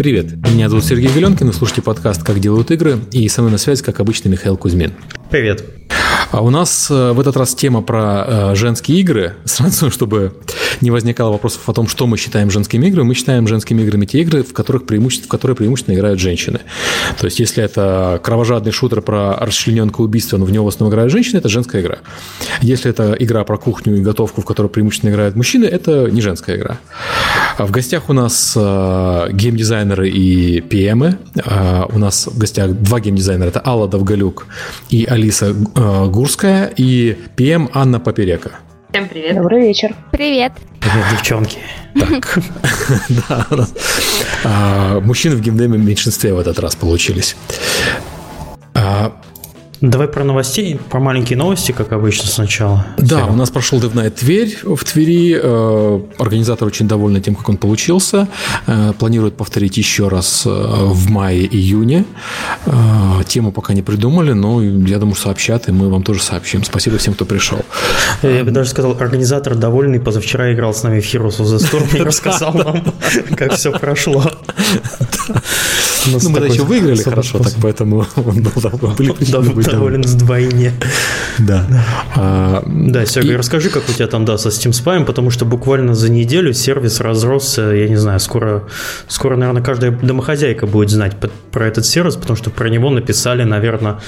Привет, меня зовут Сергей Галенкин, вы слушаете подкаст «Как делают игры», и со мной на связи, как обычно, Михаил Кузьмин. Привет. А у нас э, в этот раз тема про э, женские игры. Сразу, чтобы не возникало вопросов о том, что мы считаем женскими играми, мы считаем женскими играми те игры, в, которых преимущественно, в которые преимущественно играют женщины. То есть, если это кровожадный шутер про расчлененка убийства, но в него в основном играют женщины, это женская игра. Если это игра про кухню и готовку, в которой преимущественно играют мужчины, это не женская игра. А в гостях у нас э, геймдизайнеры и ПМы. Э, у нас в гостях два геймдизайнера. Это Алла Довголюк и Алиса э, Гурская и ПМ Анна Поперека. Всем привет. Добрый вечер. Привет. Привет, девчонки. Так, да, а, мужчины в геймдеме в меньшинстве в этот раз получились. Давай про новостей, про маленькие новости, как обычно, сначала. Да, у нас прошел Dev Night Тверь в Твери. Э, Организатор очень довольны тем, как он получился. Э, Планирует повторить еще раз э, в мае-июне. Тему пока не придумали, но я думаю, сообщат, и мы вам тоже сообщим. Спасибо всем, кто пришел. Я бы даже сказал, организатор довольный. Позавчера играл с нами в Heroes of the Storm и рассказал нам, как все прошло. Ну, мы еще выиграли хорошо, так поэтому он был Доволен вдвойне. Да. А, Да, Серега, И- расскажи, как у тебя там, да, со Steam Spy, потому что буквально за неделю сервис разросся, я не знаю, скоро, скоро, наверное, каждая домохозяйка будет знать про этот сервис, потому что про него написали, наверное,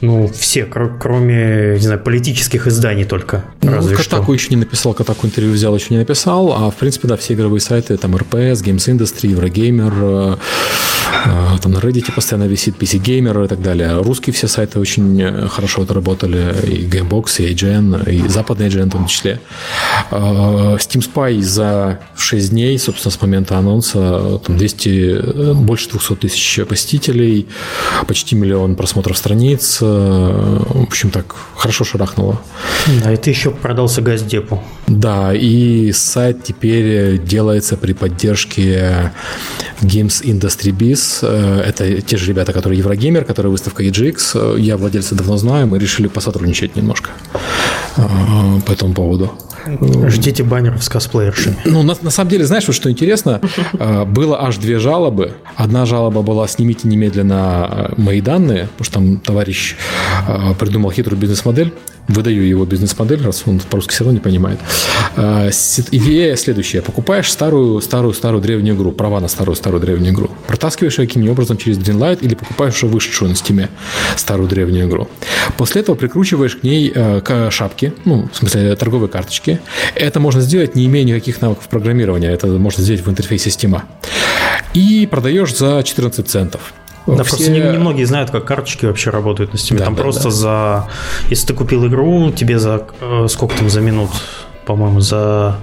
ну, все, кр- кроме, не знаю, политических изданий только, Ну, разве. Катаку еще не написал, Катаку интервью взял, еще не написал, а в принципе, да, все игровые сайты, там RPS, Games Industry, Eurogamer, э, там на Reddit постоянно висит PC Gamer и так далее. Русские все сайты очень э, хорошо отработали, и Gamebox, и IGN, и западный IGN в том числе. Э, Steam Spy за 6 дней, собственно, с момента анонса, там 200, э, больше 200 тысяч посетителей, почти миллион просмотров страниц, э, в общем, так, хорошо шарахнуло. Да, и ты еще продался Газдепу. Да, и сайт теперь делается при поддержке Games Industry Biz. Э, Это те же ребята, которые Еврогеймер, которые выставка EGX. Э, Я владельца давно знаю, мы решили посотрудничать немножко э, по этому поводу. Ждите баннеров с косплеершами. Ну, на, на самом деле, знаешь, вот что интересно? Было аж две жалобы. Одна жалоба была «снимите немедленно мои данные», потому что там товарищ придумал хитрую бизнес-модель. Выдаю его бизнес-модель, раз он по-русски все равно не понимает. Э, си- Идея следующая. Покупаешь старую, старую, старую древнюю игру, права на старую, старую древнюю игру. Протаскиваешь ее каким-нибудь образом через Greenlight или покупаешь уже вышедшую на стиме старую древнюю игру. После этого прикручиваешь к ней э, к шапки, ну, в смысле, торговые карточки. Это можно сделать, не имея никаких навыков программирования. Это можно сделать в интерфейсе Steam. И продаешь за 14 центов. Да, Все- просто не- немногие знают, как карточки вообще работают на Steam. Да, там да, просто да. за... Если ты купил игру, тебе за... э, сколько там за минут? По-моему, за...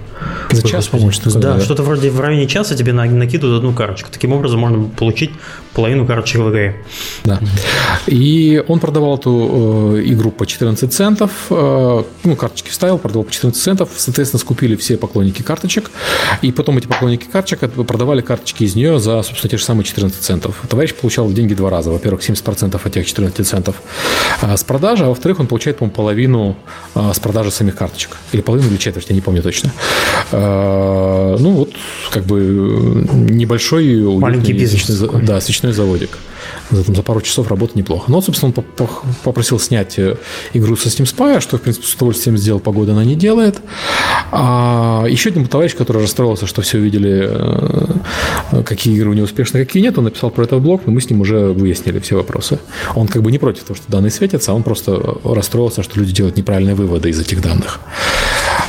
За час, по-моему, Да, что-то вроде в районе часа тебе на- накидывают одну карточку. Таким образом можно получить половину карточек в игре. Да. И он продавал эту э, игру по 14 центов. э, ну, карточки вставил, продавал по 14 центов. Соответственно, скупили все поклонники карточек. И потом эти поклонники карточек продавали карточки из нее за, собственно, те же самые 14 центов. Товарищ получал деньги два раза. Во-первых, 70% от тех 14 центов а, с продажи, а во-вторых, он получает, по-моему, половину а, с продажи самих карточек. Или половину, или четверть, я не помню точно. А, Ну, вот, как бы э, небольшой Маленький бизнес свечной. Да, свечной заводик. За, там, за пару часов работы неплохо. Но, вот, собственно, он по- по- попросил снять э, игру со Steam Spy, что, в принципе, с удовольствием сделал, погода она не делает. А еще один товарищ, который расстроился, что все увидели, э, какие игры у него успешны, какие нет, он написал про это в блог, но мы с ним уже выяснили все вопросы. Он как бы не против того, что данные светятся, а он просто расстроился, что люди делают неправильные выводы из этих данных.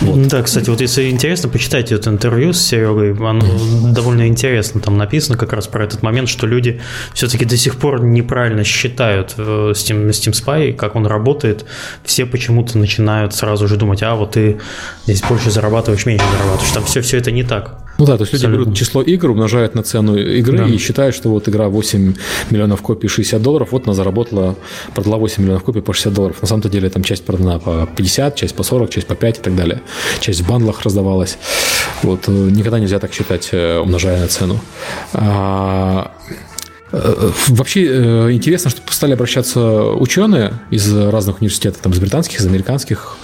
Да, кстати, вот если интересно, почитайте это интервью с Серегой. Оно довольно интересно. Там написано как раз про этот момент, что люди все-таки до сих пор неправильно считают Steam, Steam Spy, как он работает. Все почему-то начинают сразу же думать, а вот ты здесь больше зарабатываешь, меньше зарабатываешь. Там все, все это не так. Ну да, то есть люди Абсолютно. берут число игр, умножают на цену игры Да. и считают, что вот игра 8 миллионов копий 60 долларов, вот она заработала, продала 8 миллионов копий по 60 долларов. На самом-то деле там часть продана по 50, часть по 40, часть по 5 и так далее. Часть в бандлах раздавалась. Вот, э, никогда нельзя так считать, э, умножая на цену. Э, вообще э, интересно, что стали обращаться ученые из разных университетов, там, из британских, из американских,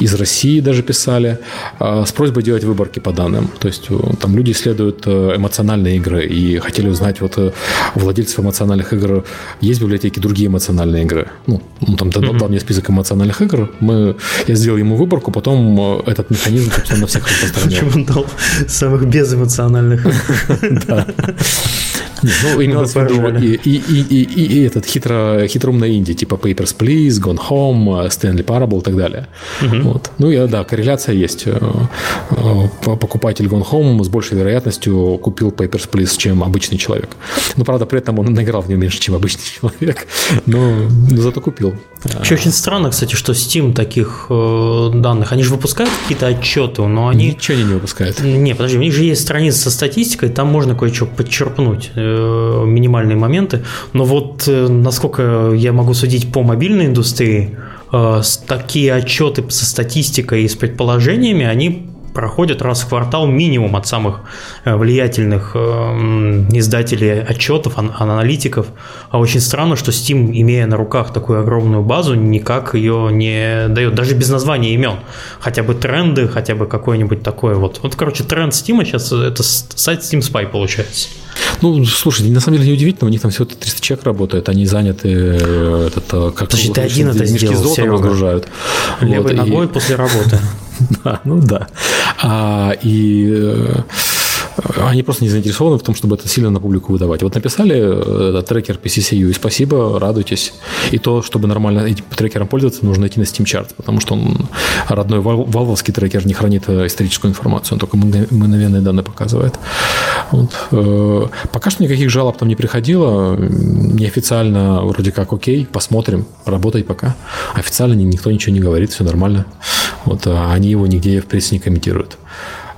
из России даже писали, э, с просьбой делать выборки по данным. То есть там люди исследуют эмоциональные игры и хотели узнать, вот у владельцев эмоциональных игр есть в библиотеке другие эмоциональные игры. Ну, он там дал, дал мне список эмоциональных игр, мы, я сделал ему выборку, потом этот механизм, собственно, на всех распространял. Почему он дал самых безэмоциональных игр? Да. Ну, имелось в виду и, и, и, и, и этот хитро, хитроумный инди, типа Papers, Please, Gone Home, Stanley Parable и так далее. Угу. Вот. Ну, и, да, корреляция есть. Э, э, покупатель Gone Home с большей вероятностью купил Papers, Please, чем обычный человек. Ну, правда, при этом он наиграл в нее меньше, чем обычный человек, но, но зато купил. Вообще очень странно, кстати, что Steam таких э, данных, они же выпускают какие-то отчеты, но они... Ничего не выпускают. Не, подожди, у них же есть страница со статистикой, там можно кое-что подчерпнуть, э, минимальные моменты, но вот э, насколько я могу судить по мобильной индустрии, э, такие отчеты со статистикой и с предположениями, они проходят раз в квартал минимум от самых э, влиятельных э, издателей отчетов, аналитиков. А очень странно, что Steam, имея на руках такую огромную базу, никак ее не дает, даже без названия имен. Хотя бы тренды, хотя бы какое-нибудь такое вот. Вот, короче, тренд Steam сейчас это сайт Steam Spy получается. Ну, слушай, на самом деле неудивительно, у них там всего 300 человек работает, они заняты э, этот, как Подожди, ты один это сделал, разгружают. Левой вот, ногой и... после работы. Да, ну да. А, и э, они просто не заинтересованы в том, чтобы это сильно на публику выдавать. Вот написали э, трекер PCCU, и спасибо, радуйтесь. И то, чтобы нормально этим трекером пользоваться, нужно идти на Steam Chart, потому что он родной валвовский трекер не хранит э, историческую информацию, он только мгновенные данные показывает. Вот. Пока что никаких жалоб там не приходило. Неофициально вроде как окей, посмотрим, работай пока. Официально никто ничего не говорит, все нормально. Вот, а они его нигде в прессе не комментируют.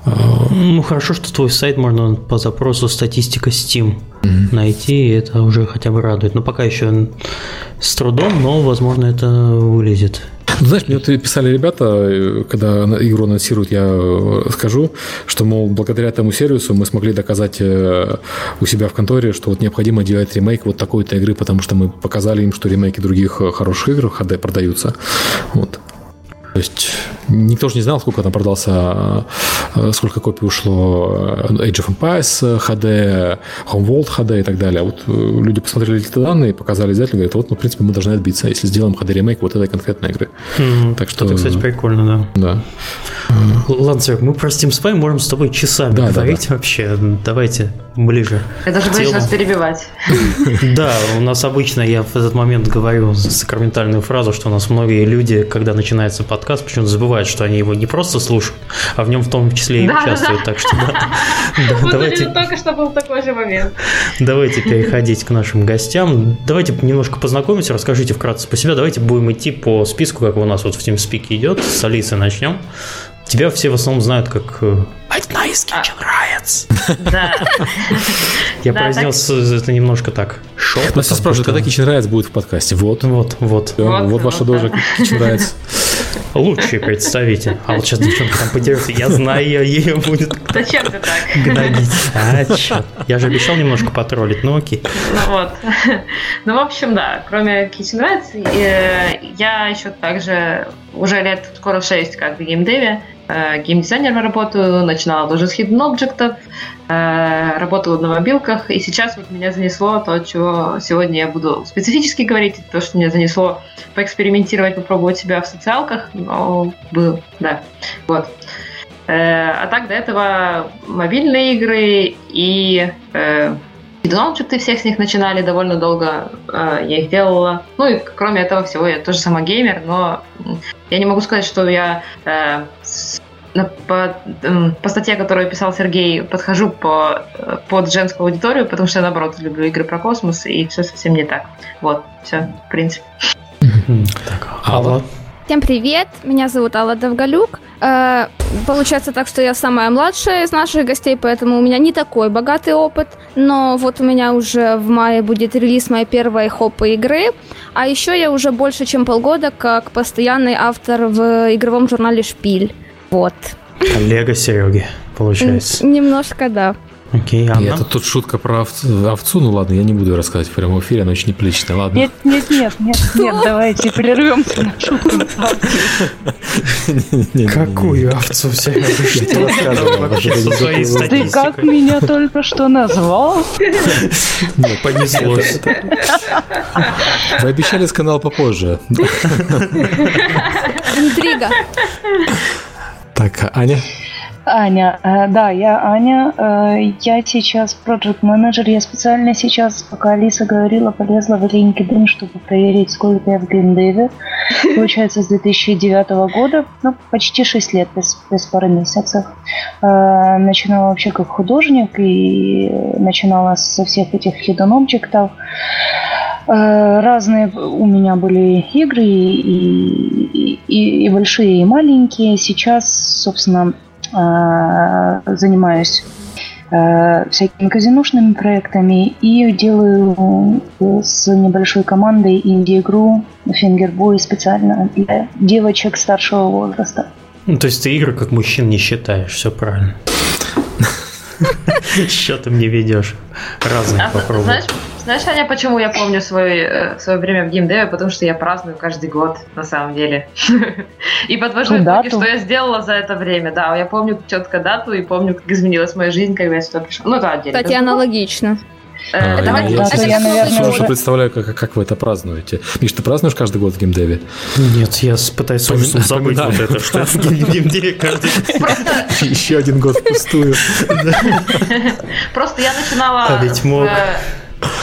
Ну, хорошо, что твой сайт можно по запросу статистика Steam mm-hmm. найти, и это уже хотя бы радует. Но пока еще с трудом, но, возможно, это вылезет. Ну, знаешь, мне вот писали ребята, когда игру анонсируют, я скажу, что, мол, благодаря этому сервису мы смогли доказать э, у себя в конторе, что вот необходимо делать ремейк вот такой-то игры, потому что мы показали им, что ремейки других хороших игр HD продаются. Вот. То есть никто же не знал, сколько там продался, э, сколько копий ушло Age of Empires HD, Homeworld HD и так далее. А вот э, люди посмотрели эти данные, показали издателю, говорят, вот, ну, в принципе, мы должны отбиться, если сделаем HD ремейк вот этой конкретной игры. Mm-hmm. Так что... Это, кстати, прикольно, да. Да. Ладно, Серег, мы про Steam Spy можем с тобой часами да, говорить да, да. вообще. Давайте ближе. Я даже боюсь нас перебивать. Да, у нас обычно, я в этот момент говорю сакраментальную фразу, что у нас многие люди, когда начинается под подкаст, почему-то забывают, что они его не просто слушают, а в нем в том числе и да, участвуют. Да, так что да. да давайте... Только что был такой же момент. Давайте переходить к нашим гостям. Давайте немножко познакомимся, расскажите вкратце по себе. Давайте будем идти по списку, как у нас вот в TeamSpeak идет. С Алисы начнем. Тебя все в основном знают как э, Одна из Kitchen Riots. Да. Я произнес это немножко так. Нас все спрашивают, когда Kitchen Riots будет в подкасте. Вот. Вот, вот. Вот ваша дожа Kitchen Riots. Лучший представитель. А вот сейчас девчонка там потеряется, я знаю, ее будет Зачем ты так? гнобить. А, черт. Я же обещал немножко потроллить, ну окей. Ну вот. Ну, в общем, да, кроме Kitchen Rats, э, я еще также уже лет скоро 6 как в геймдеве, геймдизайнером работаю, начинала тоже с Hidden Objects, э, работала на мобилках, и сейчас вот меня занесло то, чего сегодня я буду специфически говорить, то, что меня занесло поэкспериментировать, попробовать себя в социалках, но был, да, вот. Э, а так до этого мобильные игры и Дончик всех с них начинали довольно долго, я их делала. Ну и кроме этого всего, я тоже сама геймер, но я не могу сказать, что я по, по статье, которую писал Сергей, подхожу по, под женскую аудиторию, потому что я, наоборот, люблю игры про космос, и все совсем не так. Вот, все, в принципе. Так, Алла. Всем привет, меня зовут Алла Довголюк. Э, получается так, что я самая младшая из наших гостей, поэтому у меня не такой богатый опыт. Но вот у меня уже в мае будет релиз моей первой хопы игры. А еще я уже больше, чем полгода как постоянный автор в игровом журнале «Шпиль». Вот. Коллега Сереги, получается. Немножко, да. Окей, И Анна? это тут шутка про овц- овцу, ну ладно, я не буду рассказывать в прямом эфире, она очень неприличная, ладно. Нет, нет, нет, нет, нет, давайте прервемся на шутку. Какую овцу, такой Ты как меня только что назвал? Понеслось. Вы обещали скандал попозже. Интрига. Так, Аня? Аня, э, да, я Аня. Э, Я сейчас project менеджер Я специально сейчас, пока Алиса говорила, полезла в LinkedIn, чтобы проверить, сколько я в геймдеве. Получается, с 2009 года, ну, почти 6 лет, без, без пары месяцев. Э, Начинала вообще как художник и начинала со всех этих hidden объектов. Э, Разные у меня были игры, и, и- и большие, и маленькие. Сейчас, собственно, занимаюсь э, всякими казиношными проектами и делаю э, с небольшой командой инди-игру Fingerboy специально для девочек старшего возраста. Ну, то есть ты игры как мужчин не считаешь, все правильно. Счетом не ведешь. Разные А, попробуй. Знаешь, Аня, почему я помню свое, э, свое время в геймдеве? Потому что я праздную каждый год, на самом деле. И подвожу итоги, что я сделала за это время. Да, я помню четко дату и помню, как изменилась моя жизнь, когда я сюда пришла. Ну, это отдельно. Кстати, аналогично. Э, А, давайте- я, да, если то я, честно, наверное, слушай, уже- представляю, как, как вы это празднуете. Миш, ты празднуешь каждый год в геймдеве? Нет, я пытаюсь Помни- забыть вот это, что в гейм- геймдеве каждый Еще один год впустую. Просто я начинала... А ведь мог.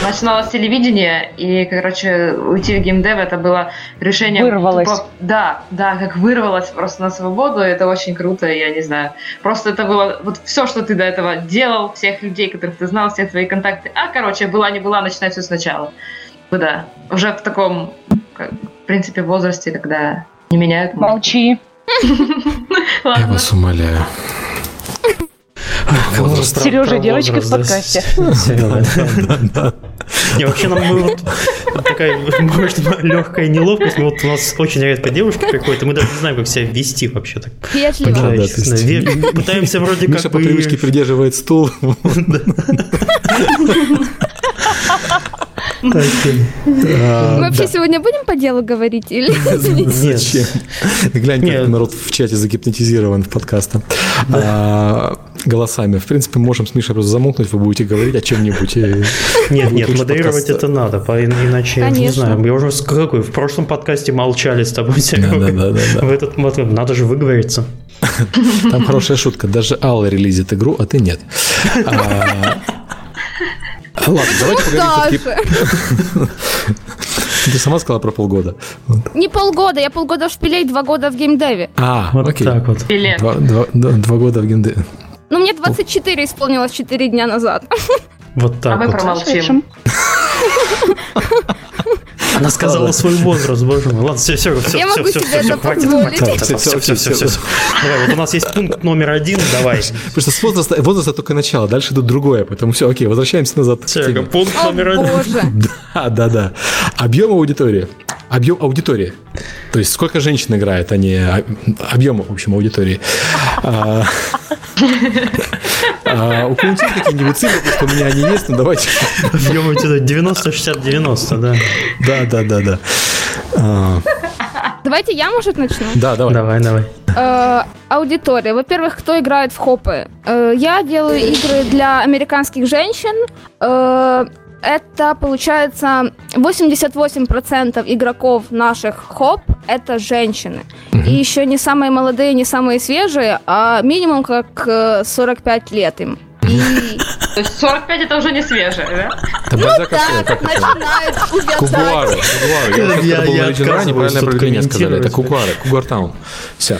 Начинала с телевидения, и, короче, уйти в геймдев это было решение... Вырвалась. тупо- да, да, как вырвалась просто на свободу, это очень круто, я не знаю. Просто это было вот все, что ты до этого делал, всех людей, которых ты знал, все твои контакты. А, короче, была не была, начинать все сначала. Ну да, уже в таком, как, в принципе, возрасте, когда не меняют. Молчи. Я вас умоляю. Сережа, про девочка в подкасте. Не, вообще нам мы вот такая, может, легкая неловкость. Мы вот у нас очень редко девушки приходят, и мы даже не знаем, как себя вести вообще так. Пытаемся вроде Миша как по бы- привычке придерживает стул. Окей. А, Мы вообще сегодня будем по делу говорить или Зачем? Глянь, как народ в чате загипнотизирован подкастом. А, Голосами. В принципе, можем с Мишей просто замолкнуть, вы будете говорить о чем-нибудь. Нет, нет, модерировать это надо, иначе, не знаю, я уже с какой, в прошлом подкасте молчали с тобой. В этот момент надо же выговориться. Там хорошая шутка. Даже Алла релизит игру, а ты нет. А, Ладно, давайте поговорим. Ты сама сказала про полгода. Вот. Не полгода, я полгода в шпиле и два года в геймдеве. А, Вот окей. так вот. Два, два- да, два года в геймдеве. Ну, мне 24 исполнилось 4 дня назад. Вот А так мы вот. промолчим. Она сказала свой возраст, боже мой. Ладно, все, все, все, Я все, все, все, это хватит, хватит, все, все, всё, все, все. Давай, вот у нас есть пункт номер один, давай. Потому что с возраста, возраста только начало, дальше идут другое. Поэтому все, окей, возвращаемся назад. теме. пункт номер один. Да, да, да. Объем аудитории. Объем аудитории. То есть сколько женщин играет, а не а- объем, в общем, аудитории. А, а, У кого-нибудь какие-нибудь цифры, что у меня они есть, но давайте. Объем у тебя 90, 60, 90, да. Да, да, да, да. Давайте я, может, начну? Да, давай. Давай, давай. Э, аудитория. Во-первых, кто играет в хопы? Э, я делаю игры для американских женщин. Э, это получается 88% игроков наших хоп это женщины. И еще не самые молодые, не самые свежие, а минимум как э, 45 лет им. И То есть 45 это уже не свежее, да? Это Бальзак, да, как как увязать. Кугуары. Кугуары. Я, Я- отказываюсь неправильно определение сказали. Это. Кугуары. Кугуартаун. Все.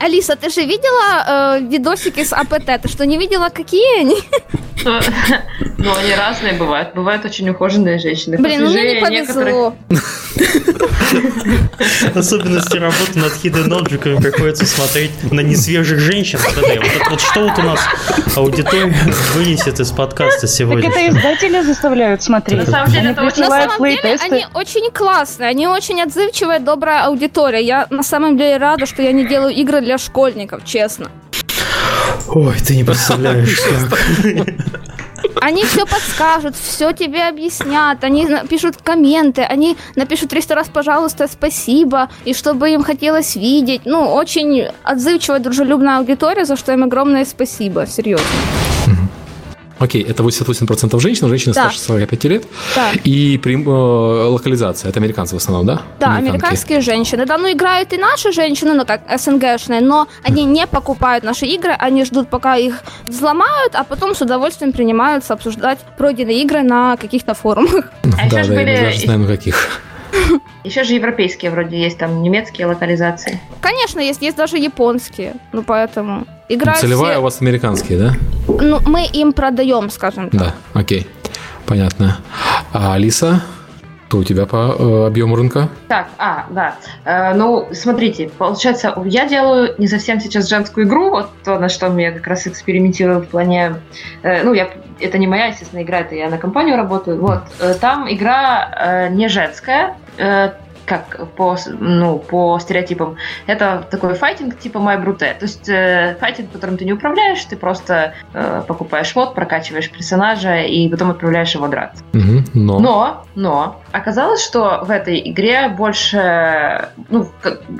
Алиса, ты же видела э, видосики с АПТ? Ты что, не видела, какие они? Ну, они разные бывают. Бывают очень ухоженные женщины. Блин, ну мне не посвежее, некоторые- повезло. Особенности работы над hidden object'ами приходится смотреть на несвежих женщин. Вот, что вот у нас аудитория вынесет из подкаста Так сегодня? это издатели заставляют смотреть. На самом деле, Они это очень- На самом деле они очень классные, они очень отзывчивая, добрая аудитория. Я на самом деле рада, что я не делаю игры для школьников, честно. Ой, ты не представляешь, как. Они все подскажут, все тебе объяснят, они напишут комменты, они напишут 300 раз, пожалуйста, спасибо, и чтобы им хотелось видеть. Ну, очень отзывчивая, дружелюбная аудитория, за что им огромное спасибо, серьезно. Окей, это 88% женщин, женщины Да. старше 45 лет. Да. И прим- э, локализация, это американцы в основном, да? Да, Американки. американские женщины. Да, ну играют и наши женщины, ну как СНГшные, но они не покупают наши игры, они ждут, пока их взломают, а потом с удовольствием принимаются обсуждать пройденные игры на каких-то форумах. А еще да, ж да, были- я даже знаю, на каких. Еще же европейские вроде есть, там немецкие локализации. Конечно, есть, есть даже японские, ну поэтому играют Целевая все- у вас американские, да? Ну, мы им продаем, скажем так. Да, окей. Понятно. А Алиса, то у тебя по э, объему рынка? Так, а, да. Э, ну, смотрите, получается, я делаю не совсем сейчас женскую игру, вот то, на что я как раз экспериментирую в плане... э, ну, я, это не моя, естественно, игра, это я на компанию работаю. Вот, э, там игра э, не женская, э, как по, ну, по стереотипам. Это такой файтинг типа Brute. То есть э, файтинг, которым ты не управляешь, ты просто э, покупаешь мод, прокачиваешь персонажа и потом отправляешь его драться. Мгм, но. Но, но, оказалось, что в этой игре больше, ну,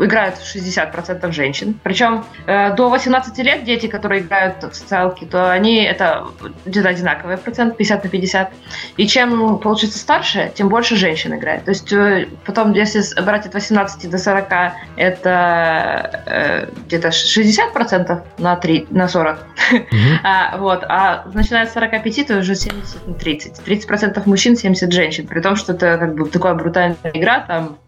играют 60% женщин. Причем э, до 18 лет дети, которые играют в социалки, то они, это где-то одинаковый процент, 50 на 50. И чем, получится, старше, тем больше женщин играет. То есть э, потом, если брать от 18 до 40, это э, где-то 60% на, 3, на 40. Мгм. А, вот, а начиная с 45, то уже 70 на 30. 30% мужчин, 70 женщин. При том, что это как бы такая брутальная игра, там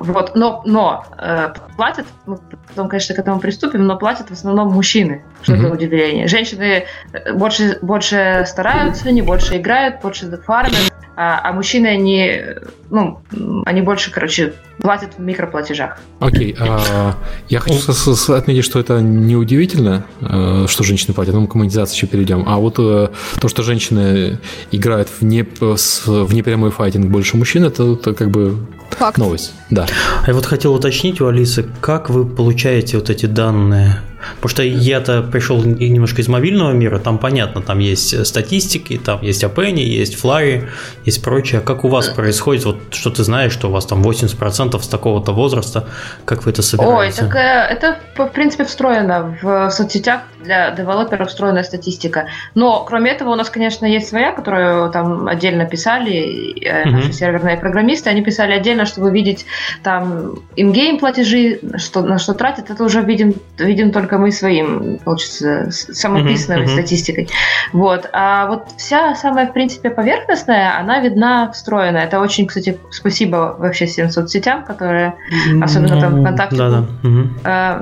вот, но, но э, платят, мы потом, конечно, к этому приступим, но платят в основном мужчины, что это удивление. Женщины э, больше, больше стараются, они больше играют, больше фармят, а, а мужчины, они, э, ну, они больше, короче, платят в микроплатежах. Окей, а, я хочу с- с- с- отметить, что это неудивительно, э, что женщины платят, ну, мы к монетизации еще перейдем. А вот э, то, что женщины играют в, не, в непрямой файтинг больше мужчин, это, это как бы Факт. новость. Да. А я вот хотел уточнить у Алисы, как вы получаете вот эти данные? Потому что я-то пришел немножко из мобильного мира, там понятно, там есть э, статистики, там есть Апенни, есть Флари, есть прочее. А как у вас происходит, вот что ты знаешь, что у вас там 80% с такого-то возраста, как вы это Ой, собираете? так э, это, в принципе, встроено в соцсетях для девелоперов встроенная статистика. Но, кроме этого, у нас, конечно, есть своя, которую там отдельно писали Мгм. наши серверные программисты. Они писали отдельно, чтобы видеть там ингейм платежи, что, на что тратят. Это уже видим, видим только мы своим, получится, самописной мгм. статистикой. Вот. А вот вся самая, в принципе, поверхностная, она видна встроенная. Это очень, кстати, спасибо вообще всем соцсетям, которые особенно там Ну, ВКонтакте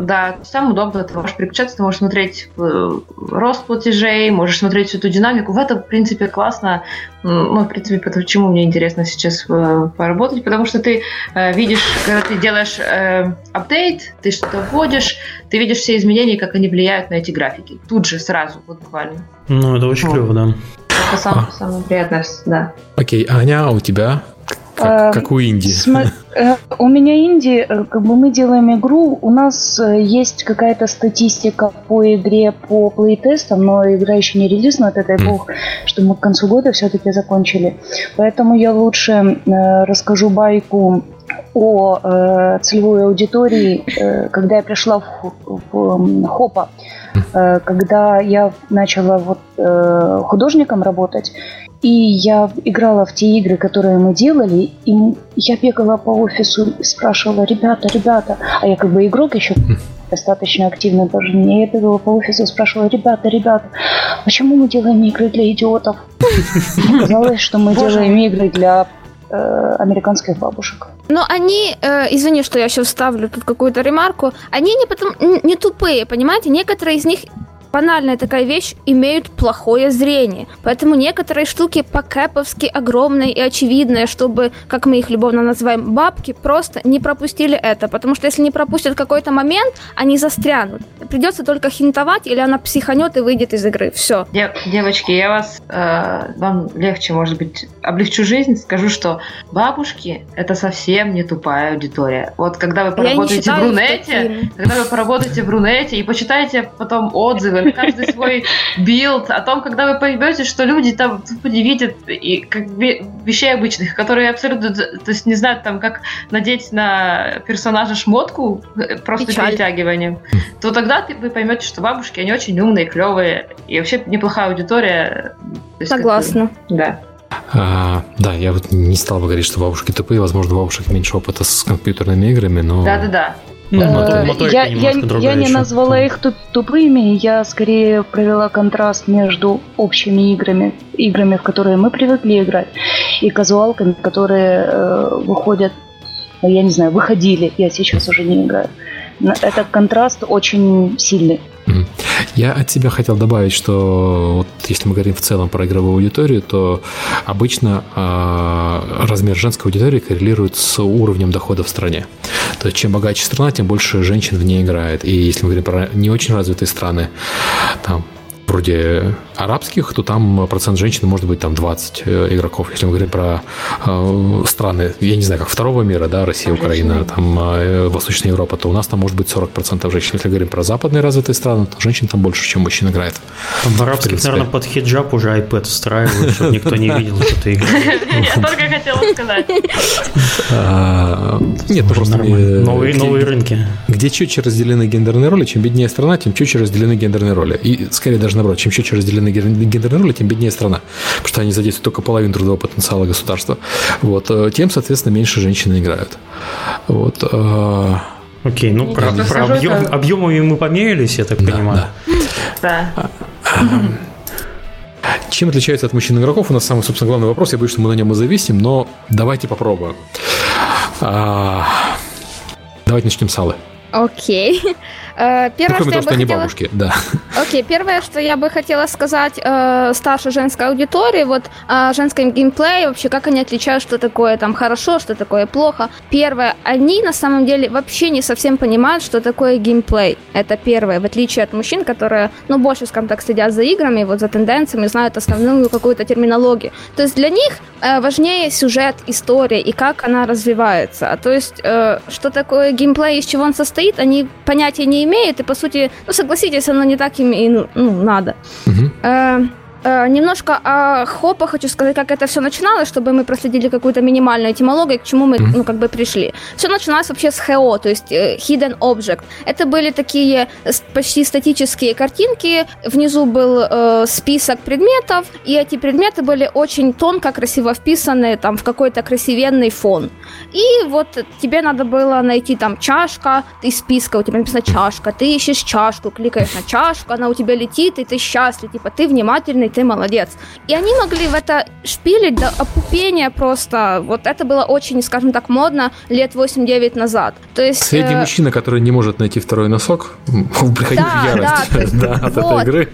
да, то есть там удобно, ты можешь переключаться, ты можешь смотреть э, рост платежей, можешь смотреть всю эту динамику. В этом, в принципе, классно. Ну, в принципе, почему мне интересно сейчас э, поработать, потому что ты э, видишь, когда ты делаешь э, апдейт, ты что-то вводишь, ты видишь все изменения, как они влияют на эти графики. Тут же, сразу, вот буквально. Ну, это очень Вот. клево, да. Это самое, самое приятное, да. Окей, Аня, а у тебя? Как, А, как у Инди. Сма- э, У меня инди, э, как бы мы делаем игру, у нас э, есть какая-то статистика по игре по плейтестам, но игра еще не релизна, это дай Мгм. бог, что мы к концу года все-таки закончили. Поэтому я лучше расскажу байку о э, целевой аудитории, э, когда я пришла в, в, м, Хопа, э, когда я начала вот э, художником работать, и я играла в те игры, которые мы делали, и я бегала по офису и спрашивала, ребята, ребята, а я как бы игрок еще достаточно активно даже не я бегала по офису и спрашивала, ребята, ребята, почему мы делаем игры для идиотов? Оказалось, что мы делаем игры для э, американских бабушек. Но они, э, извини, что я еще вставлю тут какую-то ремарку, они не, потом, не тупые, понимаете? Некоторые из них банальная такая вещь, имеют плохое зрение. Поэтому некоторые штуки по-кэповски огромные и очевидные, чтобы, как мы их любовно называем, бабки, просто не пропустили это. Потому что если не пропустят какой-то момент, они застрянут. Придется только хинтовать, или она психанет и выйдет из игры. Все. Дев- девочки, я вас, э, вам легче, может быть, облегчу жизнь, скажу, что бабушки – это совсем не тупая аудитория. Вот когда вы поработаете в Рунете, когда вы поработаете в Рунете и почитаете потом отзывы на каждый свой билд, о том, когда вы поймете, что люди там видят и как вещей обычных, которые абсолютно, то есть не знают там, как надеть на персонажа шмотку э, просто Печаль. перетягиванием, то тогда вы поймете, что бабушки, они очень умные, клевые, и вообще неплохая аудитория. Согласна. Как, да. А, да, я вот не стал бы говорить, что бабушки тупые. Возможно, у бабушек меньше опыта с компьютерными играми, но... Да-да-да. Ну, э, я, я, я не назвала их тупыми, я скорее провела контраст между общими играми, играми, в которые мы привыкли играть, и казуалками, которые э, выходят, я не знаю, выходили, я сейчас уже не играю. Этот контраст очень сильный. Я от себя хотел добавить, что вот если мы говорим в целом про игровую аудиторию, то обычно э, размер женской аудитории коррелирует с уровнем дохода в стране. То есть чем богаче страна, тем больше женщин в ней играет. И если мы говорим про не очень развитые страны, там вроде арабских, то там процент женщин может быть там 20 э, игроков. Если мы говорим про э, страны, я не знаю, как второго мира, да, Россия, Украина, там э, Восточная Европа, то у нас там может быть 40% женщин. Если говорим про западные развитые страны, то женщин там больше, чем мужчин играет. Там в арабских, наверное, под хиджаб уже iPad встраивают, чтобы никто не видел, что ты играешь. Я только хотела сказать. А, нет, ну просто... Новые рынки. Где четче разделены гендерные роли, чем беднее страна, тем четче разделены гендерные роли. И скорее даже наоборот, чем четче разделены гендерные роли, тем беднее страна. Потому что они задействуют только половину трудового потенциала государства. Вот. Э, тем, соответственно, меньше женщины играют. Вот. Э, Окей, ну про, про объем, объемами мы померились, я так да, понимаю. Да. да. Чем отличается от мужчин игроков? У нас самый, собственно, главный вопрос. Я боюсь, что мы на нем и зависим, но давайте попробуем. А, давайте начнем с Аллы. Окей. Э, первое, ну, что я бы хотела... бабушки, да. Окей, первое, что я бы хотела сказать э, старшей женской аудитории, вот о женском геймплее, вообще, как они отличают, что такое там хорошо, что такое плохо. Первое, они на самом деле вообще не совсем понимают, что такое геймплей. Это первое, в отличие от мужчин, которые, ну, больше, скажем так, следят за играми, вот за тенденциями, знают основную какую-то терминологию. То есть для них э, важнее сюжет, история и как она развивается. А то есть, э, что такое геймплей, из чего он состоит, они понятия не имеют, и по сути, ну согласитесь, оно не так им и ну, надо. Угу. Э, немножко о Хопа хочу сказать, как это все начиналось, чтобы мы проследили какую-то минимальную этимологию, к чему мы mm-hmm. ну, как бы пришли. Все начиналось вообще с HO, то есть э, Hidden Object. Это были такие почти статические картинки, внизу был э, список предметов, и эти предметы были очень тонко, красиво вписаны там в какой-то красивенный фон. И вот тебе надо было найти там чашка из списка, у тебя написано чашка, ты ищешь чашку, кликаешь на чашку, она у тебя летит, и ты счастлив, типа ты внимательный ты молодец. И они могли в это шпилить до опупения просто. Вот это было очень, скажем так, модно лет 8-9 назад. То есть, Средний э... мужчина, который не может найти второй носок, приходил да, в ярость да, да, от вот. этой игры.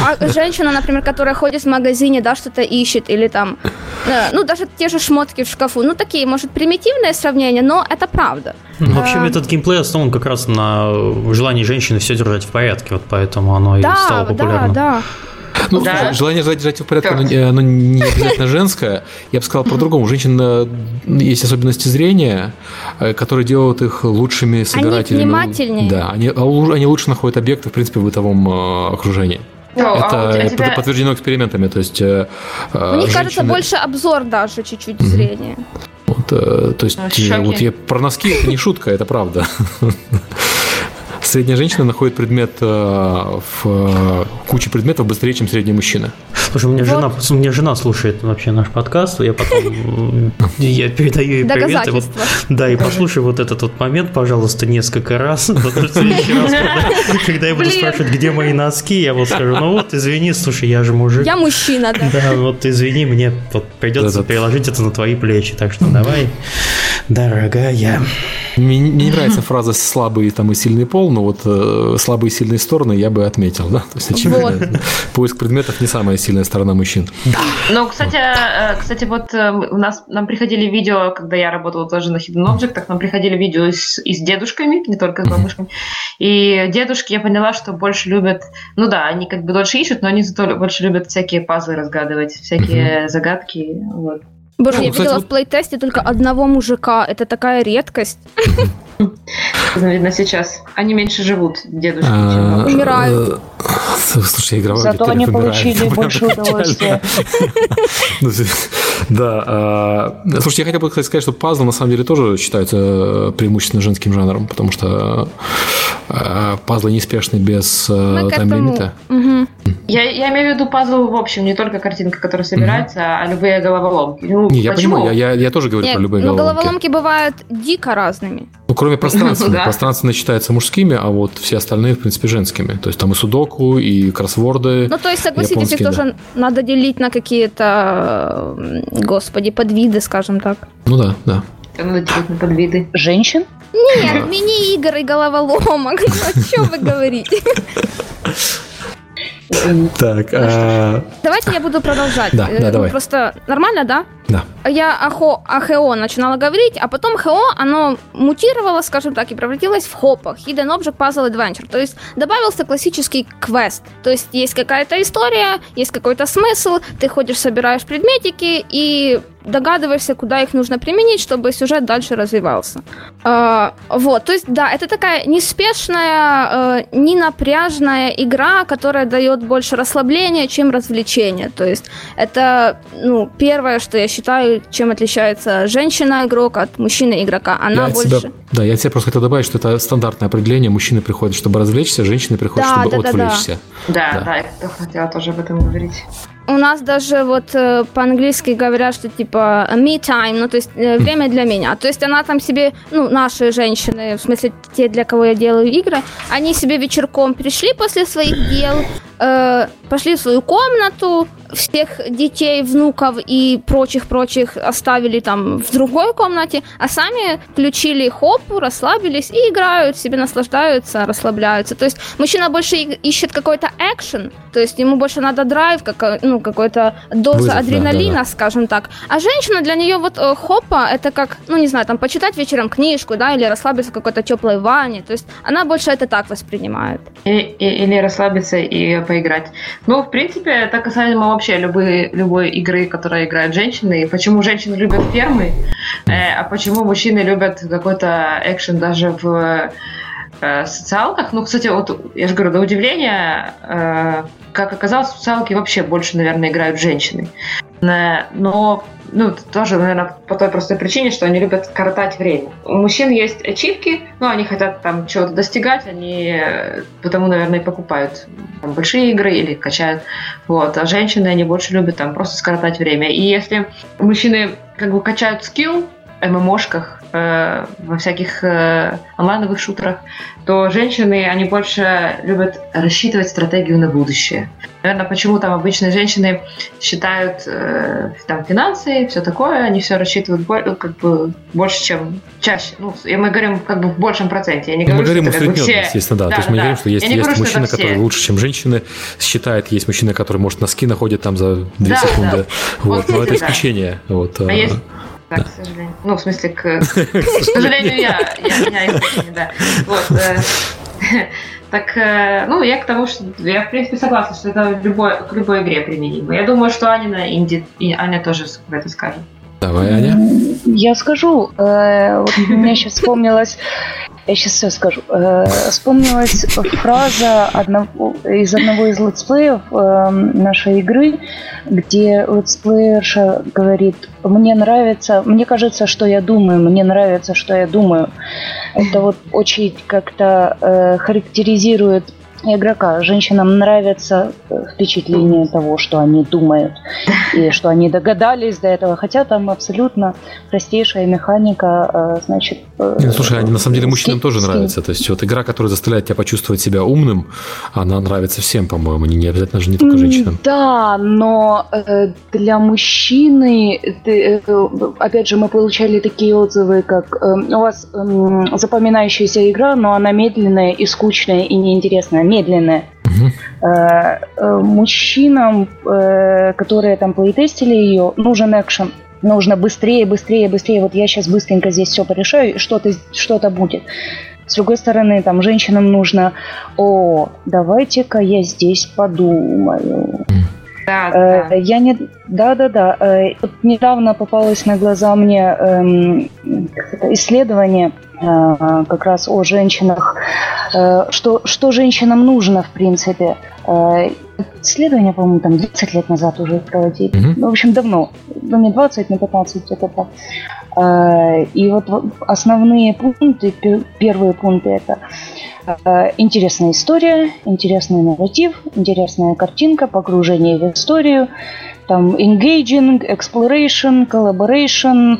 А женщина, например, которая ходит в магазине, да, что-то ищет, или там, э, ну, даже те же шмотки в шкафу, ну, такие, может, примитивные сравнения, но это правда. Ну, вообще, э, этот геймплей основан как раз на желании женщины все держать в порядке, вот поэтому оно да, и стало популярным. Да, да. Ну, да. желание держать в порядке, оно, оно не обязательно женское. Я бы сказал по-другому. У женщин э, есть особенности зрения, э, которые делают их лучшими собирателями. Они внимательнее. Да, они, а они лучше находят объекты, в принципе, в бытовом э, окружении. Ну, это а тебя... подтверждено экспериментами. То есть, них, женщины... кажется, больше обзор даже чуть-чуть mm-hmm. зрения. Вот, то есть, ну, вот я про носки это не шутка, это правда. Средняя женщина находит предмет э, в э, куче предметов быстрее, чем средний мужчина. Слушай, у меня, вот. жена, у меня жена слушает вообще наш подкаст, я потом я передаю ей привет. И вот, да, и послушай вот этот вот момент, пожалуйста, несколько раз. когда, я буду спрашивать, где мои носки, я вот скажу, ну вот, извини, слушай, я же мужик. Я мужчина, да. Да, вот извини, мне вот придется переложить это на твои плечи, так что давай, дорогая. Мне, мне не нравится фраза «слабый там, и сильный пол», но вот э, слабые и сильные стороны я бы отметил. Да? То есть, очевидно, вот. поиск предметов не самая сильная сторона мужчин. Ну, кстати, э, кстати, вот э, у нас нам приходили видео, когда я работала тоже на Hidden Object, нам приходили видео и с, и с дедушками, не только с бабушками. И дедушки, я поняла, что больше любят, ну да, они как бы дольше ищут, но они зато больше любят всякие пазлы разгадывать, всякие загадки. Вот. Боже, ну, я кстати, видела вот... в плейтесте только одного мужика. Это такая редкость. Видно, сейчас они меньше живут, дедушки, чем бабушки. Умирают. э, Слушай, игровой Зато они получили больше удовольствия. Ну, Да. а, Слушайте, я хотел бы сказать, что пазлы на самом деле тоже считаются э, преимущественно женским жанром, потому что э, пазлы неспешны без э, тайм-лимита. Я, я имею в виду пазл в общем, не только картинка, которая собирается, а любые головоломки. Ну, Не, я почему? понимаю, я, я, я тоже говорю Нет, про любые ну, головоломки. головоломки бывают дико разными. Ну, кроме пространственных. Пространственные считаются мужскими, а вот все остальные, в принципе, женскими. То есть там и судоку, и кроссворды. Ну, то есть, согласитесь, их тоже надо делить на какие-то, господи, подвиды, скажем так. Ну да, да. Надо делить на подвиды. Женщин? Нет, мини-игр и головоломок. Ну, о чем вы говорите? Так, а, Давайте я буду продолжать. Да, Э, да, ну, давай. Просто нормально, да? Да. Я о, хо, о ХО начинала говорить, а потом ХО, оно мутировало, скажем так, и превратилось в хопа, Hidden Object Puzzle Adventure. То есть добавился классический квест. То есть есть какая-то история, есть какой-то смысл, ты ходишь, собираешь предметики и догадываешься, куда их нужно применить, чтобы сюжет дальше развивался. А, вот, то есть, да, это такая неспешная, э, ненапряжная игра, которая дает больше расслабления, чем развлечения. То есть это, ну, первое, что я считаю, чем отличается женщина-игрок от мужчины-игрока. Она я больше... себя, да, я от себя просто хотел добавить, что это стандартное определение. Мужчины приходят, чтобы развлечься, женщины приходят, Да, чтобы да, да, да. отвлечься. Да, Да. да, я хотела тоже об этом говорить. У нас даже вот э, по-английски говорят, что типа me time, ну то есть э, время для меня. То есть она там себе, ну наши женщины, в смысле те, для кого я делаю игры, они себе вечерком пришли после своих дел, э, пошли в свою комнату, всех детей, внуков и прочих-прочих оставили там в другой комнате, а сами включили хопу, расслабились и играют, себе наслаждаются, расслабляются. То есть мужчина больше ищет какой-то экшен, то есть ему больше надо драйв, как, ну, какой-то доза Вызов, да, адреналина, да, да. скажем так. А женщина для нее вот э, хопа, это как, ну, не знаю, там, почитать вечером книжку, да, или расслабиться в какой-то теплой ванне. То есть она больше это так воспринимает. И- и- или расслабиться и поиграть. Ну, в принципе, это касаемо вообще любой, любой игры, которая играют женщины. И почему женщины любят фермы, э, а почему мужчины любят какой-то экшен даже в э, социалках. Ну, кстати, вот я же говорю, до удивления, э, как оказалось, в вообще больше, наверное, играют женщины. Э, Но ну, тоже, наверное, по той простой причине, что они любят коротать время. У мужчин есть ачивки, но они хотят там чего-то достигать, они э, потому, наверное, и покупают там, большие игры или качают. Вот. А женщины, они больше любят там просто скоротать время. И если мужчины как бы качают скилл, ММОшках, э, во всяких э, онлайновых шутерах, то женщины, они больше любят рассчитывать стратегию на будущее. Наверное, почему там обычные женщины считают э, там финансы, все такое, они все рассчитывают бо- ну, как бы больше, чем чаще. Ну, и мы говорим как бы в большем проценте. Я не Ну, мы говорю, говорим что бы усредненно, все- естественно, да. Да, То есть мы да, говорим, что есть, есть говорю, что мужчины, это все. лучше, чем женщины считают, есть мужчины, которые, может, носки находят там за 2 Да, секунды. да. Вот. Вот, Но это исключение. Вот. А есть да, к сожалению. Ну, в смысле, к, к сожалению, я, я, да. Вот. э, Так, э, ну, я к тому, что я, в принципе, согласна, что это любой, к любой игре применимо. Я думаю, что Аня на инди, и Аня тоже в это скажет. Давай, Аня. Я скажу, э, вот у меня сейчас вспомнилась, я сейчас все скажу, Э, вспомнилась фраза одного, из одного из летсплеев э, нашей игры, где летсплеерша говорит, мне нравится, мне кажется, что я думаю, мне нравится, что я думаю. Это вот очень как-то э, характеризует игрока. Женщинам нравится э, впечатление того, что они думают и что они догадались до этого, хотя там абсолютно простейшая механика, э, значит... э, Не, ну, слушай, Аня, на самом деле мужчинам тоже нравится. То есть вот игра, которая заставляет тебя почувствовать себя умным, она нравится всем, по-моему, не, не обязательно же не только женщинам. Да, но для мужчины, опять же, мы получали такие отзывы, как у вас эм, запоминающаяся игра, но она медленная и скучная и неинтересная, медленная. Мгм. Э, э, мужчинам, э, которые там плейтестили ее, нужен экшен. Нужно быстрее, быстрее, быстрее. Вот я сейчас быстренько здесь все порешаю, что-то, что-то будет. С другой стороны, там женщинам нужно, о, давайте-ка я здесь подумаю. Да, Э, да. Я не... Да-да-да. э, Вот недавно попалось на глаза мне эм, исследование э, как раз о женщинах, э, что, что женщинам нужно, в принципе. Исследование, по-моему, там 20 лет назад уже проводили. Мгм. Ну, в общем, давно. Ну, не 20, не 15, где-то так. И вот основные пункты, пе- первые пункты это интересная история, интересный нарратив, интересная картинка, погружение в историю, там engaging, exploration, collaboration,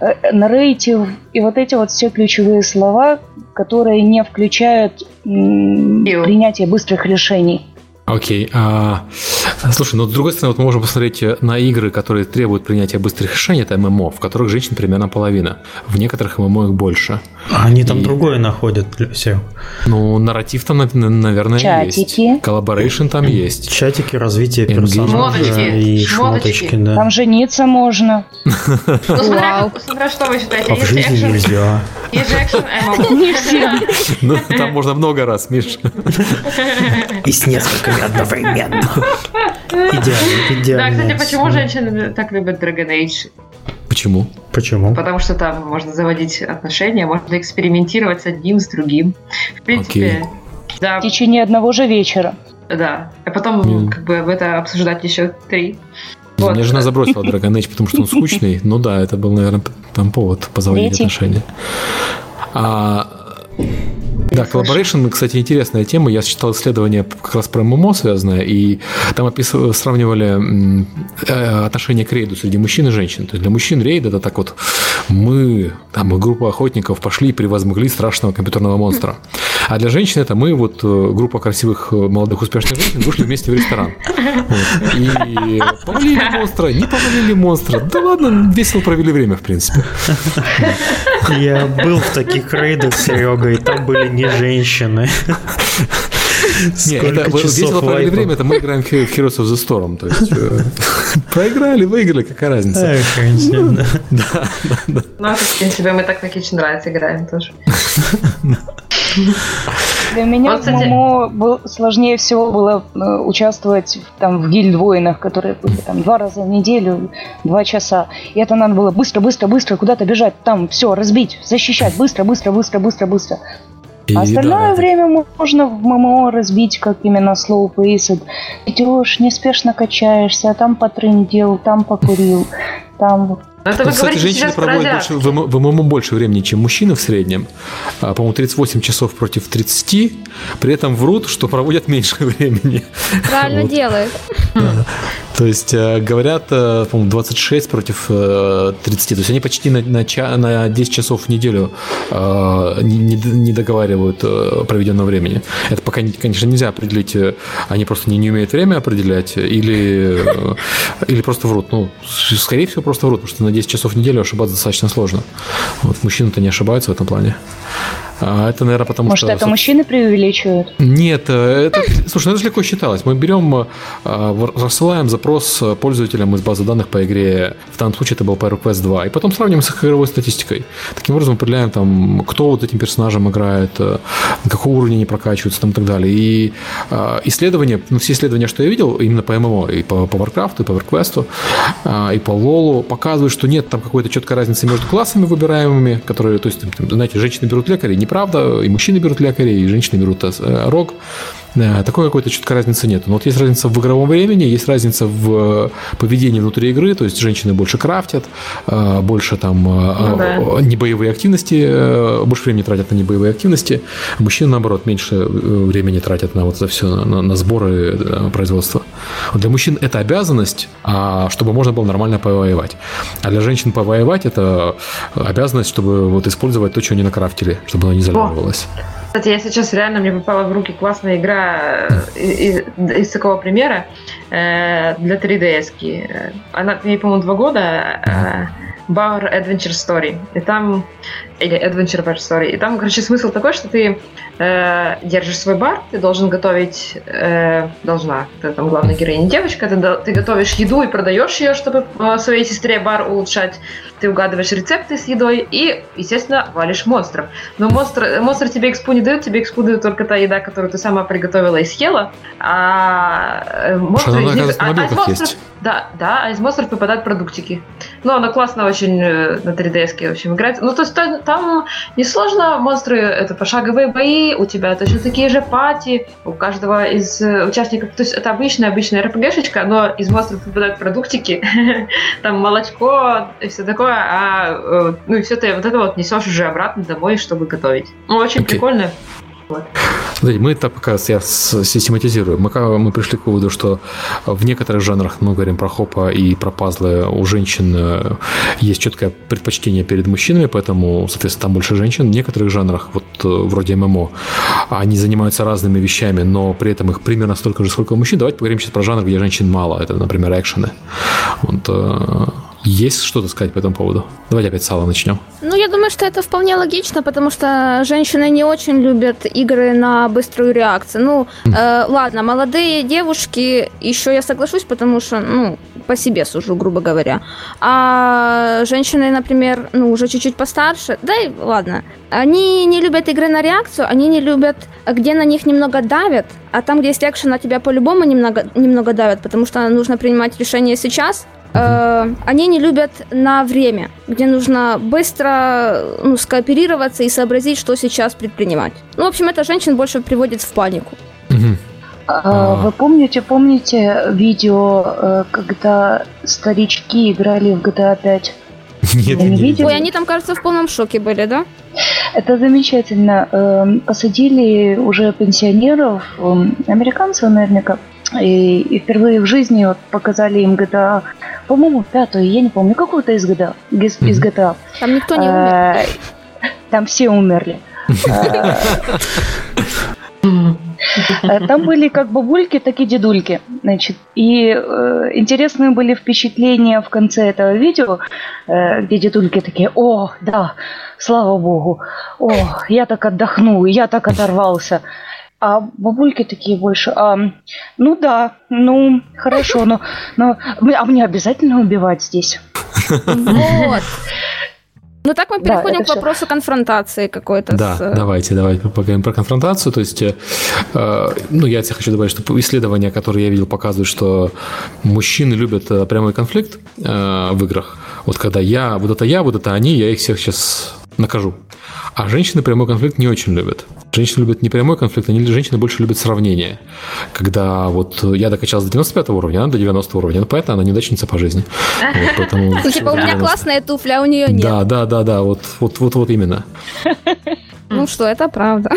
э, narrative. И вот эти вот все ключевые слова, которые не включают м, принятие быстрых решений. Окей. А, слушай, ну с другой стороны, вот мы можем посмотреть на игры, которые требуют принятия быстрых решений, это ММО, в которых женщин примерно половина. В некоторых ММО их больше. А Они там И- другое находят, все. Ну, нарратив там, нав- наверное, Чатики. есть. Collaboration там есть. Чатики, развитие персонажа Шмоточки, и шмоточки. шмоточки, да. Там жениться можно. Ну, смотря, что вы считаете. А в жизни экшен, нельзя. есть экшен ММО. Ну, там можно много раз, Миш. И с несколькими одновременно. Идеально, Да, идеально. кстати, почему женщины так любят Dragon Age? Почему? Почему? Потому что там можно заводить отношения, можно экспериментировать с одним, с другим. В принципе, да, В течение одного же вечера. да. А потом, Мгм. как бы, это обсуждать еще три. Вот. Меня жена забросила Dragon Age, потому что он скучный. Ну да, это был, наверное, там повод позаводить отношения. А, да, collaboration, кстати, интересная тема. Я читал исследование как раз про ММО связанное, и там описывали, сравнивали э, отношение к рейду среди мужчин и женщин. То есть для мужчин рейд это так вот мы, там, группа охотников пошли и превозмогли страшного компьютерного монстра. А для женщин это мы, вот э, группа красивых, э, молодых, успешных женщин, вышли вместе в ресторан. Вот. И повалили монстра, не повалили монстра. Да ладно, весело провели время, в принципе. Я был в таких рейдах, Серега, и там были не женщины. Не, это провели лайфа. время, это мы играем в Heroes of the Storm. То есть э, проиграли, выиграли, какая разница. Эх, интересно. Ну, это, в принципе, мы так на Kitchen Rights играем тоже. Для меня Вот, кстати- ММО был- сложнее всего было э, участвовать в- там в гильд-войнах, которые были там два раза в неделю, два часа. И это надо было быстро, быстро, быстро куда-то бежать, там все, разбить, защищать, быстро, быстро, быстро, быстро, быстро. И А остальное да, время можно в ММО разбить, как именно slow paced. Идешь, неспешно качаешься, там потрындел, там покурил, там. Но это вы кстати, говорите женщины проводят больше, в, в ММО больше времени, чем мужчины в среднем. А, по-моему, 38 часов против 30. При этом врут, что проводят меньше времени. Правильно Вот. делает. То есть э, говорят, э, по-моему, 26 против э, 30. То есть они почти на, на, на 10 часов в неделю э, не, не договаривают э, проведенного времени. Это пока, не- конечно, нельзя определить. э, Они просто не, не умеют время определять или, э, или просто врут. Ну, скорее всего, просто врут, потому что на 10 часов в неделю ошибаться достаточно сложно. Вот мужчины-то не ошибаются в этом плане. А это, наверное, потому Может, что... это собственно, мужчины преувеличивают? нет, э, это, слушай, ну это же легко считалось. Мы берем, э, в- рассылаем запрос э, пользователям из базы данных по игре, в данном случае это был PyRequest 2, и потом сравним с их игровой статистикой. Таким образом определяем, там, кто вот этим персонажем играет, на какого уровня они прокачиваются там, и так далее. И исследования, ну, все исследования, что я видел, именно по ММО, и по, по Warcraft, и по WarQuest, и по LoL, показывают, что нет там какой-то четкой разницы между классами выбираемыми, которые, то есть, там, знаете, женщины берут лекарей, неправда, и мужчины берут лекарей, и женщины берут э, рог. Такой какой-то четкой разницы нет. Но вот есть разница в игровом времени, есть разница в э, поведении внутри игры, то есть женщины больше крафтят, э, больше там э, Ну да. небоевые активности, больше времени тратят на небоевые активности, мужчины, наоборот, меньше времени тратят на вот это все, на, на сборы производства. Вот для мужчин это обязанность, а чтобы можно было нормально повоевать. А для женщин повоевать это обязанность, чтобы вот использовать то, что они накрафтили, чтобы оно не изолировалось. Кстати, я сейчас реально мне попала в руки классная игра э, из, из такого примера э, для 3DS. -ки. Она, ей, по-моему, два года. э, Bar Adventure Story. И там или Adventure Bar Story. И там, короче, смысл такой, что ты э, держишь свой бар, ты должен готовить, э, должна, ты там главная героиня девочка, ты, ты готовишь еду и продаешь ее, чтобы э, своей сестре бар улучшать. Ты угадываешь рецепты с едой и, естественно, валишь монстров. Но монстр, монстр тебе экспу не дают, тебе экспу дают только та еда, которую ты сама приготовила и съела. А э, монстры... Что, она, из, а, а из монстров, есть. Да, да, а из монстров выпадают продуктики. Ну, она классно очень э, на 3DS, в общем, играть. Ну, то есть там несложно, монстры это пошаговые бои, у тебя точно такие же пати, у каждого из э, участников, то есть это обычная, обычная РПГшечка, но из монстров выпадают продуктики, там молочко и все такое, а э, ну и все ты вот это вот несешь уже обратно домой, чтобы готовить. Ну, очень okay. прикольно. Вот. Смотрите, мы так пока я систематизирую. Мы, мы пришли к выводу, что в некоторых жанрах, мы говорим про хопа и про пазлы, у женщин э, есть четкое предпочтение перед мужчинами, поэтому, соответственно, там больше женщин. В некоторых жанрах, вот э, вроде ММО, они занимаются разными вещами, но при этом их примерно столько же, сколько у мужчин. Давайте поговорим сейчас про жанр, где женщин мало. Это, например, экшены. Вот, э, есть что-то сказать по этому поводу? Давайте опять сало начнем. Ну, я думаю, что это вполне логично, потому что женщины не очень любят игры на быструю реакцию. Ну, э, ладно, молодые девушки, еще я соглашусь, потому что, ну, по себе сужу, грубо говоря. А женщины, например, ну, уже чуть-чуть постарше, да и ладно, они не любят игры на реакцию, они не любят, где на них немного давят, а там, где есть экшен, на тебя по-любому немного, немного давят, потому что нужно принимать решение сейчас, Э, они не любят на время, где нужно быстро ну, скооперироваться и сообразить, что сейчас предпринимать. Ну, в общем, это женщин больше приводит в панику. А, вы помните, помните видео, э, когда старички играли в GTA 5? Нет, не видели? Ой, они там, кажется, в полном шоке были, да? Это замечательно. Эм, посадили уже пенсионеров, эм, американцев наверняка, и, и впервые в жизни вот показали им GTA, по-моему, пятую, я не помню, какую-то из GTA. Из, из GTA. Там никто не умер. Э, там все умерли. Э, там были как бабульки, так и дедульки. Значит, и э, интересные были впечатления в конце этого видео, э, где дедульки такие, о, да, слава богу, о, я так отдохнул, я так оторвался. А бабульки такие больше, а, ну да, ну хорошо, но, но а мне обязательно убивать здесь. Вот. Ну так мы переходим да, к вопросу все. конфронтации какой-то. Да, с... давайте, давайте поговорим про конфронтацию. То есть, э, ну я тебе хочу добавить, что исследования, которые я видел, показывают, что мужчины любят э, прямой конфликт э, в играх. Вот когда я, вот это я, вот это они, я их всех сейчас накажу. А женщины прямой конфликт не очень любят. Женщины любят не прямой конфликт, они женщины больше любят сравнение. Когда вот я докачался до 95 уровня, она до 90 уровня, ну поэтому она неудачница по жизни. Вот, поэтому, типа у меня классная туфля, а у нее нет. Да, да, да, да, вот, вот, вот, вот именно. Ну что, это правда.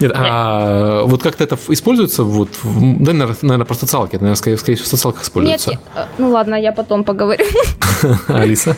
Нет, а вот как-то это используется, вот, да, наверное, про социалки, это, наверное, скорее, скорее всего, в социалках используется. Нет, э, ну ладно, я потом поговорю. Алиса?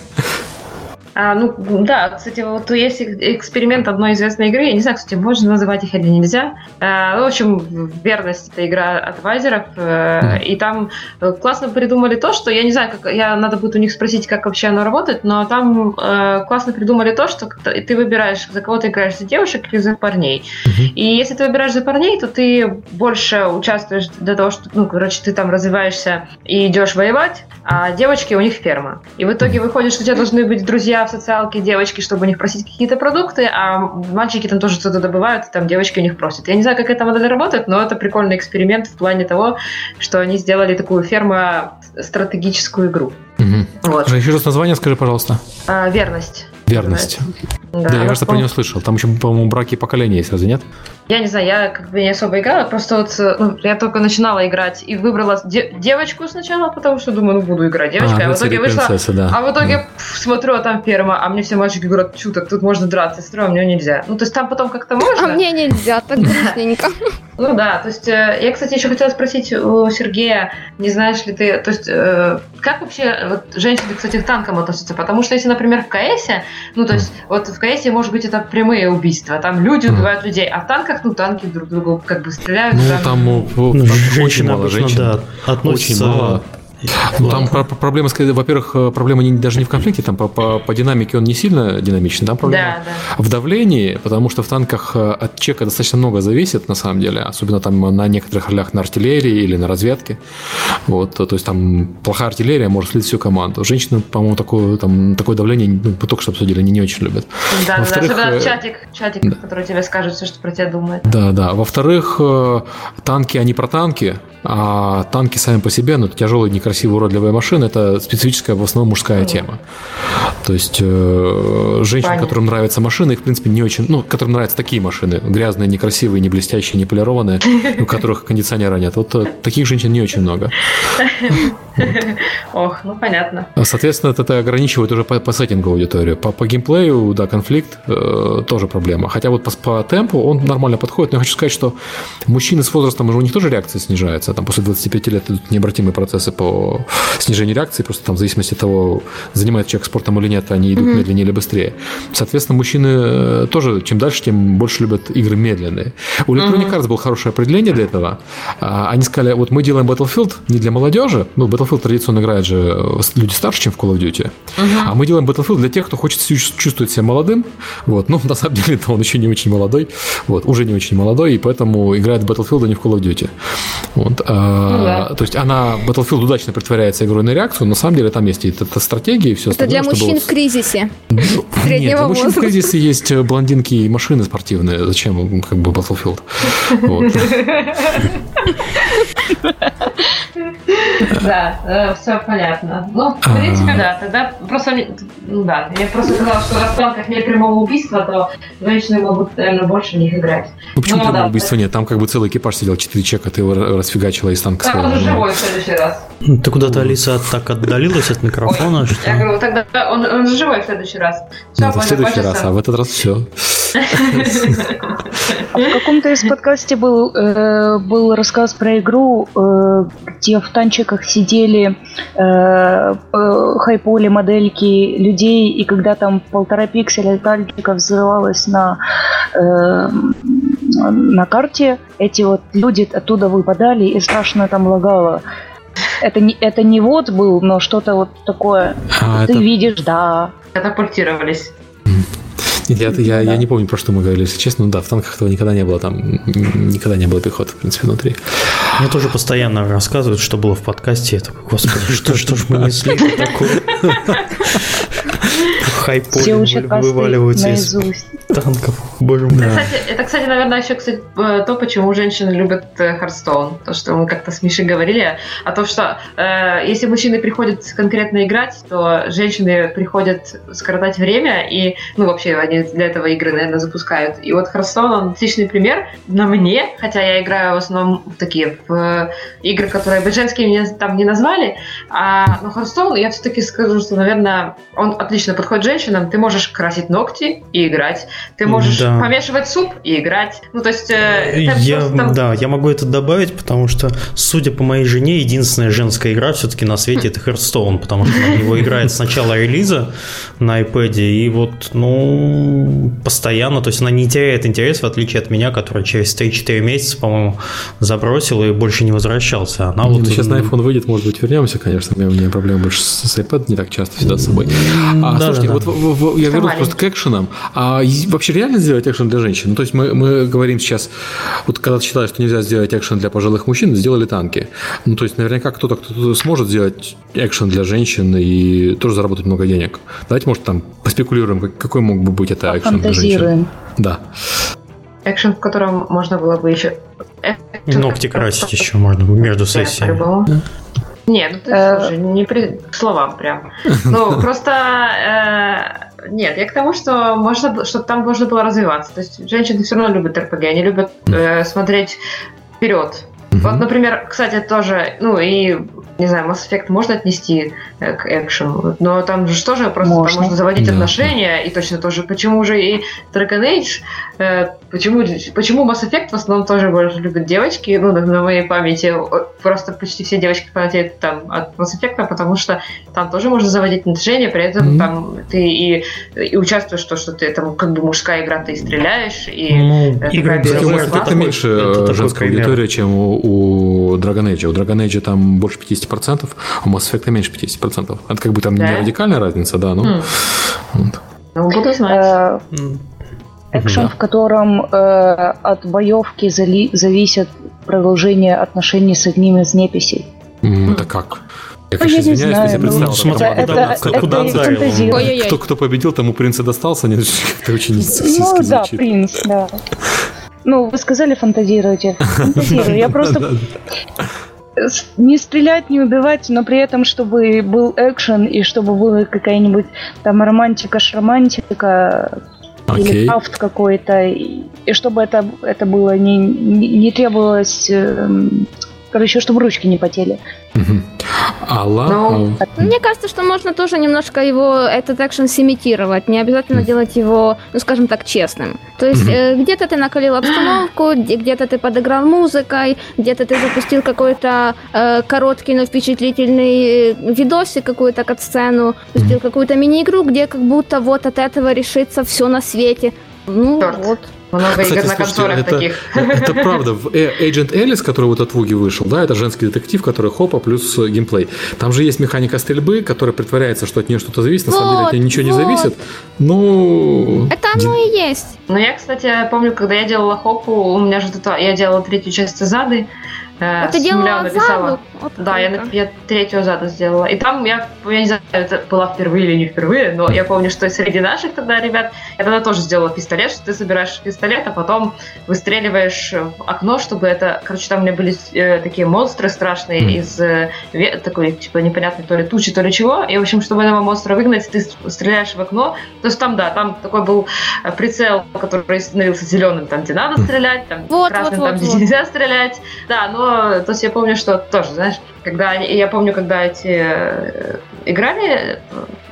А, ну, да, кстати, вот есть эксперимент одной известной игры, я не знаю, кстати, можно называть их или нельзя. А, в общем, верность это игра адвайзеров, mm. и там э, классно придумали то, что, я не знаю, как, я, надо будет у них спросить, как вообще оно работает, но там э, классно придумали то, что ты выбираешь, за кого ты играешь, за девушек или за парней. Mm-hmm. И если ты выбираешь за парней, то ты больше участвуешь для того, что, ну, короче, ты там развиваешься и идешь воевать, а девочки у них ферма. И в итоге выходит, что у тебя должны быть друзья в социалке девочки, чтобы у них просить какие-то продукты, а мальчики там тоже что-то добывают, и там девочки у них просят. Я не знаю, как эта модель работает, но это прикольный эксперимент в плане того, что они сделали такую фермо-стратегическую игру. Угу. Вот. Еще раз название скажи, пожалуйста. А, верность. Верность. Да, да я, кажется, про нее слышал. Там еще, по-моему, браки поколения есть, разве нет? Я не знаю, я как бы не особо играла, просто вот ну, я только начинала играть и выбрала де- девочку сначала, потому что думаю, ну буду играть девочкой, а, а в итоге вышла, принцесса, да. а в итоге mm. пф, смотрю, а там ферма, а мне все мальчики говорят, чё, так тут можно драться, я а мне нельзя. Ну, то есть там потом как-то можно. А мне нельзя, так грустненько. Ну да, то есть э, я, кстати, еще хотела спросить у Сергея, не знаешь ли ты, то есть э, как вообще вот, женщины, кстати, к танкам относятся? Потому что если, например, в КС, ну то есть вот в КС может быть это прямые убийства, там люди убивают людей, а в танках, ну танки друг другу как бы стреляют. Ну там, там, ну, там очень мало женщин, да, очень мало Ну, там про- проблема, во-первых, э, проблема не, даже не в конфликте, там по, по, по динамике он не сильно динамичный, там проблема Да, да. в давлении, потому что в танках э, от чека достаточно много зависит, на самом деле, особенно там на некоторых ролях на артиллерии или на разведке. Вот, то есть там плохая артиллерия может слить всю команду. Женщины, по-моему, такое, там, такое давление, ну, только что обсудили, они не очень любят. Да, да, особенно э, чатик, чатик, который тебе скажет все, что про тебя думает. Да, да. Во-вторых, танки, они про танки, а танки сами по себе, ну, тяжелые, некрасивые, уродливые машины, это специфическая, в основном, мужская тема. То есть э, женщин, Понятно. которым нравятся машины, их, в принципе, не очень, ну, которым нравятся такие машины, грязные, некрасивые, не блестящие, не полированные, у которых кондиционера нет. Вот э, таких женщин не очень много. Ох, ну понятно. Соответственно, это ограничивает уже по, по сеттингу аудиторию. По, по геймплею, да, конфликт э, тоже проблема. Хотя вот по, по темпу он нормально подходит. Но я хочу сказать, что мужчины с возрастом уже у них тоже реакция снижается. Там после 25 лет идут необратимые процессы по снижению реакции. Просто там в зависимости от того, занимается человек спортом или нет, они идут медленнее или быстрее. Соответственно, мужчины э, тоже, чем дальше, тем больше любят игры медленные. У Electronic Arts было хорошее определение для этого. А, Они сказали, вот мы делаем Battlefield не для молодежи, ну, Battlefield традиционно играют же э, люди старше, чем в Call of Duty, а мы делаем Battlefield для тех, кто хочет чу- чувствовать себя молодым, вот, ну, на самом деле, он еще не очень молодой, вот, уже не очень молодой, и поэтому играет в Battlefield, а не в Call of Duty. Вот, а, Ну да. То есть она, Battlefield удачно притворяется игрой на реакцию, но на самом деле там есть и эта стратегия, и все Это для остальное, чтобы мужчин вот- в кризисе. нет, у мужчин в кризисе есть э, блондинки и машины спортивные. Зачем как бы Battlefield? Вот. Да, все понятно. Ну, в А. принципе, да. Тогда просто, ну да, я просто сказала, что раз в танках нет прямого убийства, то женщины могут, наверное, больше в них играть. Ну почему Ну, прямого да. убийства нет? Там как бы целый экипаж сидел, 4 чека, ты его ра- расфигачила из танка Так, он же живой в следующий раз. Ты куда-то, Алиса, так отдалилась от микрофона, Я что... говорю, тогда он, он же живой в следующий раз. Все, Ну, в следующий раз, а в этот раз все. А в каком-то из подкасте был, э, был рассказ про игру, э, где в танчиках сидели э, э, хайполи модельки людей, и когда там полтора пикселя танчика взрывалось на, на карте, эти вот люди оттуда выпадали и страшно там лагало. Это не, это не вот был, но что-то вот такое. А, Ты это- видишь, да. Катапультировались. Я, я, Да. я не помню, про что мы говорили, если честно. Ну да, в танках этого никогда не было, там никогда не было пехоты, в принципе, внутри. Мне тоже постоянно рассказывают, что было в подкасте. Я такой, господи, что, что ж мы несли такое? Все Хайполи учат вываливаются из наизусть. танков. Боже мой. Кстати, это, кстати, наверное, еще кстати, э, то, почему женщины любят Хардстоун. То, что мы как-то с Мишей говорили, о том, что э, если мужчины приходят конкретно играть, то женщины приходят скоротать время, и, ну, вообще, они для этого игры, наверное, запускают. И вот Hearthstone, он отличный пример на мне, хотя я играю в основном в такие в э, игры, которые бы женские меня там не назвали, а, но Hearthstone, я все-таки скажу, что, наверное, он отлично подходит женщинам. Ты можешь красить ногти и играть. Ты можешь Да. помешивать суп и играть. Ну, то есть... э, Я, там- да, я могу это добавить, потому что, судя по моей жене, единственная женская игра все-таки на свете это Hearthstone, потому что она в него играет с начала релиза на iPad, и вот, ну, постоянно, то есть она не теряет интерес, в отличие от меня, который через 3-4 месяца, по-моему, забросил и больше не возвращался. Она Не, вот ну, сейчас на iPhone выйдет, может быть, вернемся, конечно. У меня, у меня проблемы больше с, iPad не так часто всегда с собой. А, да, слушайте, да, вот. В- в- я вернусь просто к экшенам. А вообще реально сделать экшен для женщин? Ну, то есть мы, мы говорим сейчас, вот когда считали, что нельзя сделать экшен для пожилых мужчин, сделали танки. Ну, то есть наверняка кто-то, кто сможет сделать экшен для женщин и тоже заработать много денег. Давайте, может, там поспекулируем, как- какой мог бы быть это экшен для женщин. Фантазируем. Да. Экшен, в котором можно было бы еще... и ногти красить еще можно между сессиями. По-любому. Не, ну ты Э. слушай, не при... к словам прям. Ну, просто... э, Нет, я к тому, что можно, чтобы там можно было развиваться. То есть женщины все равно любят РПГ, они любят э, смотреть вперед. Вот, например, кстати, тоже, ну и, не знаю, Mass Effect можно отнести э, к экшену, но там же тоже просто Можно. там можно. заводить Да, отношения, и точно тоже, почему же и Dragon Age, э, почему, почему Mass Effect в основном тоже больше любят девочки, ну, на, на моей памяти, просто почти все девочки фанатеют там от Mass Effect, потому что там тоже можно заводить отношения, при этом Мгм. там ты и, и участвуешь в том, что ты там как бы мужская игра, ты стреляешь, и Ну, Это игры. Effect меньше это такой женская пример. аудитория, чем у, у Dragon Age. У Dragon Age там больше 50%, а у Mass Effect меньше 50%. Это как бы там Да? не радикальная разница, да, но... Хм. вот. Ну, буду знать. Э. Экшен, Да. в котором э, от боевки зали- зависит продолжение отношений с одним из неписей. М, Это как? Я, Ну, конечно, я не извиняюсь, знаю, я ну, представил. смотри, такое. куда- это, куда- это, куда я ударил? фантазирую. Ой-ой-ой. Кто, кто победил, тому принц и достался, не как-то очень Ну сексистски да, звучит. принц, да. Ну, вы сказали фантазируйте. Фантазирую. Я просто не стрелять, не убивать, но при этом, чтобы был экшен и чтобы была какая-нибудь там романтика, романтика или крафт какой-то, и, и чтобы это, это было не, не, не требовалось, эм, короче, чтобы ручки не потели. Алла, Ну, а, Мне кажется, что можно тоже немножко его, этот экшен симитировать, не обязательно делать его, ну, скажем так, честным. То есть э, где-то ты накалил обстановку, где- где-то ты подыграл музыкой, где-то ты запустил какой-то э, короткий, но впечатлительный э, видосик, какую-то кат-сцену, пустил какую-то мини-игру, где как будто вот от этого решится все на свете. Ну, Чёрт. вот. Много Кстати, игр на слушайте, консолях это, таких. это правда. В э, Agent Alice, который вот от Вуги вышел, да, это женский детектив, который хопа плюс э, геймплей. Там же есть механика стрельбы, которая притворяется, что от нее что-то зависит. На самом деле от нее Вот, ничего не вот. зависит. Ну... Это оно и есть. Ну, я, кстати, помню, когда я делала хопу, у меня же тут, я делала третью часть Зады. Э, Это с делала нуля написала. Заду. Вот Да, я, я третью заду сделала. И там я, я не знаю, это было впервые или не впервые, но я помню, что среди наших тогда ребят, я тогда тоже сделала пистолет, что ты собираешь пистолет, а потом выстреливаешь в окно, чтобы это... Короче, там у меня были э, такие монстры страшные Мгм. из э, такой, типа, непонятной то ли тучи, то ли чего. И, в общем, чтобы этого монстра выгнать, ты стреляешь в окно. То есть там, да, там такой был э, прицел, который становился зеленым, там, где надо стрелять, там, Вот, красным, вот, там, вот, где вот. нельзя стрелять. Да, но то есть я помню, что тоже, знаешь, когда я помню, когда эти э, играли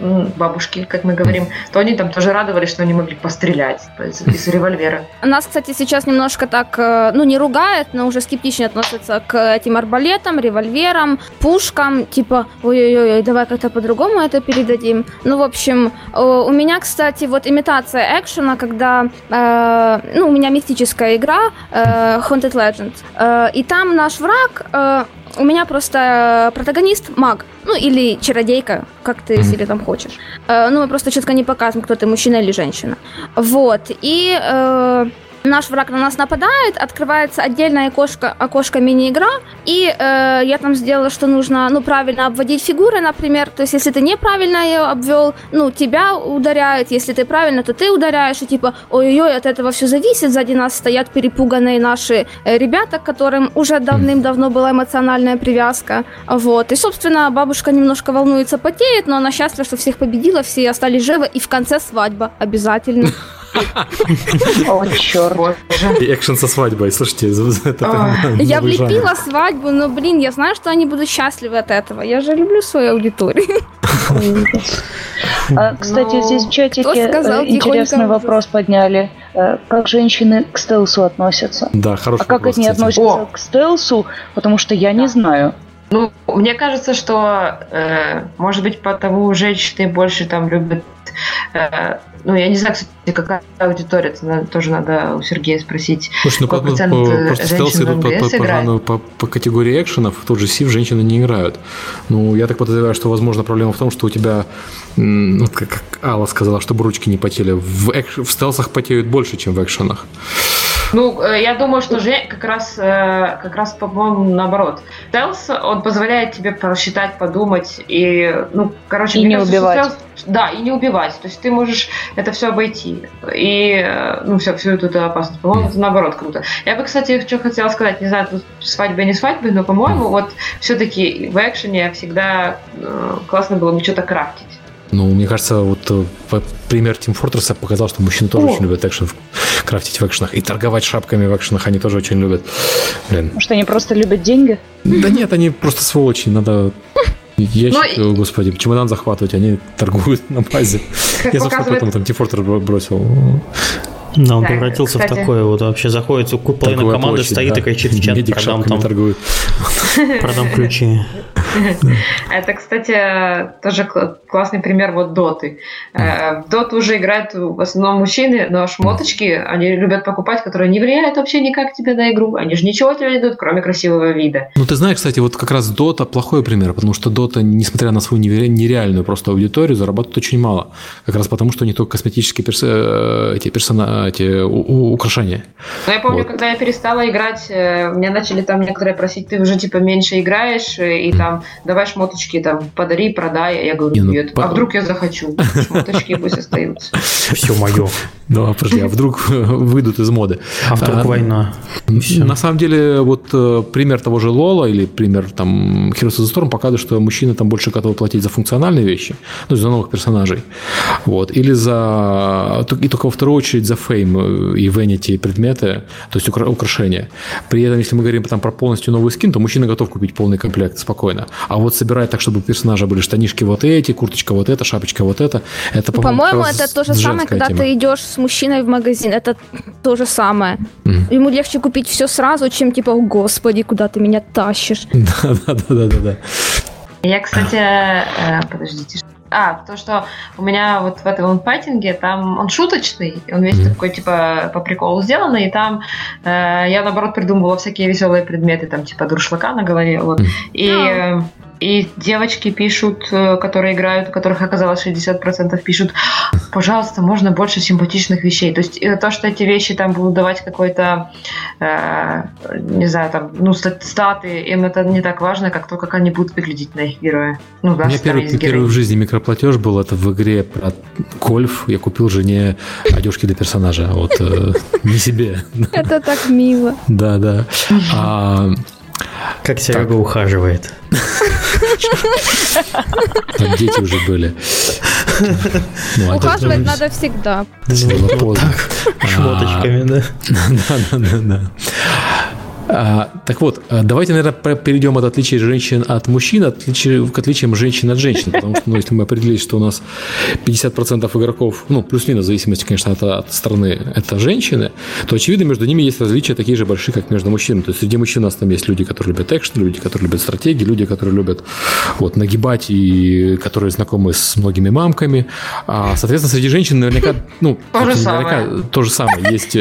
м, бабушки, как мы говорим, то они там тоже радовались, что они могли пострелять из, из револьвера. Нас, кстати, сейчас немножко так, э, ну, не ругает, но уже скептично относятся к этим арбалетам, револьверам, пушкам, типа, ой-ой-ой, давай как-то по-другому это передадим. Ну, в общем, э, у меня, кстати, вот имитация экшена, когда, э, ну, у меня мистическая игра э, Haunted Legend, э, и там наш враг, э, у меня просто э, протагонист маг, ну, или чародейка, как ты, если там хочешь. Э, ну, мы просто четко не показываем, кто ты, мужчина или женщина. Вот. И э, наш враг на нас нападает, открывается отдельное окошко, окошко мини-игра, и э, я там сделала, что нужно, ну, правильно обводить фигуры, например. То есть, если ты неправильно ее обвел, ну, тебя ударяют, если ты правильно, то ты ударяешь, и типа, ой-ой-ой, от этого все зависит, сзади нас стоят перепуганные наши э, ребята, к которым уже давным-давно была эмоциональная привязка. Вот. И, собственно, бабушка немножко волнуется, потеет, но она счастлива, что всех победила, все остались живы, и в конце свадьба обязательно. О, черт. Экшен со свадьбой, слушайте, прям Я влепила свадьбу, но, блин, я знаю, что они будут счастливы от этого. Я же люблю свою аудиторию. А, кстати, Ну, здесь в чатике кто сказал э, интересный вопрос подняли. Э, Как женщины к стелсу относятся? Да, хороший А как вопрос, они относятся к стелсу? Потому что я не знаю. Ну, мне кажется, что, э, может быть, потому женщины больше там любят... э, ну, я не знаю, кстати, какая аудитория, это надо- тоже надо у Сергея спросить. Слушай, ну Какой по- по- э, просто стелсы идут по, по, по, жанру, по, по категории экшенов, в тот же Сив женщины не играют. Ну, я так подозреваю, что, возможно, проблема в том, что у тебя, вот как, как Алла сказала, чтобы ручки не потели, в, экш- в стелсах потеют больше, чем в экшенах. Ну, э, я думаю, что же как раз, э, как раз, по-моему, наоборот. Стелс, он позволяет тебе просчитать, подумать и, ну, короче, И не кажется, убивать. стелс- да, и не убивать. То есть ты можешь это все обойти. И, э, ну, все, всю эту опасность. По-моему, это наоборот круто. Я бы, кстати, что хотела сказать, не знаю, тут свадьба не свадьба, но, по-моему, вот все-таки в экшене всегда э, классно было бы что-то крафтить. Ну, мне кажется, вот э, пример Team Fortress показал, что мужчины тоже О. очень любят экшен, крафтить в экшенах. И торговать шапками в экшенах они тоже очень любят. Блин. Может, они просто любят деньги? Да нет, они просто сволочи, надо... Ящик, Ну, о, господи, чемодан захватывать, они торгуют на базе. Как Я, собственно, показывает- потом там Team Fortress бро- бросил. Да, он Так, превратился кстати. в такое вот вообще заходит, половина команды площадь, стоит да. и кричит в чат, Медик продам там, продам ключи. Это, кстати, тоже классный пример вот доты. Э, в доту уже играют в основном мужчины, но шмоточки они любят покупать, которые не влияют вообще никак тебе на игру. Они же ничего тебе не дают, кроме красивого вида. Ну, ты знаешь, кстати, вот как раз дота плохой пример, потому что дота, несмотря на свою нереальную просто аудиторию, зарабатывает очень мало. Как раз потому, что они только косметические перс... Э, эти, персона... эти украшения. Ну, я помню, вот. когда я перестала играть, э, меня начали там некоторые просить, ты уже типа меньше играешь, и там давай шмоточки там подари, продай. Я говорю, ну, нет. А вдруг я захочу? Шмоточки пусть остаются. Все мое. Ну, а подожди, а вдруг выйдут из моды? А вдруг а, война? На самом деле, вот э, пример того же Лола или пример там Heroes of the Storm показывает, что мужчины там больше готовы платить за функциональные вещи, ну, за новых персонажей. Вот. Или за... И только во вторую очередь за фейм э, и vanity предметы, то есть украшения. При этом, если мы говорим там про полностью новый скин, то мужчина готов купить полный комплект спокойно. А вот собирать так, чтобы у персонажа были штанишки вот эти, курточка вот эта, шапочка вот эта, это, по-моему, по-моему это то же самое, когда тема. ты идешь с мужчиной в магазин, это то же самое. Mm. Ему легче купить все сразу, чем типа, о господи, куда ты меня тащишь. Да-да-да-да-да. Я, кстати, э, подождите, а, то, что у меня вот в этом файтинге, там он шуточный, он весь mm-hmm. такой, типа, по приколу сделанный, и там э, я, наоборот, придумывала всякие веселые предметы, там, типа, дуршлака на голове, вот. Mm-hmm. И... Э, и девочки пишут, э, которые играют, у которых оказалось 60%, пишут, пожалуйста, можно больше симпатичных вещей. То есть э, то, что эти вещи там будут давать какой-то, э, не знаю, там, ну, статы, им это не так важно, как то, как они будут выглядеть на их героя. Ну, да, У меня первый, первый в жизни микроплатеж был, это в игре про гольф. Я купил жене одежки для персонажа. Вот э, не себе. Это так мило. Да, да. А, как Серега так. ухаживает. Там дети уже были. Ну, Ухаживать надо всегда. Так, шмоточками, да? Да, да, да, да. А, так вот, а, давайте, наверное, перейдем от отличия женщин от мужчин к отличиям женщин от женщин. Потому что, ну, если мы определили, что у нас 50% игроков, ну, плюс-минус, в зависимости, конечно, от, от страны, это женщины, то, очевидно, между ними есть различия такие же большие, как между мужчинами. То есть среди мужчин у нас там есть люди, которые любят экшен, люди, которые любят стратегии, люди, которые любят вот, нагибать и которые знакомы с многими мамками. А, соответственно, среди женщин наверняка, ну, то наверняка самое. то же самое. Есть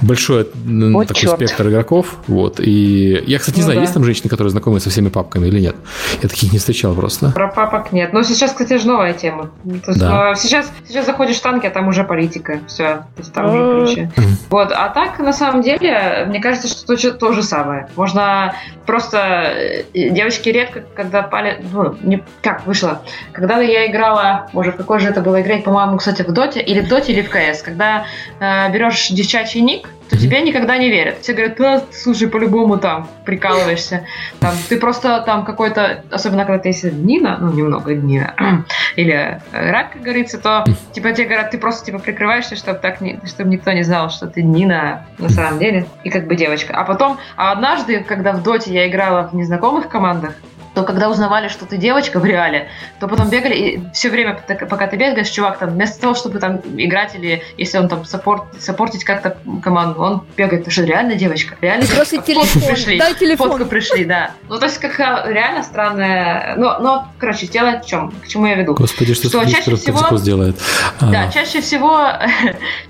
большой вот такой черт. спектр игроков. Вот, вот. И я, кстати, не ну, знаю, да. есть там женщины, которые знакомы со всеми папками или нет. Я таких не встречал просто. Про папок нет. Но сейчас, кстати, же новая тема. То есть, да. сейчас, сейчас заходишь в танки, а там уже политика. Все. То есть там уже ключи. Вот. А так, на самом деле, мне кажется, что то, то же самое. Можно просто... Э, девочки редко, когда пали... Ну, не... как вышло? Когда я играла... Боже, в какой же это было играть? По-моему, кстати, в Доте. Или в Доте, или в КС. Когда э, берешь девчачий ник, то тебе никогда не верят. Все говорят, да, слушай, по-любому там прикалываешься. Там, ты просто там какой-то, особенно когда ты если Нина, ну, немного Нина, или рак, как говорится, то типа тебе говорят, ты просто типа прикрываешься, чтобы так не, чтобы никто не знал, что ты Нина на самом деле, и как бы девочка. А потом, а однажды, когда в Доте я играла в незнакомых командах, то когда узнавали, что ты девочка в реале, то потом бегали, и все время, пока ты бегаешь, чувак там, вместо того, чтобы там играть, или если он там саппорт, саппортить как-то команду, он бегает, потому что реально девочка, реально Просто телефон, пришли, дай телефон. фотку пришли, да. Ну, то есть, как реально странная, но, но, короче, дело в чем, к чему я веду. Господи, что, что чаще всего, сделает. А. Да, чаще всего,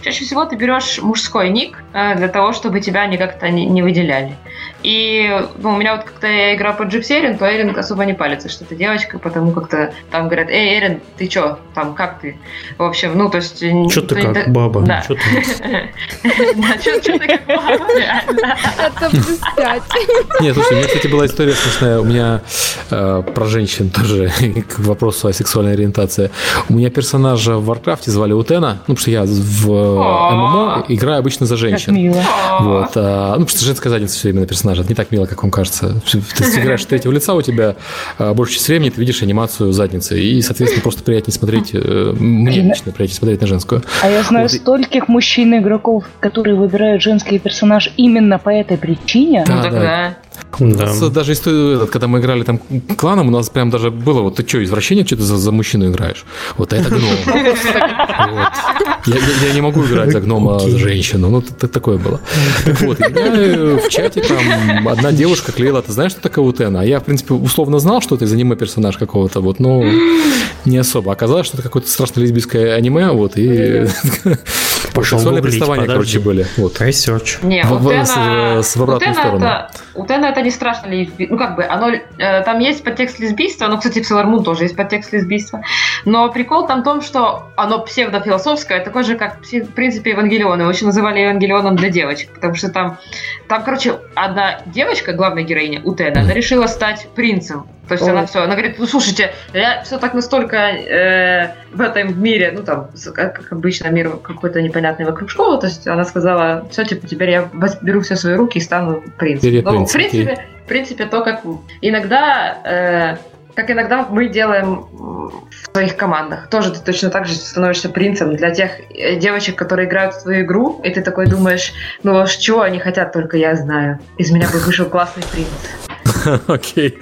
чаще всего ты берешь мужской ник э, для того, чтобы тебя они как-то не, не выделяли. И ну, у меня вот когда я играю по Джипсерин, то Эрин особо не палится, что ты девочка, потому как-то там говорят, эй, Эрин, ты чё, там, как ты? В общем, ну, то есть... Чё ты как баба? Да. Чё ты? Да, чё ты как баба, Это. Нет, слушай, у меня, кстати, была история смешная, у меня э, про женщин тоже, к вопросу о сексуальной ориентации. У меня персонажа в Warcraft е звали Утена, ну, потому что я в ММО играю обычно за женщин. Вот, а, ну, потому что женская задница все время на персонаже, это не так мило, как вам кажется. Ты играешь третьего лица, у тебя а, больше часть времени ты видишь анимацию задницы, и, соответственно, просто приятнее смотреть, э, мне лично приятнее смотреть на женскую. А я знаю вот. стольких мужчин-игроков, которые выбирают женский персонаж именно по этой причине. Да, ну, да. У нас даже история, когда мы играли там кланом, у нас прям даже было, вот ты что, извращение, что ты за, за мужчину играешь? Вот это гном. Я, не могу играть за гнома женщину. Ну, такое было. Так вот, я в чате там одна девушка клеила, ты знаешь, что такое Утена? А я, в принципе, условно знал, что это из аниме персонаж какого-то, вот, но не особо. Оказалось, что это какое-то страшно лесбийское аниме, вот, и Пошел Сексуальные приставания, короче, были. Вот. Research. Не, в, у Тена, с, с, в обратную сторону. Это, Тена это не страшно лесбийство. Ну, как бы, оно, э, там есть подтекст лесбийства, ну, кстати, в Sailor Moon тоже есть подтекст лесбийства. Но прикол там в том, что оно псевдофилософское, такое же, как, в принципе, Евангелион. Его еще называли Евангелионом для девочек, потому что там, там, короче, одна девочка, главная героиня, Утена, она решила стать принцем. То есть Ой. она все, она говорит, ну слушайте, я все так настолько э, в этом мире, ну там, как, обычно, мир какой-то непонятный вокруг школы, то есть она сказала, все, типа, теперь я беру все свои руки и стану принцем. Ну, в принципе, в принципе, то, как иногда э, как иногда мы делаем в своих командах. Тоже ты точно так же становишься принцем для тех э, девочек, которые играют в твою игру, и ты такой думаешь, ну а что они хотят, только я знаю. Из меня бы вышел классный принц. Окей.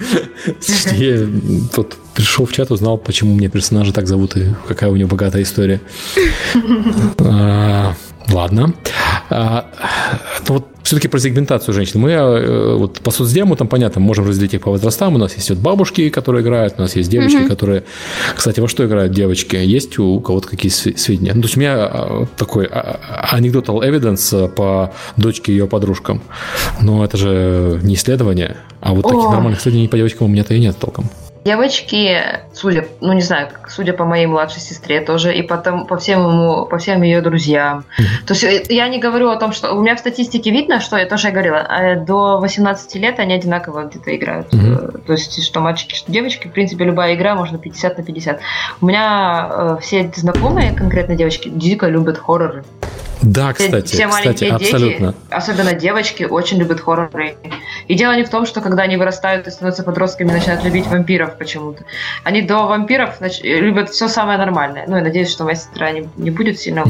Я тут пришел в чат, узнал, почему мне персонажа так зовут и какая у него богатая история. А, ладно. А, ну вот все-таки про сегментацию женщин. Мы э, вот по соцдему там, понятно, можем разделить их по возрастам. У нас есть вот бабушки, которые играют, у нас есть девочки, mm-hmm. которые... Кстати, во что играют девочки? Есть у кого-то какие сведения? Ну, то есть у меня а, такой anecdotal evidence по дочке и ее подружкам. Но это же не исследование. А вот таких нормальных исследований по девочкам у меня-то и нет толком. Девочки, судя, ну не знаю, судя по моей младшей сестре тоже, и потом по всем ему, по всем ее друзьям. То есть э, я не говорю о том, что у меня в статистике видно, что я тоже говорила, э, до 18 лет они одинаково где-то играют. Mm-hmm. То есть что мальчики, что девочки, в принципе, любая игра можно 50 на 50. У меня э, все знакомые, конкретно девочки, дико любят хорроры. Да, кстати, все, все маленькие кстати, дети, абсолютно. особенно девочки, очень любят хорроры. И дело не в том, что когда они вырастают и становятся подростками, начинают любить вампиров почему-то. Они до вампиров нач... любят все самое нормальное. Ну, я надеюсь, что моя сестра не, не будет сильно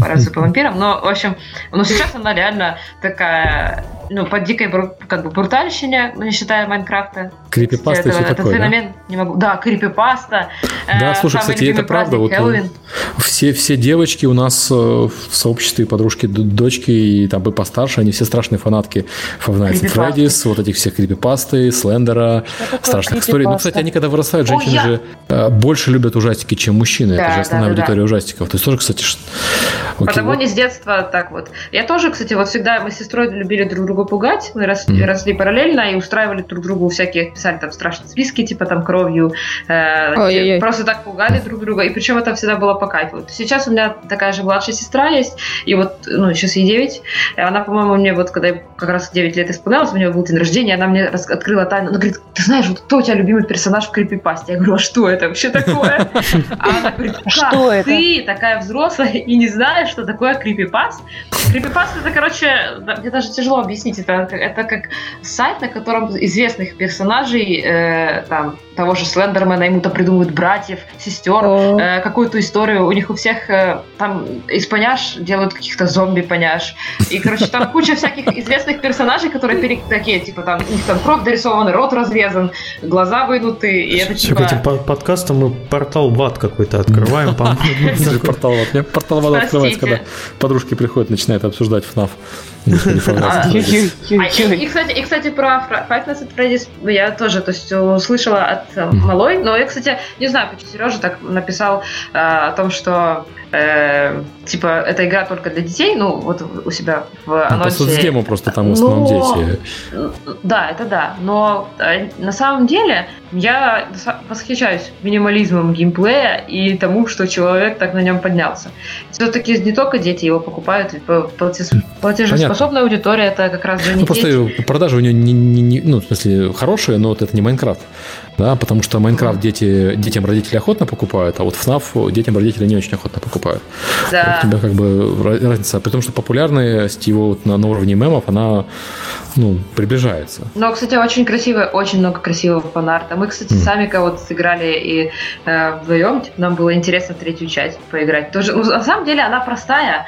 бороться по вампирам. Но, в общем, ну, сейчас она реально такая ну, под дикой как бы брутальщине, не считая Майнкрафта. Крипипаста и все такое, феномен, да? не могу. Да, крипипаста. Да, э, слушай, кстати, это правда. Вот э, все, все девочки у нас э, в сообществе подружки, дочки и там бы постарше, они все страшные фанатки Five Nights at Freddy's, вот этих всех крипипасты, Слендера, страшных историй. Ну, кстати, они когда вырастают, женщины О, же э, больше любят ужастики, чем мужчины. Да, это же основная да, да, аудитория да. ужастиков. То есть тоже, кстати, Окей, Потому вот. они с детства так вот. Я тоже, кстати, вот всегда мы с сестрой любили друг друга пугать. Мы росли, mm. росли параллельно и устраивали друг другу всякие, писали там страшные списки, типа там кровью. Э, просто так пугали друг друга. И причем это всегда было по кайфу. Сейчас у меня такая же младшая сестра есть. И вот, ну, сейчас ей 9. Она, по-моему, мне вот, когда как раз 9 лет исполнялось, у нее был день рождения, она мне открыла тайну. Она говорит, ты знаешь, вот кто у тебя любимый персонаж в крипипасте? Я говорю, а что это вообще такое? А она говорит, как что это? ты такая взрослая и не знаешь, что такое крипипаст. Крипипаст это, короче, мне даже тяжело объяснить. Это, это как сайт, на котором известных персонажей, э, там, того же Слендермена, ему-то придумывают братьев, сестер, э, какую-то историю. У них у всех э, там из поняш делают каких-то зомби-поняш. И, короче, там куча всяких известных персонажей, которые пере... такие, типа, там, у них там кровь дорисована, рот разрезан, глаза вынуты, и это типа... этим подкастом мы портал в ад какой-то открываем, Портал в ад. Портал в ад открывается, когда подружки приходят, начинают обсуждать FNAF. А, и, кстати, и, кстати, про Five Nights at Freddy's я тоже то есть, услышала от э, малой, но я, кстати, не знаю, почему Сережа так написал э, о том, что э, типа эта игра только для детей, ну вот у себя в анонсе. Ну, соцдему просто там в основном но... дети. Да, это да, но э, на самом деле я восхищаюсь минимализмом геймплея и тому, что человек так на нем поднялся. Все-таки не только дети его покупают, платежеспособная аудитория это как раз же не ну, Просто продажи у нее не, не, не, ну, в смысле, хорошие, но вот это не Майнкрафт да, потому что Майнкрафт дети, детям родители охотно покупают, а вот FNAF детям родители не очень охотно покупают. Да. У тебя как бы разница, при том, что популярность его вот на, на уровне мемов, она, ну, приближается. Но, кстати, очень красиво, очень много красивого фанарта. Мы, кстати, mm. сами кого-то сыграли и э, вдвоем, типа, нам было интересно в третью часть поиграть. Тоже, ну, на самом деле она простая,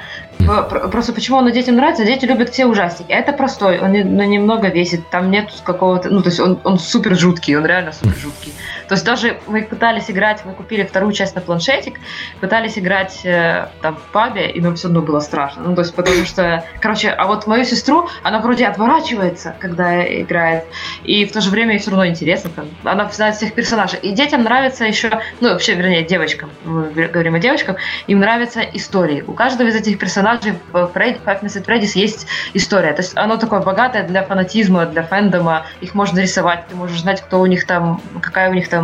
Просто почему он детям нравится? Дети любят все ужастики. Это простой, он немного весит, там нет какого-то... Ну, то есть он, он супер жуткий, он реально супер жуткий. То есть даже мы пытались играть, мы купили вторую часть на планшетик, пытались играть э, там в пабе, и нам все равно было страшно. Ну, то есть потому что... Короче, а вот мою сестру, она вроде отворачивается, когда играет, и в то же время ей все равно интересно. Там, она знает всех персонажей. И детям нравится еще... Ну, вообще, вернее, девочкам, мы говорим о девочках, им нравятся истории. У каждого из этих персонажей в Фредди, Five Nights at Freddy's есть история. То есть оно такое богатое для фанатизма, для фэндома. Их можно рисовать, ты можешь знать, кто у них там, какая у них там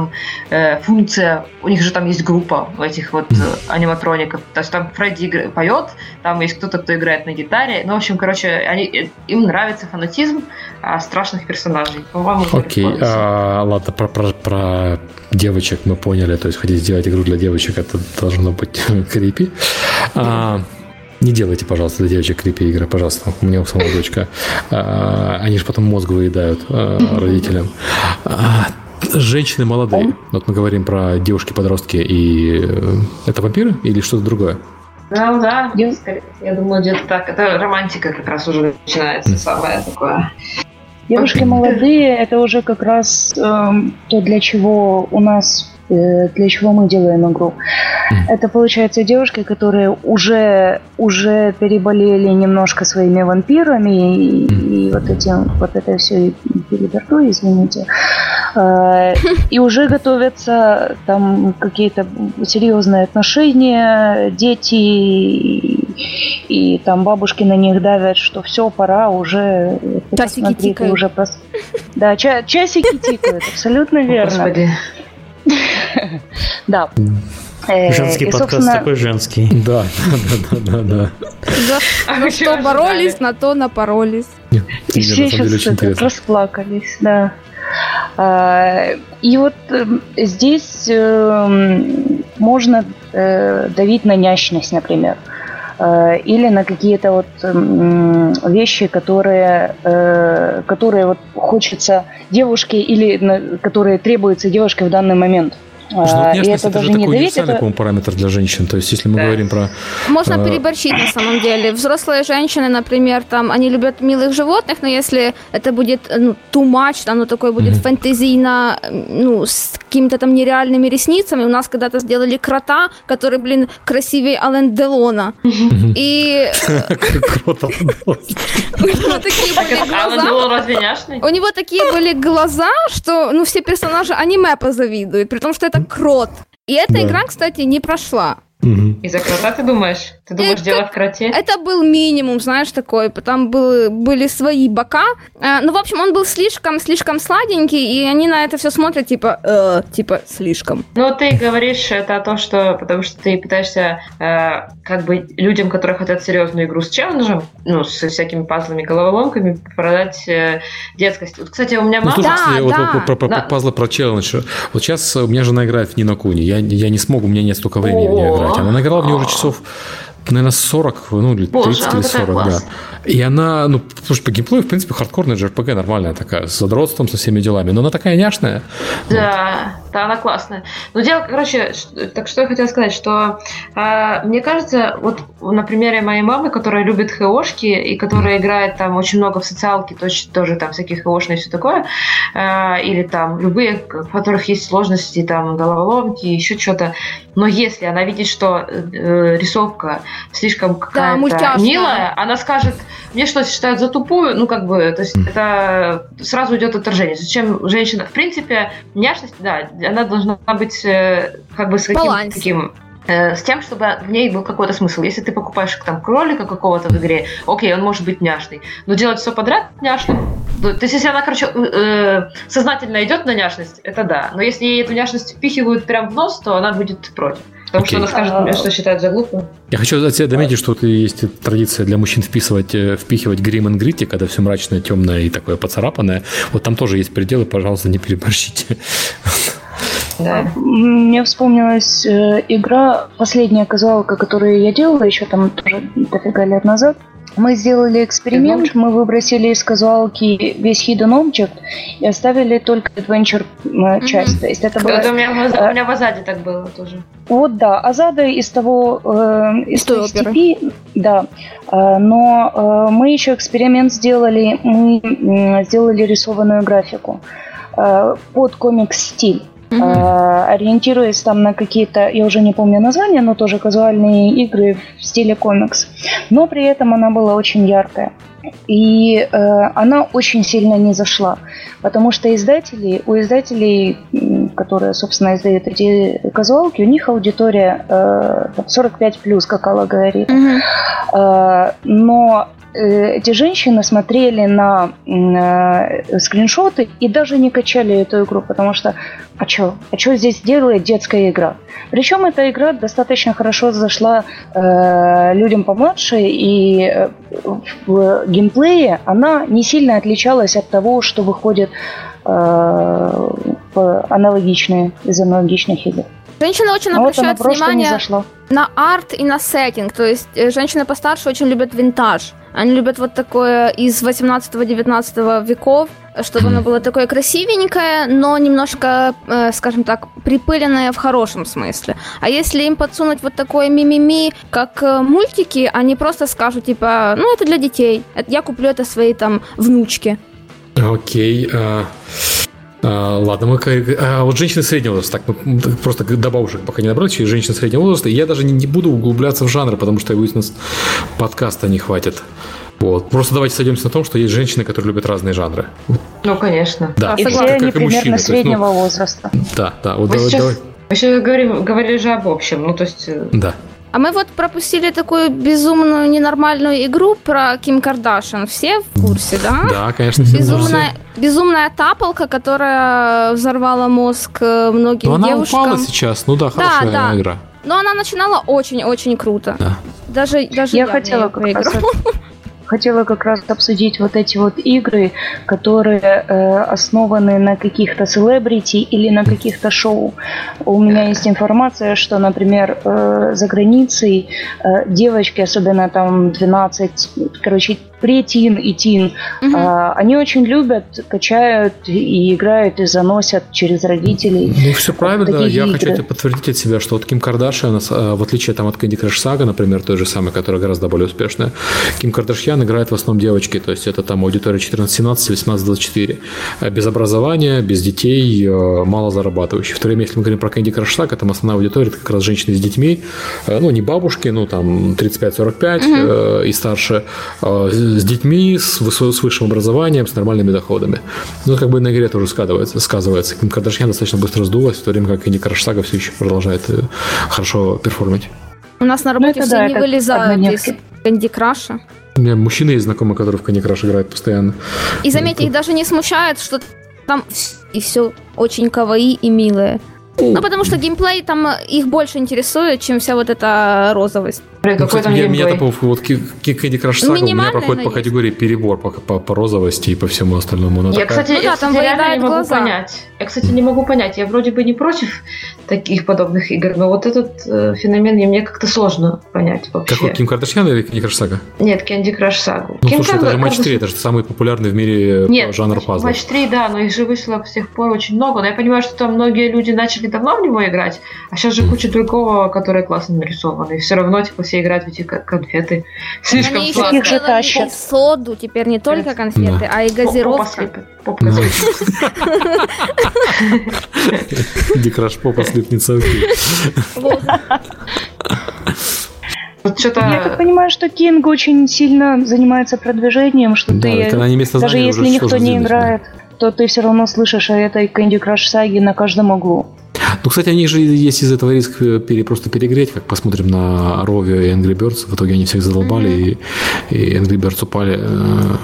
э, функция, у них же там есть группа этих вот э, аниматроников, то есть там Фредди поет, там есть кто-то, кто играет на гитаре, ну, в общем, короче, они, э, им нравится фанатизм а, страшных персонажей, по-моему. Окей, okay. а, ладно, про, про, про девочек мы поняли, то есть хотите сделать игру для девочек, это должно быть крипи. А, не делайте, пожалуйста, для девочек крипи игры, пожалуйста. У меня у самого дочка. А, они же потом мозг выедают а, родителям. А, Женщины молодые. Вот мы говорим про девушки-подростки, и э, это вампиры или что-то другое? Ну да, я, я думаю, где-то так. Это романтика как раз уже начинается, самое такое. Девушки молодые, это уже как раз э, то, для чего у нас для чего мы делаем игру. Это, получается, девушки, которые уже, уже переболели немножко своими вампирами и, и вот этим, вот это все переберту, извините. Э, и уже готовятся там какие-то серьезные отношения, дети, и, и там бабушки на них давят, что все, пора уже... Часики тикают. Уже прос... Да, ча- часики тикают, абсолютно верно. Господи. Да. Э, женский и, подкаст собственно... такой женский. Да, да, да, да, да. За что боролись, на то напоролись. И все сейчас расплакались, да. А, и вот эм, здесь эм, можно э, давить на нящность, например. Э, или на какие-то вот вещи, которые, которые вот хочется девушке или которые требуются девушке в данный момент. Слушай, ну, и это, это даже же не такой универсальный это... параметр для женщин. То есть, если мы да. говорим про... Можно э... переборщить на самом деле. Взрослые женщины, например, там, они любят милых животных, но если это будет ну, too much, там, ну, такой будет mm-hmm. фэнтезийно, ну, с какими-то там нереальными ресницами. У нас когда-то сделали крота, который, блин, красивее Ален Делона. И... У него такие были глаза. У него такие были глаза, что, ну, все персонажи аниме позавидуют, при том, что это это крот. И эта да. игра, кстати, не прошла. Угу. Из-за крота ты думаешь? Ты думаешь, это, дело в кроте? Это был минимум, знаешь, такой. Там был, были свои бока. Э, ну, в общем, он был слишком, слишком сладенький, и они на это все смотрят, типа, э, типа, слишком. Ну, ты говоришь это о том, что, потому что ты пытаешься, э, как бы, людям, которые хотят серьезную игру с челленджем, ну, со всякими пазлами, головоломками, продать э, детскость. Вот, кстати, у меня мама... Ну, слушай, да, вот, да. Вот, про, про, да. пазлы про челлендж. Вот сейчас у меня жена играет в Нинокуни. Я, я не смогу, у меня нет столько времени в нее играть. Она наиграла в нее уже часов наверное, 40, ну, или 30 Боже, или 40, да. И она, ну, слушай, по геймплею, в принципе, хардкорная JRPG нормальная такая, с задротством, со всеми делами, но она такая няшная. Да, вот. Да, она классная. Но дело, короче, так что я хотела сказать, что э, мне кажется, вот на примере моей мамы, которая любит хэошки и которая играет там очень много в социалке, тоже, тоже там всякие хэошные и все такое, э, или там любые, в которых есть сложности, там, головоломки, еще что-то, но если она видит, что э, рисовка слишком какая-то да, милая, она скажет, мне что, считают за тупую? Ну, как бы, то есть это сразу идет отторжение. Зачем женщина, в принципе, няшность, да, она должна быть э, как бы с каким-то таким э, с тем, чтобы в ней был какой-то смысл. Если ты покупаешь там кролика какого-то в игре, окей, он может быть няшный, но делать все подряд няшным, то есть если она, короче, э, сознательно идет на няшность, это да. Но если ей эту няшность впихивают прям в нос, то она будет против. Потому okay. что она скажет, что считает за глупую. Я хочу от себя дометить, что есть традиция для мужчин вписывать, э, впихивать грим и грити, когда все мрачное, темное и такое поцарапанное. Вот там тоже есть пределы, пожалуйста, не переборщите. Да. Мне вспомнилась э, игра, последняя казуалка, которую я делала еще там тоже дофига лет назад. Мы сделали эксперимент, мы выбросили из казуалки весь Hidden Object и оставили только Adventure э, часть. Mm-hmm. То есть это было... Это у меня, у меня в Азаде так было тоже. Вот да, Азада из того, э, из той степи, Да, э, но э, мы еще эксперимент сделали, мы сделали рисованную графику под комикс-стиль. Mm-hmm. ориентируясь там на какие-то, я уже не помню названия, но тоже казуальные игры в стиле комикс. Но при этом она была очень яркая. И э, она очень сильно не зашла, потому что издатели, у издателей, которые, собственно, издают эти казуалки, у них аудитория э, 45 плюс, как Алла говорит. Mm-hmm. Э, но Э, эти женщины смотрели на э, скриншоты и даже не качали эту игру, потому что а что, а что здесь делает детская игра? Причем эта игра достаточно хорошо зашла э, людям помладше, и э, в геймплее она не сильно отличалась от того, что выходит э, аналогичные из аналогичных игр. Женщины очень Но обращают вот внимание на арт и на сеттинг. То есть э, женщины постарше очень любят винтаж. Они любят вот такое из 18-19 веков, чтобы оно было такое красивенькое, но немножко, э, скажем так, припыленное в хорошем смысле. А если им подсунуть вот такое мимими, как э, мультики, они просто скажут, типа, ну, это для детей, я куплю это своей там внучке. Окей. Okay, а, ладно, мы а вот женщины среднего возраста, так мы просто до бабушек пока не набрали, женщины среднего возраста. И я даже не, не буду углубляться в жанры, потому что у нас подкаста не хватит. Вот. Просто давайте сойдемся на том, что есть женщины, которые любят разные жанры. Ну, конечно. Да. И все они примерно мужчины, среднего есть, ну, возраста. Да, да. Вот мы давай, сейчас, давай. Мы сейчас говорим, говорили же об общем. Ну, то есть... Э, да. А мы вот пропустили такую безумную ненормальную игру про Ким Кардашин. Все в курсе, да? Да, конечно. Безумная, безумная тапалка, которая взорвала мозг э, многим Но девушкам. она упала сейчас. Ну да, хорошая да, да. игра. Но она начинала очень-очень круто. Да. Даже, даже я, я хотела как раз хотела как раз обсудить вот эти вот игры, которые э, основаны на каких-то селебрити или на каких-то шоу. У меня есть информация, что, например, э, за границей э, девочки, особенно там 12, короче, претин и тин, угу. а, они очень любят, качают и играют и заносят через родителей. Ну, все правильно. Я игры. хочу это подтвердить от себя, что вот Ким Кардашьян, а, в отличие там, от Candy Crush Saga, например, той же самой, которая гораздо более успешная, Ким Кардашьян играет в основном девочки, то есть это там аудитория 14-17, 18-24. Без образования, без детей, а, мало зарабатывающих. В то время, если мы говорим про Candy Crush Saga, там основная аудитория это как раз женщины с детьми, а, ну, не бабушки, ну, там 35-45 угу. и старше, с детьми, с, с высшим образованием, с нормальными доходами. Ну, как бы на игре тоже сказывается. сказывается. Ким Кардашьян достаточно быстро сдулась, в то время как Энди Краш все еще продолжает э, хорошо перформить. У нас на работе ну, все да, не вылезают из Кэнди Краша. У меня мужчины есть знакомые, которые в Candy Crush играют постоянно. И заметьте, их даже не смущает, что там и все очень каваи и милое. Ну, потому что геймплей там их больше интересует, чем вся вот эта розовость. Блин, ну, кстати, меня, меня по вот Candy Crush Saga у меня проходит по категории перебор по, по, по розовости и по всему остальному. Но я, такая... кстати, ну, да, я, кстати, реально не могу глаза. понять. Я, кстати, не могу понять. Я вроде бы не против таких подобных игр, но вот этот э, феномен мне как-то сложно понять вообще. Какой, Ким Кардашьян или Candy Crush Saga? Нет, Candy Crush Saga. Ну, слушай, это же Матч 3, это же самый популярный в мире э, Нет, жанр пазлов. Матч 3, да, но их же вышло с тех пор очень много. Но я понимаю, что там многие люди начали давно в него играть, а сейчас же куча другого, которые классно нарисованы. И все равно, типа, все играют в эти конфеты. Слишком Они сладко. еще же соду, теперь не только конфеты, да. а и газировка. Попа Декраш попа слипнет что-то... Я так понимаю, что Кинг очень сильно занимается продвижением, что да, ты, даже если никто не играет, то ты все равно слышишь о этой Candy Crush саге на каждом углу. Ну, кстати, они же есть из этого риск э, пере, просто перегреть, как посмотрим на Rovio и Angry Birds. В итоге они всех задолбали, mm-hmm. и, и Angry Birds упали, э,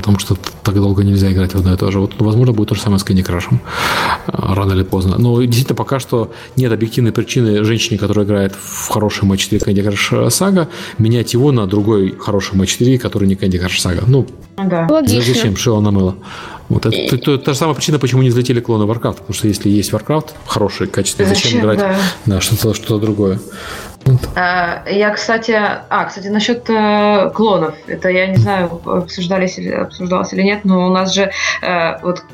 потому что так долго нельзя играть в одно и то же. Вот, возможно, будет то же самое с Candy Crush, э, рано или поздно. Но действительно, пока что нет объективной причины женщине, которая играет в хороший матч 4 Candy Crush Saga, менять его на другой хороший матч 4, который не Candy Crush Saga. Ну, да. зачем? Шила на мыло. Вот это, это, это та же самая причина, почему не взлетели клоны Warcraft. Потому что если есть Warcraft, хороший, качественный, зачем, зачем играть да. на что-то что другое? А, я, кстати, а, кстати, насчет э, клонов. Это я не знаю, обсуждались или обсуждалось или нет, но у нас же э, вот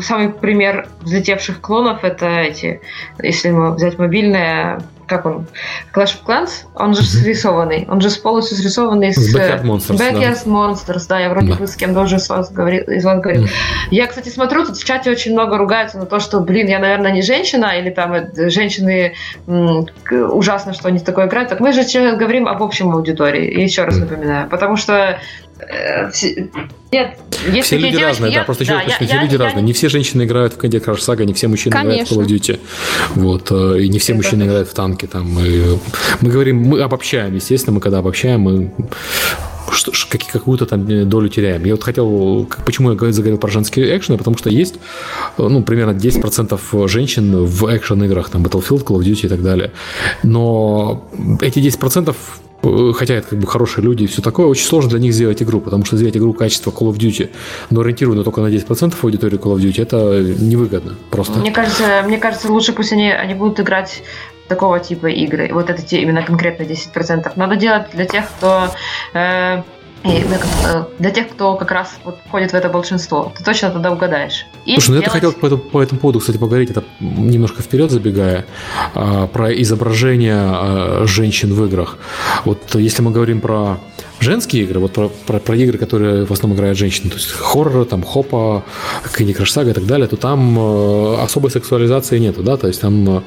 самый пример взлетевших клонов это эти, если взять мобильные как он, Clash of Clans, он же срисованный, он же полностью срисованный с... С Backyard Monsters, Backyard да. Monsters, да, я вроде Да. бы с кем-то уже из вас говорил. Из вас говорил. Мгм. Я, кстати, смотрю, тут в чате очень много ругаются на то, что, блин, я, наверное, не женщина, или там э, женщины ужасно, что они такое играют. Так мы же говорим об общем аудитории, еще раз напоминаю. Потому что э, нет, есть Все люди девочки, разные, я- да, просто еще да, раз уточню, я- все я- люди я- разные. Не все женщины играют в Candy Crush Saga, не все мужчины играют в Call of Конечно. Duty. Вот, э, и не все Это мужчины точно. играют в танки. Там, и мы говорим, мы обобщаем, естественно, мы когда обобщаем, мы что, какие- какую-то там э, долю теряем. Я вот хотел, как- почему я заговорил про женские экшены, потому что есть, э, ну, примерно 10% женщин в экшен-играх, там, Battlefield, Call of Duty и так далее. Но эти 10% э, хотя это как бы хорошие люди и все такое, очень сложно для них сделать игру, потому что сделать игру качества Call of Duty, но ориентированную только на 10% аудитории Call of Duty, это невыгодно просто. Мне кажется, мне кажется, лучше пусть они, они будут играть такого типа игры. Вот это те, именно конкретно 10%. Надо делать для тех, кто э, и для, э, для тех, кто как раз вот входит в это большинство. Ты точно тогда угадаешь. И Слушай, ну я хотел по этому, по этому поводу, кстати, поговорить, это немножко вперед забегая, а, про изображение а, женщин в играх. Вот если мы говорим про женские игры, вот про, про, про игры, которые в основном играют женщины, то есть хоррор, там, хопа, Saga и так далее, то там э, особой сексуализации нету, да, то есть там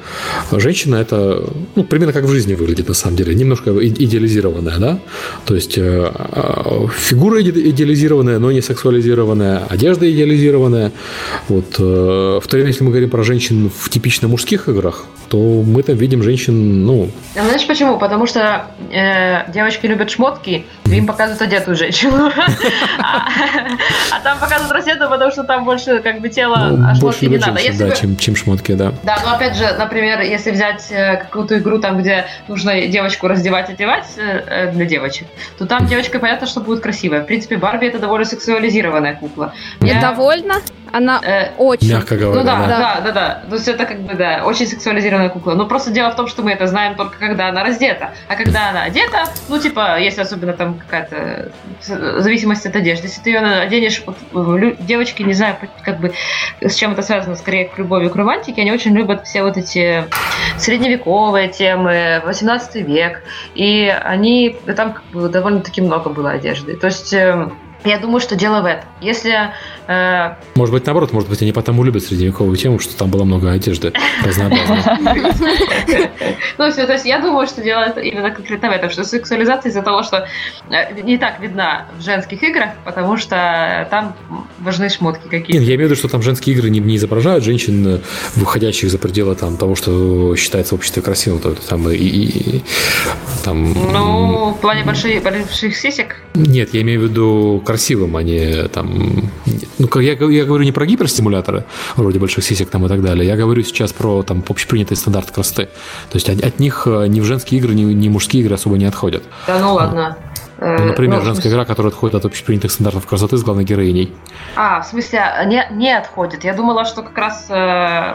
э, женщина это, ну, примерно как в жизни выглядит на самом деле, немножко идеализированная, да, то есть э, э, фигура иде- идеализированная, но не сексуализированная, одежда идеализированная, вот, э, в то время, если мы говорим про женщин в типично мужских играх, то мы там видим женщин, ну, А Знаешь почему? Потому что э, девочки любят шмотки, им показывают одетую женщину. А а там показывают раздетую, потому что там больше как бы тело, а ну, шмотки не надо. да, чем, шмотки, да. Да, но опять же, например, если взять э, какую-то игру, там, где нужно девочку раздевать, одевать э, э, для девочек, то там девочка, понятно, что будет красивая. В принципе, Барби это довольно сексуализированная кукла. Я- Довольно? Она э, очень. Мягко говоря, ну да, да. да, да, да. То есть это как бы, да, очень сексуализированная кукла. Но просто дело в том, что мы это знаем только когда она раздета. А когда она одета, ну, типа, если особенно там какая-то э, зависимость от одежды, если ты ее оденешь, вот, лю- девочки, не знаю, как бы, с чем это связано, скорее, к любови к романтике, они очень любят все вот эти средневековые темы, 18 век, и они, там как бы довольно-таки много было одежды. То есть э, я думаю, что дело в этом. Если э, Может быть, наоборот, может быть, они потому любят средневековую тему, что там было много одежды разнообразной. Ну, всё, то есть я думаю, что дело это именно конкретно в этом, что сексуализация из-за того, что э, не так видна в женских играх, потому что там важны шмотки Нет, какие-то. я имею в виду, что там женские игры не, не изображают женщин, э, выходящих за пределы там, того, что считается в обществе красивым. То, там, и- там, Ну, в плане больших, больших сисек. Нет, я имею в виду красивым, а не там... Ну, я, я говорю не про гиперстимуляторы, вроде больших сисек там и так далее. Я говорю сейчас про там общепринятый стандарт красоты. То есть от, от них э, ни в женские игры, ни, ни в мужские игры особо не отходят. Да ну ладно. Э, Ну, например, ну, женская смысле- игра, которая отходит от общепринятых стандартов красоты с главной героиней. А, в смысле, не, не отходит. Я думала, что как раз э,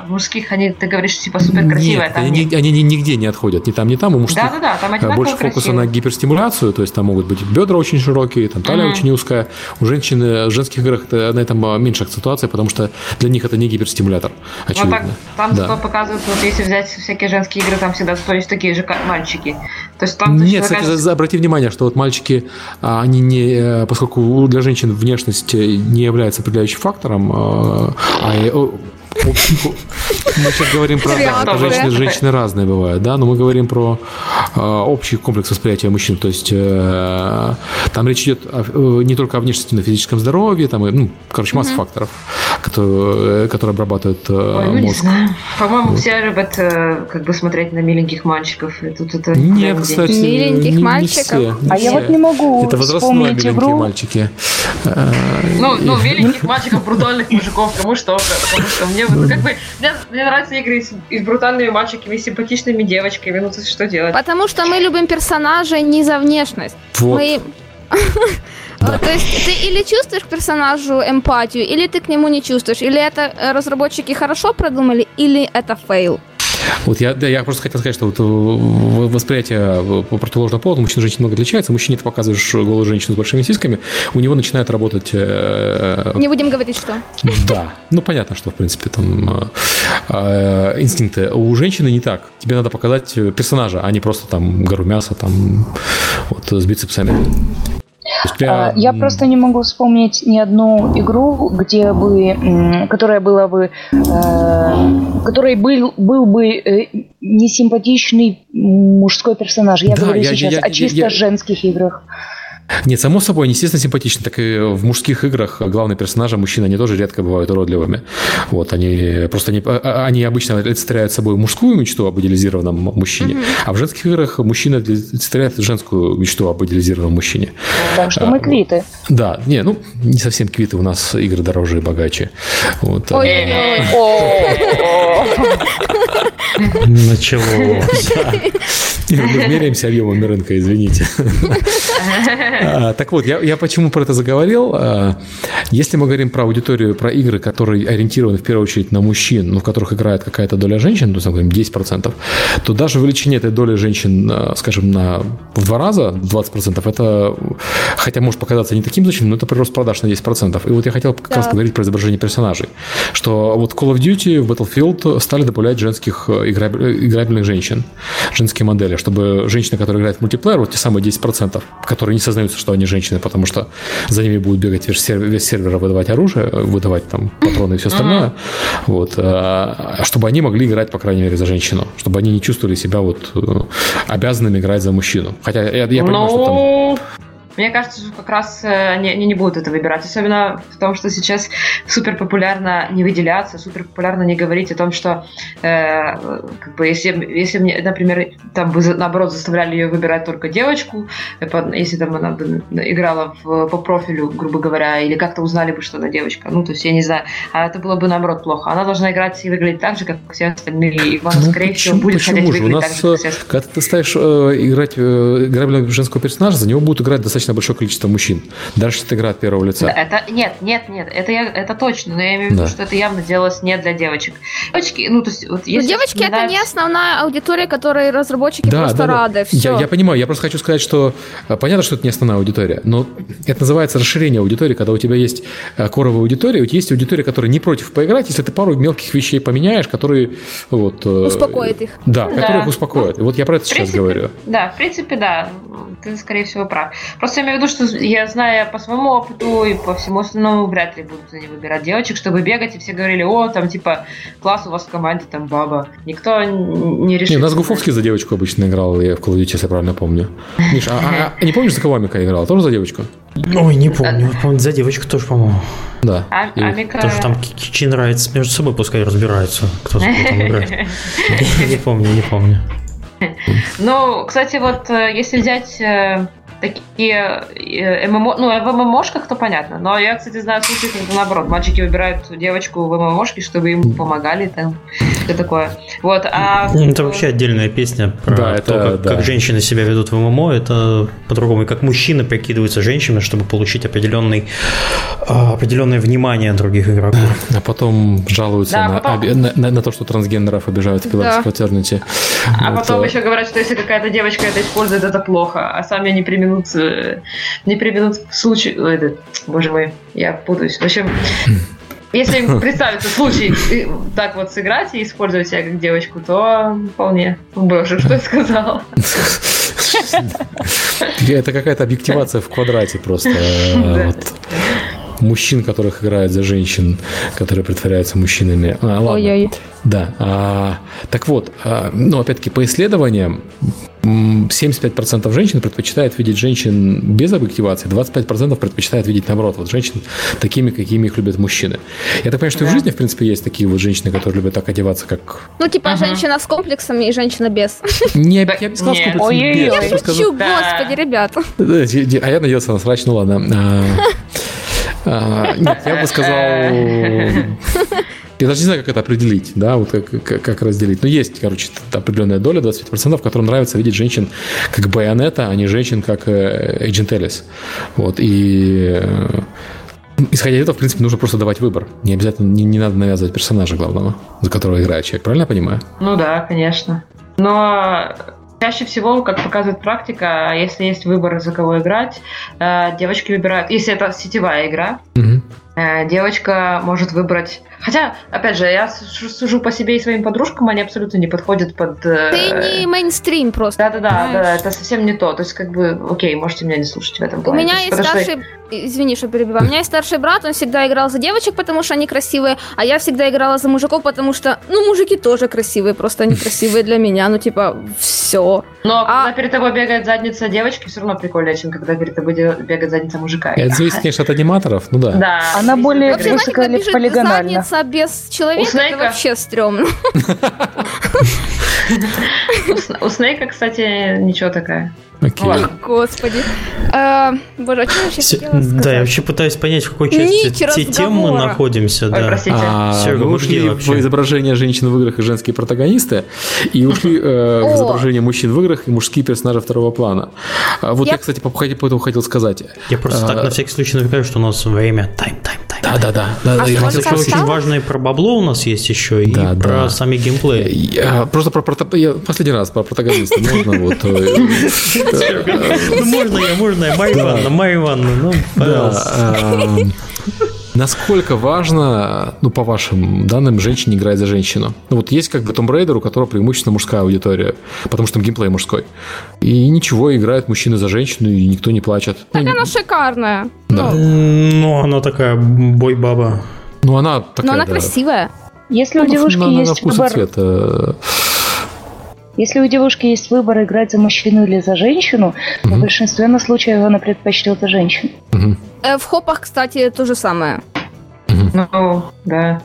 в мужских они, ты говоришь, типа супер красивая. Нет, они, они ни- нигде не отходят. Ни там, ни там. У мужских Да-да-да, там э, больше фокуса красиво. на гиперстимуляцию, то есть там могут быть бедра очень широкие, там талия Мгм. очень узкая. У женщин э, в женских играх на этом меньше акцентуации, потому что для них это не гиперстимулятор, Ну очевидно. так, там Да. зато показывают, вот если взять всякие женские игры, там всегда есть такие же мальчики. То есть там Нет, кстати, же- за- обрати внимание, что вот мальчики, а, они не, э, поскольку для женщин внешность не является определяющим фактором, э, а э, мы сейчас говорим про да, женщины, женщины разные бывают, да, но мы говорим про э, общий комплекс восприятия мужчин, то есть э, там речь идет о- э, не только о внешности, но и физическом здоровье, там, и, ну, короче, масса факторов, которые, которые обрабатывают э, Ой, ну мозг. По-моему, все любят э, как бы смотреть на миленьких мальчиков. И тут это Нет, кстати. Миленьких не- не мальчиков. все, не А я вот не могу Это вспомнить миленькие игру. мальчики. Ну, ну, миленьких мальчиков, брутальных мужиков, кому что. Потому что мне вот как бы... Мне, мне нравятся игры с, и с брутальными мальчиками, и с симпатичными девочками. Ну, то есть что делать? Потому что мы любим персонажей не за внешность. Вот. Мы... А, То есть ты или чувствуешь к персонажу эмпатию, или ты к нему не чувствуешь. Или это э, разработчики хорошо продумали, или это фейл. Вот я, да, я просто хотел сказать, что вот восприятие по противоположному поводу мужчин и женщин много отличается. Мужчине ты показываешь голую женщину с большими сиськами, у него начинает работать... Не будем говорить, что. Да. Ну, понятно, что, в принципе, там инстинкты. У женщины не так. Тебе надо показать персонажа, а не просто там гору мяса там вот с бицепсами. Я... я просто не могу вспомнить ни одну игру, где бы, которая была бы, э, которой был, был бы э, несимпатичный мужской персонаж. Я да, говорю я, сейчас я, о чисто я, женских играх. Нет, само собой, они, естественно, симпатичны. Так и в мужских играх главные персонажи, мужчины, они тоже редко бывают уродливыми. Вот, они просто не, а, а, они обычно олицетворяют собой мужскую мечту об идеализированном мужчине, mm-hmm. а в женских играх мужчина олицетворяет женскую мечту об идеализированном мужчине. Так что мы квиты. Да, не, ну, не совсем квиты, у нас игры дороже и богаче. Вот. Началось. Мы меряемся объемами рынка, извините. А, так вот, я, почему про это заговорил? А, если мы говорим про аудиторию, про игры, которые ориентированы в первую очередь на мужчин, но в которых играет какая-то доля женщин, мы говорим 10%, то даже увеличение этой доли женщин, а, скажем, на в два раза, 20%, это, хотя может показаться не таким значительным, но это прирост продаж на 10%. И вот я хотел как раз поговорить про изображение персонажей, что вот Call of Duty, в Battlefield стали добавлять женских играбельных женщин, женские модели, чтобы женщины, которые играют в мультиплеер, вот те самые 10%, которые не сознаются, что они женщины, потому что за ними будут бегать весь сервер, весь сервер выдавать оружие, выдавать там патроны и все остальное, вот, а, чтобы они могли играть, по крайней мере, за женщину, чтобы они не чувствовали себя вот э, обязанными играть за мужчину. Хотя я, я понимаю, что там ну, мне кажется, что как раз э, они, они не будут это выбирать. Особенно в том, что сейчас супер популярно не выделяться, супер популярно не говорить о том, что э, как бы если, если мне, например, там бы наоборот заставляли ее выбирать только девочку, э, если там она бы играла в, по профилю, грубо говоря, или как-то узнали бы, что она девочка. Ну, то есть я не знаю. А это было бы наоборот плохо. Она должна играть и выглядеть так же, как все остальные. И она, ну, скорее почему, всего, будет почему хотеть же? выглядеть У нас, так же, как все Когда ты ставишь э, играть э, играбельного женского персонажа, за него будут играть достаточно достаточно большое количество мужчин. Даже если это игра от первого лица. Да, это, нет, нет, нет, это, я, это точно, но я имею в виду, да. что это явно делалось не для девочек. Девочки, ну, то есть, вот если девочки вспоминать... это не основная аудитория, которой разработчики да, просто да, рады. Да. Я, я понимаю, я просто хочу сказать, что э, понятно, что это не основная аудитория, но это называется расширение аудитории, когда у тебя есть э, коровая аудитория, у тебя есть аудитория, которая не против поиграть, если ты пару мелких вещей поменяешь, которые вот... Э, успокоит их. Да, да. которые их успокоят. Вот я про это принципе, сейчас говорю. Да, в принципе, да. Ты, скорее всего, прав. Просто я имею в виду, что я знаю по своему опыту и по всему остальному вряд ли будут они выбирать девочек, чтобы бегать, и все говорили, о, там, типа, класс у вас в команде, там, баба. Никто не решил. Не, у нас Гуфовский за девочку обычно играл, я в Call of Duty, если я правильно помню. Миша, а, а, а не помнишь, за кого Амика играл? Тоже за девочку? Ой, не помню. помню за девочку тоже, по-моему. Да. А, Амика... Тоже там Кичи нравится между собой, пускай разбираются, кто с кем там играет. Не помню, не помню. Ну, кстати, вот э, если взять э, такие э, ММО, ну, в ММОшках, то понятно. Но я, кстати, знаю случаи, когда наоборот, мальчики выбирают девочку в ММОшке, чтобы им помогали, там, все такое. Вот, а... Ну, это вообще отдельная песня про да, это, то, как, да. как женщины себя ведут в ММО. Это по-другому. И как мужчины прикидываются женщинами, чтобы получить определенный, а, определенное внимание других игроков. А потом жалуются да, на, потом... На, на, на то, что трансгендеров обижают в да. Fraternity. А вот. потом еще говорят, что если какая-то девочка это использует, это плохо. А сами не применяют применут, э, не применут в случае... Этот, боже мой, я путаюсь. В общем, если представится случай так вот сыграть и использовать себя как девочку, то вполне. Боже, что я сказал? Это какая-то объективация в квадрате просто. Мужчин, которых играют за женщин, которые притворяются мужчинами. А, ладно. Ой-ой. Да. А, так вот, а, ну, опять-таки, по исследованиям, 75% женщин предпочитают видеть женщин без объективации, 25% предпочитают видеть наоборот, вот женщин такими, какими их любят мужчины. Я так понимаю, что да. в жизни, в принципе, есть такие вот женщины, которые любят так одеваться, как... Ну, типа ага. женщина с комплексами и женщина без. Не, я бы не сказал с комплексами без. Я шучу, господи, ребята. А я надеялся на срач, ну ладно. А, нет, я бы сказал... Я даже не знаю, как это определить, да, вот как, как, как разделить. Но есть, короче, определенная доля, 25%, которым нравится видеть женщин как байонета, а не женщин как э, Agent Alice. Вот, и э, исходя из этого, в принципе, нужно просто давать выбор. Не обязательно, не, не надо навязывать персонажа главного, за которого играет человек. Правильно я понимаю? Ну да, конечно. Но чаще всего, как показывает практика, если есть выбор, за кого играть, э, девочки выбирают, если это сетевая игра, Мгм. Э, девочка может выбрать... Хотя, опять же, я сужу по себе и своим подружкам, они абсолютно не подходят под... э, Ты не мейнстрим просто. Да-да-да, понимаешь? да, это совсем не то. То есть, как бы, окей, можете меня не слушать в этом У плане. меня То есть что- старший... Извини, что перебиваю. У меня есть старший брат, он всегда играл за девочек, потому что они красивые, а я всегда играла за мужиков, потому что, ну, мужики тоже красивые, просто они красивые для меня, ну, типа, все. Но А- когда перед тобой бегает задница девочки, все равно прикольнее, чем когда перед тобой бегает задница мужика. Это зависит, конечно, от аниматоров, ну да. Да. Она более Вообще, Высокополигонально. задница без человека, У это вообще стрёмно. У Снейка, кстати, ничего такая. Окей. Ладно. Господи. Э, Боже, о чем я вообще Се- хотела сказать? Да, я вообще пытаюсь понять, в какой части Нить те- тем мы находимся. Ой, Да. простите. А, Серега, мы мы ушли в изображение женщин в играх и женские протагонисты, и ушли э, в изображение мужчин в играх и мужские персонажи второго плана. А Вот я, Я- кстати, по по этому хотел сказать. Я просто так А, на всякий случай намекаю, что у нас время. Тайм, тайм, тайм. Да, да, да. да, да, А я сколько хотел Еще спросить. очень важное про бабло у нас есть еще и Да, про да. сами геймплей. Я просто про прото- я последний раз про протагониста. Можно вот. Ну можно я, можно я, Марья Ивановна, Марья Ивановна, ну, пожалуйста. Да. эм, Насколько важно, ну, по вашим данным, женщине играть за женщину? Ну, вот есть как бы Tomb Raider, у которого преимущественно мужская аудитория, потому что там геймплей мужской. И ничего, играет мужчина за женщину, и никто не плачет. Так Ну, она шикарная. Да. Ну, она такая бой-баба. Ну, она такая, Но она да. красивая. Если у Ну, девушки на- на есть вкус и выбор. Если у девушки есть выбор играть за мужчину или за женщину, в Мгм. большинстве на случаев она предпочтет за женщину. мгм. Э, В хопах, кстати, то же самое. Ну, да.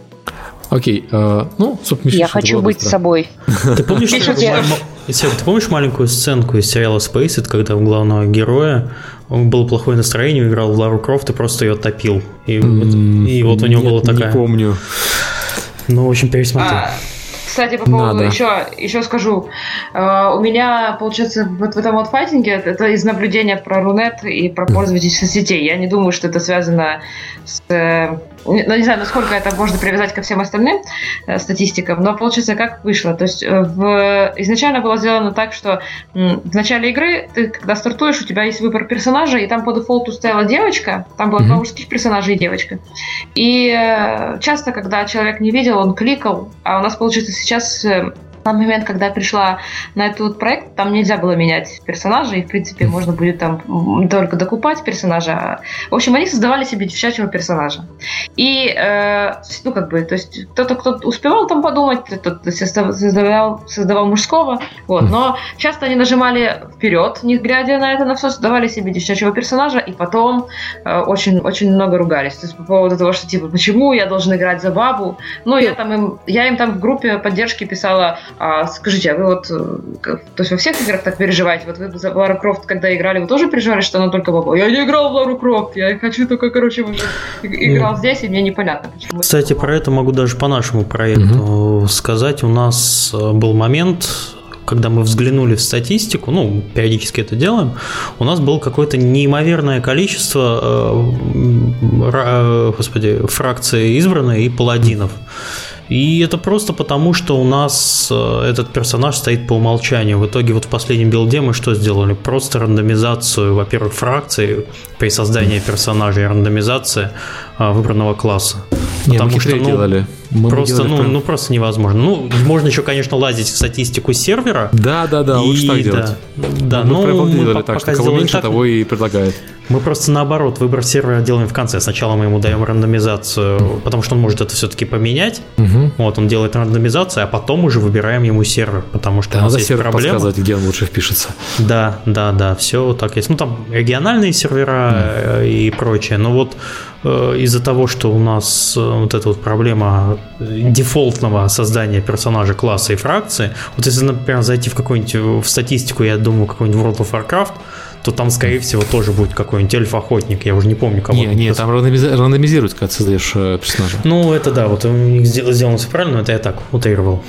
Окей. э, Ну, собственно, Миша, Я хочу быть быстро. собой. Ты помнишь, ты помнишь маленькую сценку из сериала Space, это когда у главного героя было плохое настроение, играл в Лару Крофт и просто ее топил. И, вот, М, и вот у него нет, была такая. Не помню. Ну, в общем, пересмотри. А, кстати, по поводу Надо. еще, еще скажу. Э, у меня, получается, вот в этом вот файтинге, это, из наблюдения про Рунет и про пользовательских сетей. Я не думаю, что это связано с... э, не- ну, не знаю, насколько это можно привязать ко всем остальным э, статистикам, но, получается, как вышло. То есть, э, в... изначально было сделано так, что м, в начале игры, ты, когда стартуешь, у тебя есть выбор персонажа, и там по дефолту стояла девочка, там было два мужских персонажа и девочка. И э, часто, когда человек не видел, он кликал, а у нас, получается, сейчас э, на момент, когда я пришла на этот проект, там нельзя было менять персонажей, и, в принципе, можно будет там только докупать персонажа. В общем, они создавали себе девчачьего персонажа. И, э, ну, как бы, то есть, кто-то, кто успевал там подумать, тот создавал, создавал мужского, вот, но часто они нажимали вперед, не глядя на это на все, создавали себе девчачьего персонажа, и потом э, очень, очень много ругались. То есть по поводу того, что типа, почему я должен играть за бабу? Ну, я там им, я им там в группе поддержки писала, а, скажите, а вы вот, э, то есть во всех играх так переживаете? Вот вы за Лару Крофт, когда играли, вы тоже переживали, что она только баба? Я не играл в Лару Крофт, я хочу только, короче, уже играл здесь, и мне непонятно, почему. Кстати, про это могу даже по нашему проекту сказать. У нас э, был момент, когда мы взглянули в статистику, ну, периодически это делаем, у нас было какое-то неимоверное количество э, э, господи, фракций избранных и паладинов. И это просто потому, что у нас э, этот персонаж стоит по умолчанию. В итоге вот в последнем билде мы что сделали? Просто рандомизацию, во-первых, фракции при создании персонажа и рандомизация э, выбранного класса. Не, Потому мы что, ну, делали. Мы просто, ну, прям- ну, просто невозможно. Ну, можно еще, конечно, лазить в статистику сервера. Да, да, да, лучше и- так делать. Да, мы ну, мы делали так, что кого меньше, так, того и предлагает. мы просто наоборот выбор сервера делаем в конце. Сначала мы ему даем рандомизацию, потому что он может это все-таки поменять. Вот, он делает рандомизацию, а потом уже выбираем ему сервер, потому что Да, у нас надо есть сервер проблема. подсказать, где он лучше впишется. Да, да, да, все так есть. Ну, там региональные сервера э, и прочее. Но вот из-за того, что у нас э, вот эта вот проблема э, дефолтного создания персонажа, класса и фракции, вот если, например, зайти в какую-нибудь э, в статистику, я думаю, какой-нибудь World of Warcraft, то там, скорее всего, тоже будет какой-нибудь эльф-охотник. Я уже не помню, кого. Не, не, там рандомизи- рандомизируют, когда создаешь э, персонажа. Ну, это да, вот у них сдел- сделано все правильно, но это я так утрировал.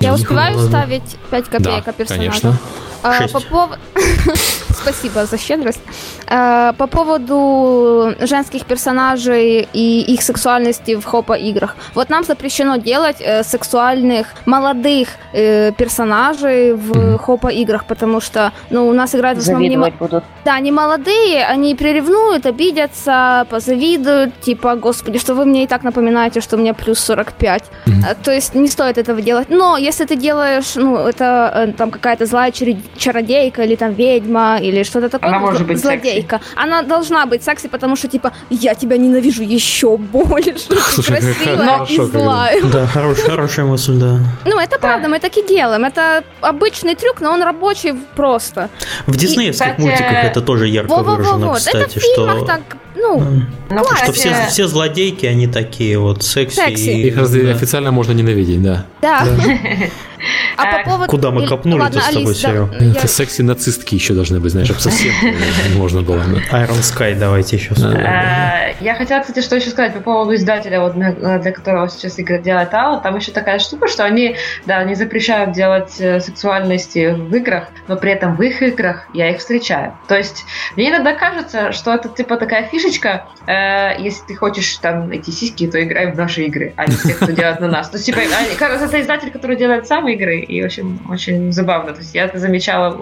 Я успеваю ставить 5 копеек Да, о персонаже. конечно. А, Шесть. по поводу... спасибо за щедрость. Э, по поводу женских персонажей и их сексуальности в хопа-играх. Вот нам запрещено делать э, сексуальных молодых э, персонажей в хопа-играх, потому что ну, у нас играют в основном... Не... будут. Да, не молодые, они приревнуют, обидятся, позавидуют, типа, господи, что вы мне и так напоминаете, что мне плюс 45. Mm-hmm. То есть не стоит этого делать. Но если ты делаешь, ну, это там какая-то злая чародейка или там ведьма или что-то такое. Она может быть злодейка. Секси. Она должна быть секси, потому что типа я тебя ненавижу еще больше. Слушай, красивая и злая. Да, хорошая, хорошая мысль, да. Ну, это правда, мы так и делаем. Это обычный трюк, но он рабочий просто. В диснеевских мультиках это тоже ярко выражено, кстати, что... так ну, ну что все, все злодейки, они такие вот секси. секси. И, Их да. официально можно ненавидеть, да. Да. да. А по поводу... Куда мы копнули-то с тобой, Серега? Это секси-нацистки еще должны быть, знаешь, чтобы совсем можно было. Iron Sky давайте еще э, Я хотела, кстати, что еще сказать по поводу издателя, вот для которого сейчас игра делает Ала. Там еще такая штука, что они, да, они запрещают делать э, сексуальности в играх, но при этом в их играх я их встречаю. То есть мне иногда кажется, что это типа такая фишечка, э, если ты хочешь там найти сиськи, то играй в наши игры, а не те, кто делает на нас. То есть, типа, это издатель, который делает сам игры, и очень, очень забавно. То есть я это замечала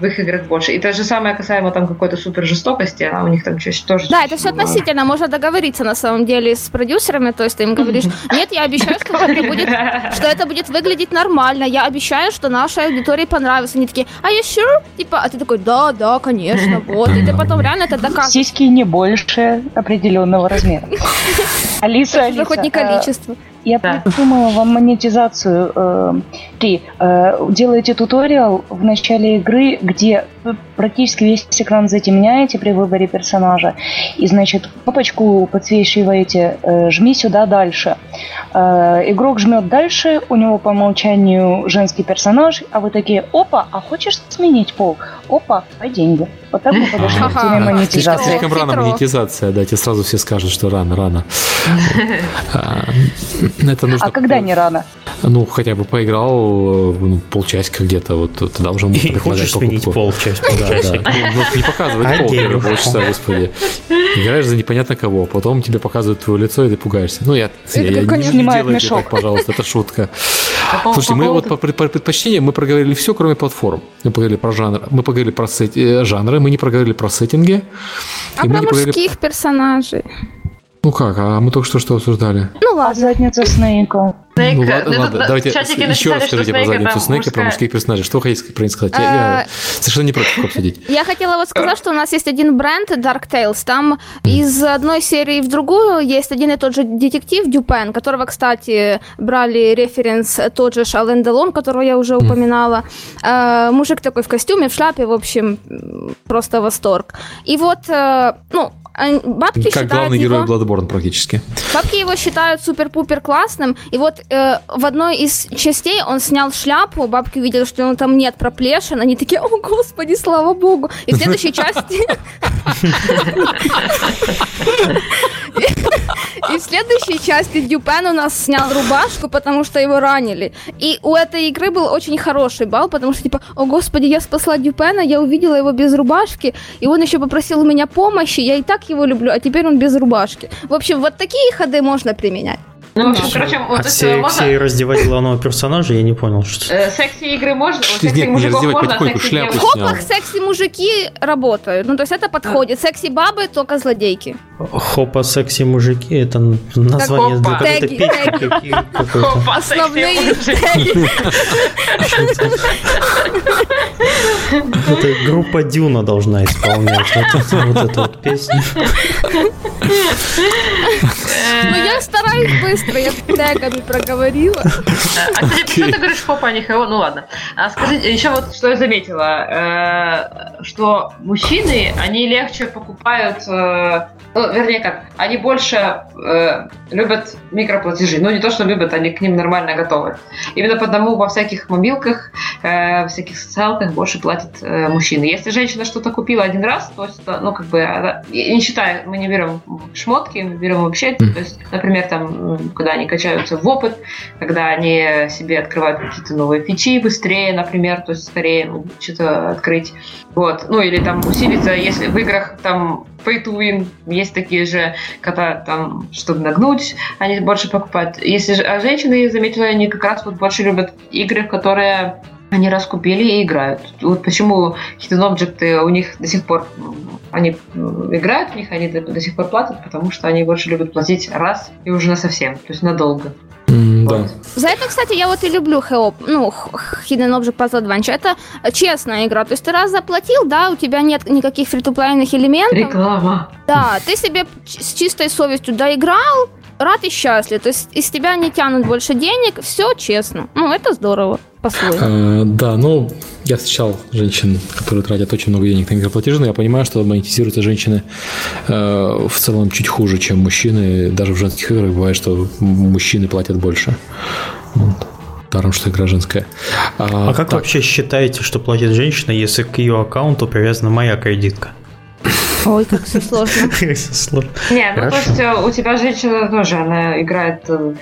в их играх больше. И то же самое касаемо там какой-то супер жестокости, а у них там чуть тоже... Да, это все относительно. Можно договориться на самом деле с продюсерами, то есть ты им говоришь, нет, я обещаю, что это будет, что это будет выглядеть нормально, я обещаю, что нашей аудитории понравится. Они такие, а you sure? Типа, а ты такой, да, да, конечно, вот. И ты потом реально это доказываешь. Сиськи не больше определенного размера. Алиса, Алиса. Хоть не количество. Я да. придумала вам монетизацию. Э, ты э, делаете туториал в начале игры, где практически весь экран затемняете при выборе персонажа. И, значит, кнопочку подсвечиваете, э, жми сюда дальше. Э, игрок жмет дальше, у него по умолчанию женский персонаж, а вы такие, опа, а хочешь сменить пол? Опа, по деньги. Вот так мы подошли к теме монетизации. Слишком рано монетизация, да, тебе сразу все скажут, что рано, рано. А, это нужно... А когда не рано? Ну, хотя бы поиграл ну, полчасика где-то, вот тогда уже можно предлагать сменить Да, да. Ну, не показывать пол полчаса, господи. Играешь за непонятно кого, потом тебе показывают твое лицо, и ты пугаешься. Ну, я, я не, не делайте так, пожалуйста, это шутка. Слушайте, мы вот по предпочтениям мы проговорили все, кроме платформ. Мы поговорили про жанр, мы поговорили про э, жанры, мы не проговорили про сеттинги. А про мужских персонажей. Ну как, а мы только что что обсуждали? Ну ладно. Задница Снейка. Снейк, ну ладно, ну, ладно. давайте еще раз скажите про задницу Снейка, про мужских персонажей. Что вы хотите про них сказать? Я, я а, совершенно не против обсудить. Я хотела вот сказать, что у нас есть один бренд Dark Tales. Там из одной серии в другую есть один и тот же детектив Дюпен, которого, кстати, брали референс тот же Шален Делон, которого я уже упоминала. А, мужик такой в костюме, в шляпе, в общем, просто восторг. И вот, э, ну, бабки как считают главный его... герой Bloodborne практически. Бабки его считают супер-пупер классным, и вот э, в одной из частей он снял шляпу, бабки увидели, что он там нет проплешин, они такие, о господи, слава богу. И в следующей части... И в следующей части Дюпен у нас снял рубашку, потому что его ранили. И у этой игры был очень хороший балл, потому что типа, о господи, я спасла Дюпена, я увидела его без рубашки, и он еще попросил у меня помощи, я и так его люблю, а теперь он без рубашки. В общем, вот такие ходы можно применять. Ну, в общем, короче, вот а все, можно... все раздевать главного персонажа, я не понял, что... Э, секси-игры можно, секси Нет, не раздевать, можно, потихоньку шляпу В хопах секси-мужики работают, ну, то есть это подходит. Секси-бабы только злодейки. Хопа секси-мужики, это название для какой-то песни. Хопа Основные теги. Это группа Дюна должна исполнять вот эту вот песню. Ну, я стараюсь быстро, я тегами проговорила. А, кстати, что ты говоришь, попа, не Ну, ладно. А скажите, еще вот что я заметила, э, что мужчины, они легче покупают э, ну, вернее как, они больше э, любят микроплатежи. Ну, не то, что любят, они к ним нормально готовы. Именно потому во всяких мобилках, э, всяких социалках больше платят мужчины. Если женщина что-то купила один раз, то есть, ну, как бы, не считая, мы не берем шмотки, мы берем вообще, то есть, например, там, когда они качаются в опыт, когда они себе открывают какие-то новые фичи быстрее, например, то есть скорее что-то открыть. Вот. Ну или там усилиться, если в играх там pay to win, есть такие же, когда там, чтобы нагнуть, они больше покупают. Если а женщины, я заметила, они как раз вот больше любят игры, которые они раскупили и играют. Вот почему Hidden Object у них до сих пор они играют в них, они до, до сих пор платят, потому что они больше любят платить раз и уже на совсем, то есть надолго. Mm, вот. Да. За это, кстати, я вот и люблю Help, ну, Hidden Object Puzzle Adventure. Это честная игра. То есть ты раз заплатил, да, у тебя нет никаких фритуплайных элементов. Реклама. Да, ты себе с чистой совестью доиграл, рад и счастлив. То есть из тебя не тянут больше денег, все честно. Ну, это здорово по-своему. А, да, ну, я встречал женщин, которые тратят очень много денег на микроплатежи, но я понимаю, что монетизируются женщины э, в целом чуть хуже, чем мужчины. Даже в женских играх бывает, что мужчины платят больше. Вот. Даром, что игра женская. А, а как так. вообще считаете, что платит женщина, если к ее аккаунту привязана моя кредитка? Ой, как все сложно. сложно. Не, ну то есть э, у тебя женщина тоже, она играет э,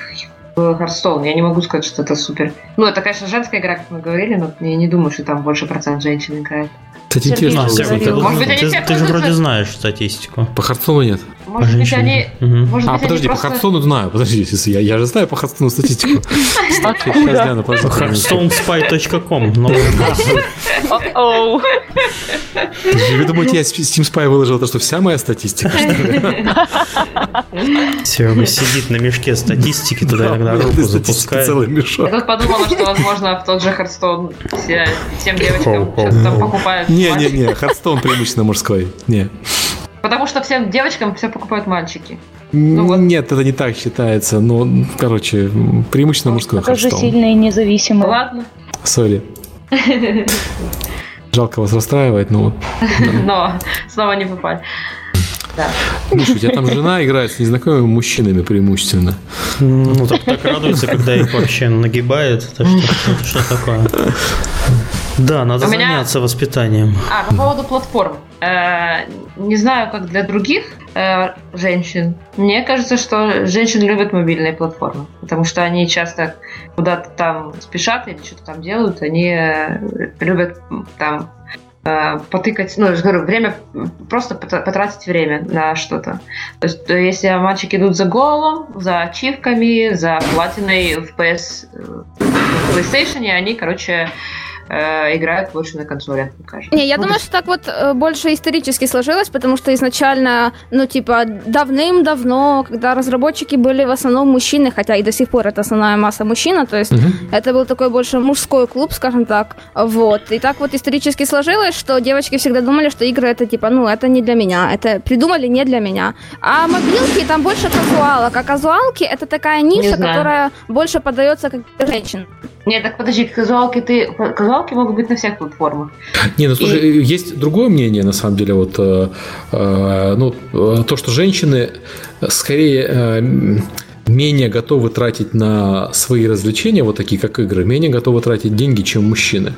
в Hearthstone. Я не могу сказать, что это супер. Ну, это, конечно, женская игра, как мы говорили, но я не думаю, что там больше процент женщин играет. Кстати, интересно. А, Сергей, может быть, ты, ты же вроде знаешь статистику. По Хардстоуну нет. Может быть, они... Угу. Может а, быть, подожди, просто... по Хардстоуну знаю. Подожди, я, я же знаю по Хардстоуну статистику. Hardstonespy.com. Вы думаете, я Steam Spy выложил то, что вся моя статистика, Серега сидит на мешке статистики, туда иногда руку запускает. целый мешок. Я тут подумала, что, возможно, в тот же Hearthstone всем девочкам там покупают не-не-не, Hearthstone преимущественно мужской. Не. Потому что всем девочкам все покупают мальчики. Ну, вот. Нет, это не так считается. Ну, короче, преимущественно мужской Тоже сильно и независимо. Ладно. Sorry. Жалко вас расстраивать, но... Но снова не попали. Да. Миша, у тебя там жена играет с незнакомыми мужчинами преимущественно. Ну, так, так радуется, когда их вообще нагибает. Это что, что такое? Да, надо меня... заняться воспитанием. А, по поводу платформ. Э, не знаю, как для других э, женщин. Мне кажется, что женщины любят мобильные платформы, потому что они часто куда-то там спешат или что-то там делают. Они э, любят там э, потыкать, ну, я говорю, время, просто потратить время на что-то. То есть, если мальчики идут за голом, за ачивками, за платиной в PS, в PlayStation, они, короче, э, играют больше на консолях, мне кажется. Не, я ну, думаю, что так вот э, больше исторически сложилось, потому что изначально, ну, типа, давным-давно, когда разработчики были в основном мужчины, хотя и до сих пор это основная масса мужчина, то есть угу. это был такой больше мужской клуб, скажем так, вот. И так вот исторически сложилось, что девочки всегда думали, что игры это, типа, ну, это не для меня, это придумали не для меня. А мобилки там больше казуалок, а казуалки это такая ниша, которая больше подается как женщин. Нет, так подожди, казуалки ты... Казуалки могут быть на всех платформах. Не, ну слушай, И... есть другое мнение, на самом деле, вот, э, э, ну, э, то, что женщины скорее э, менее готовы тратить на свои развлечения, вот такие как игры, менее готовы тратить деньги, чем мужчины.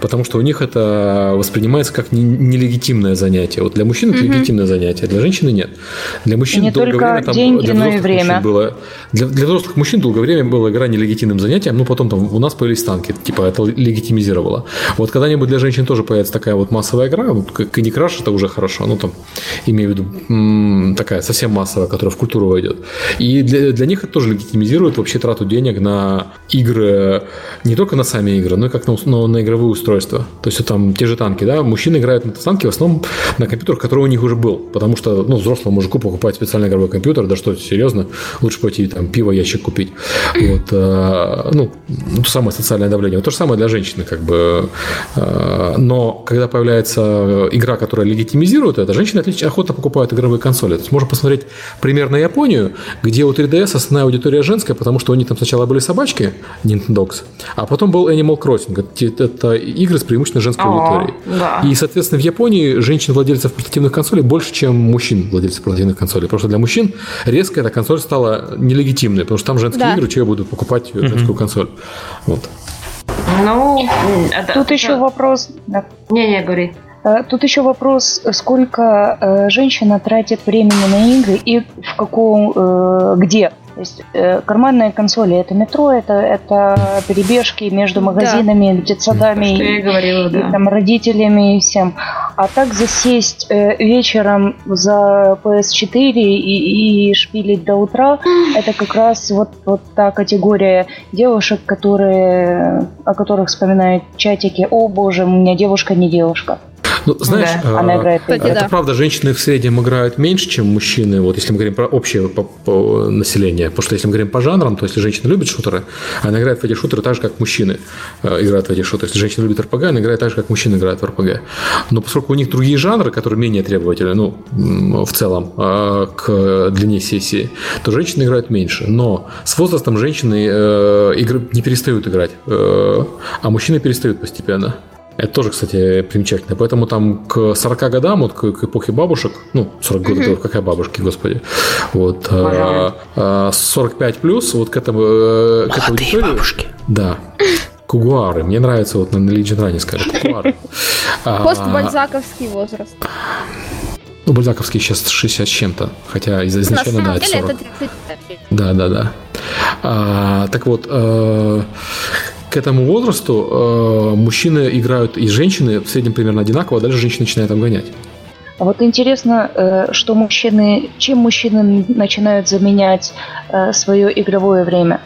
Потому что у них это воспринимается как нелегитимное занятие. Вот для мужчин это угу. легитимное занятие, для женщины нет. Для мужчин не долгое только время там, деньги, для но и время. Было, для, для взрослых мужчин долгое время была игра нелегитимным занятием, ну потом там у нас появились танки, типа это легитимизировало. Вот когда-нибудь для женщин тоже появится такая вот массовая игра, вот Candy Crush это уже хорошо, ну там имею в виду такая совсем массовая, которая в культуру войдет. И для, для них это тоже легитимизирует вообще трату денег на игры, не только на сами игры, но и как на, на, на игровые устройства. То есть там те же танки, да, мужчины играют на танки в основном на компьютерах, который у них уже был, потому что, ну, взрослому мужику покупать специальный игровой компьютер, да что, серьезно, лучше пойти там пиво, ящик купить. Вот, э, ну, то самое социальное давление. Вот то же самое для женщины, как бы. Э, но когда появляется игра, которая легитимизирует это, женщины отлично, охотно покупают игровые консоли. То есть можно посмотреть пример на Японию, где у 3DS основная аудитория женская, потому что у них там сначала были собачки, Nintendogs, а потом был Animal Crossing. Это, это игры с преимущественно женской О, аудиторией. Да. И, соответственно, в Японии женщин-владельцев портативных консолей больше, чем мужчин-владельцев портативных консолей. Потому что для мужчин резко эта консоль стала нелегитимной, потому что там женские да. игры, чего будут покупать mm-hmm. женскую консоль. Вот. Ну, это, Тут это... еще вопрос. Не-не, говори. Э, тут еще вопрос, сколько э, женщина тратит времени на игры и в каком, э, где. То есть э, карманные консоли это метро, это, это перебежки между магазинами, да. детсадами и, говорила, да. и там, родителями и всем. А так засесть э, вечером за PS4 и, и шпилить до утра, это как раз вот, вот та категория девушек, которые, о которых вспоминают чатики. О боже, у меня девушка не девушка. Ну, знаешь, да, она играет Кстати, это да. правда, женщины в среднем играют меньше, чем мужчины, вот если мы говорим про общее по, по население. Потому что если мы говорим по жанрам, то если женщина любит шутеры, она играет в эти шутеры так же, как мужчины э, играют в эти шутеры. Если женщина любит РПГ, она играет так же, как мужчины играют в РПГ. Но поскольку у них другие жанры, которые менее требовательны, ну, в целом, э, к длине сессии, то женщины играют меньше. Но с возрастом женщины э, игры не перестают играть, э, а мужчины перестают постепенно. Это тоже, кстати, примечательно. Поэтому там к 40 годам, вот к, к эпохе бабушек, ну, 40 годов, mm какая бабушки, господи, вот, а, а, 45 плюс, вот к этому, э, к этой аудитории. бабушки. Да. Кугуары. Мне нравится, вот на Legion Run сказали, кугуары. А, Постбальзаковский возраст. Ну, бальзаковский сейчас 60 с чем-то, хотя изначально, да, это 40. Это 30. Да, да, да. А, так вот, э, к этому возрасту э, мужчины играют и женщины в среднем примерно одинаково, а дальше женщины начинают обгонять. А вот интересно, э, что мужчины, чем мужчины начинают заменять э, свое игровое время?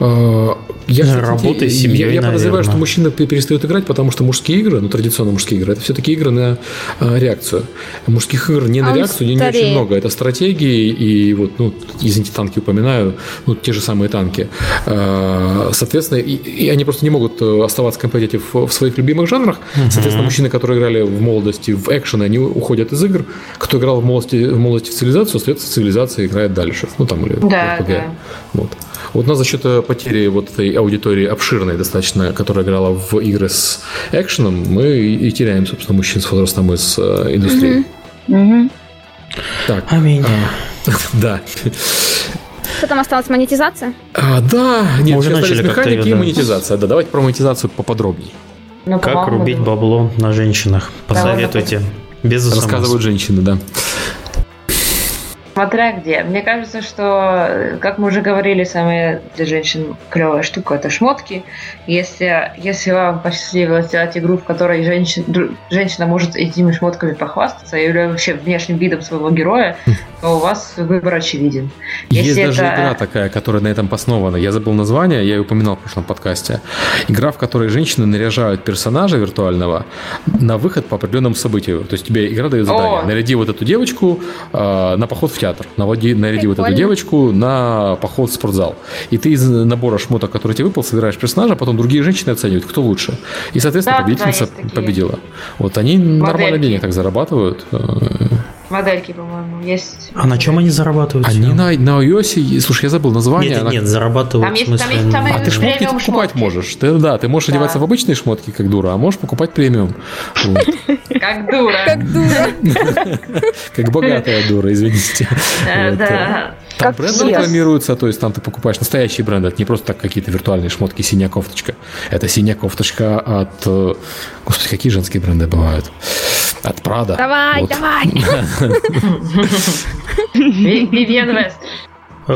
Э, я, Работа с семьей, я, я подозреваю, что мужчины перестают играть, потому что мужские игры, ну, традиционно мужские игры, это все-таки игры на э, реакцию. Мужских игр не на а реакцию, не, не очень много. Это стратегии, и вот, ну, извините, танки упоминаю, ну, те же самые танки. Э, соответственно, и, и они просто не могут э, оставаться компетитив в своих любимых жанрах. Угу. Соответственно, мужчины, которые играли в молодости в экшен, они уходят из игр. Кто играл в молодости, в молодости в цивилизацию, остается в цивилизации, играет дальше. Ну, там, или да, в Да. Вот. Вот у нас за счет э, потери вот этой аудитории обширной достаточно, которая играла в игры с экшеном, мы и теряем, собственно, мужчин с возрастом из э, индустрии. Угу. Так. Аминь. А, да. Что там осталось? Монетизация? А, да, нет, Мы уже начали механики и монетизация. Да, давайте про монетизацию поподробнее. Ну, как рубить бабло на женщинах? Посоветуйте. Без Рассказывают женщины, да. Смотря где. Мне кажется, что, как мы уже говорили, самая для женщин клевая штука это шмотки. Если, если вам посчастливилось сделать игру, в которой женщин, женщина может этими шмотками похвастаться или вообще внешним видом своего героя, то у вас выбор очевиден. Если Есть это... даже игра такая, которая на этом основана. Я забыл название, я ее упоминал в прошлом подкасте. Игра, в которой женщины наряжают персонажа виртуального на выход по определенному событию. То есть тебе игра дает задание. О! Наряди вот эту девочку э, на поход в театр театр, наводи, наряди вот эту девочку на поход в спортзал. И ты из набора шмоток, который тебе выпал, собираешь персонажа, а потом другие женщины оценивают, кто лучше. И, соответственно, да, победительница да, победила. Вот они Модельки. нормально денег так зарабатывают. Э, Модельки, по-моему, есть. А на чем они зарабатывают? Они на, на iOS, слушай, я забыл название. Нет, она... нет, зарабатывают там в смысле... Есть, там есть, там а ты шмотки покупать шмотки. можешь. Ты, да, ты можешь да. одеваться в обычные шмотки, как дура, а можешь покупать премиум. Как дура. Как дура. Как богатая дура, извините. Да. Там как бренды рекламируются, то есть там ты покупаешь настоящие бренды, это не просто так какие-то виртуальные шмотки, синяя кофточка. Это синяя кофточка от... Э, господи, какие женские бренды бывают? От Прада. Давай, вот. давай. Вивьен Вест.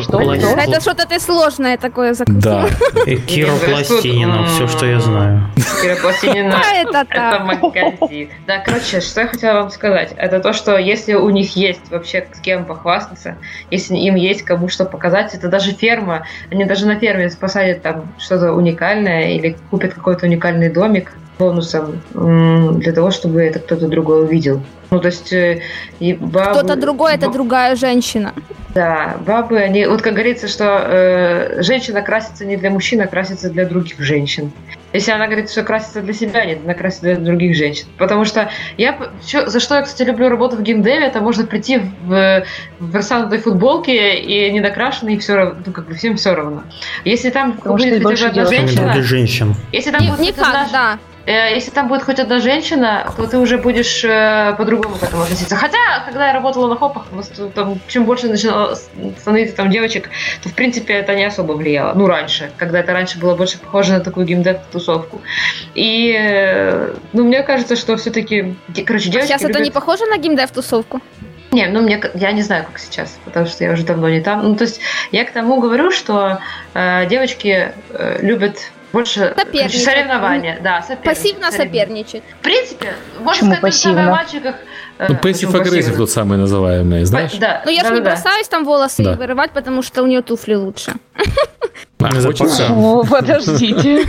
Что? Это что-то ты сложное такое закусил. Да. Кира Пластинина, все, что я знаю. Кира Пластинина, это магазин. Да, короче, что я хотела вам сказать, это то, что если у них есть вообще с кем похвастаться, если им есть кому что показать, это даже ферма, они даже на ферме посадят там что-то уникальное или купят какой-то уникальный домик, бонусом для того, чтобы это кто-то другой увидел. Ну, то есть э, и бабы... Кто-то другой – это другая женщина. Да, бабы, они... Вот как говорится, что э, женщина красится не для мужчин, а красится для других женщин. Если она говорит, что красится для себя, нет, она красится для других женщин. Потому что я... За что я, кстати, люблю работу в геймдеве, это можно прийти в, в растянутой футболке и недокрашенной, и все равно, ну, как бы всем все равно. Если там Потому будет хотя бы одна женщина... Для женщин. Если там не, будет не факт, одна... да. Э, если там будет хоть одна женщина, то ты уже будешь э, по-другому к этому относиться. Хотя, когда я работала на хопах, там, чем больше начинало становиться там девочек, то, в принципе, это не особо влияло. Ну, раньше, когда это раньше было больше похоже на такую геймдев-тусовку. И, э, ну, мне кажется, что все-таки, короче, девочки Сейчас это любят- не похоже на геймдев-тусовку? Не, ну мне я не знаю, как сейчас, потому что я уже давно не там. Ну, то есть я к тому говорю, что э, девочки э, любят больше соревнования. Да, соперничать, Пассивно соперничать. В принципе, можно Почему сказать пассивно? мальчиках. э, Ну, aggressive пассивно? тот самый называемый, знаешь? Да, Ну, я же да, не да, бросаюсь там волосы Да. вырывать, потому что у нее туфли лучше. А, хочется. О, подождите.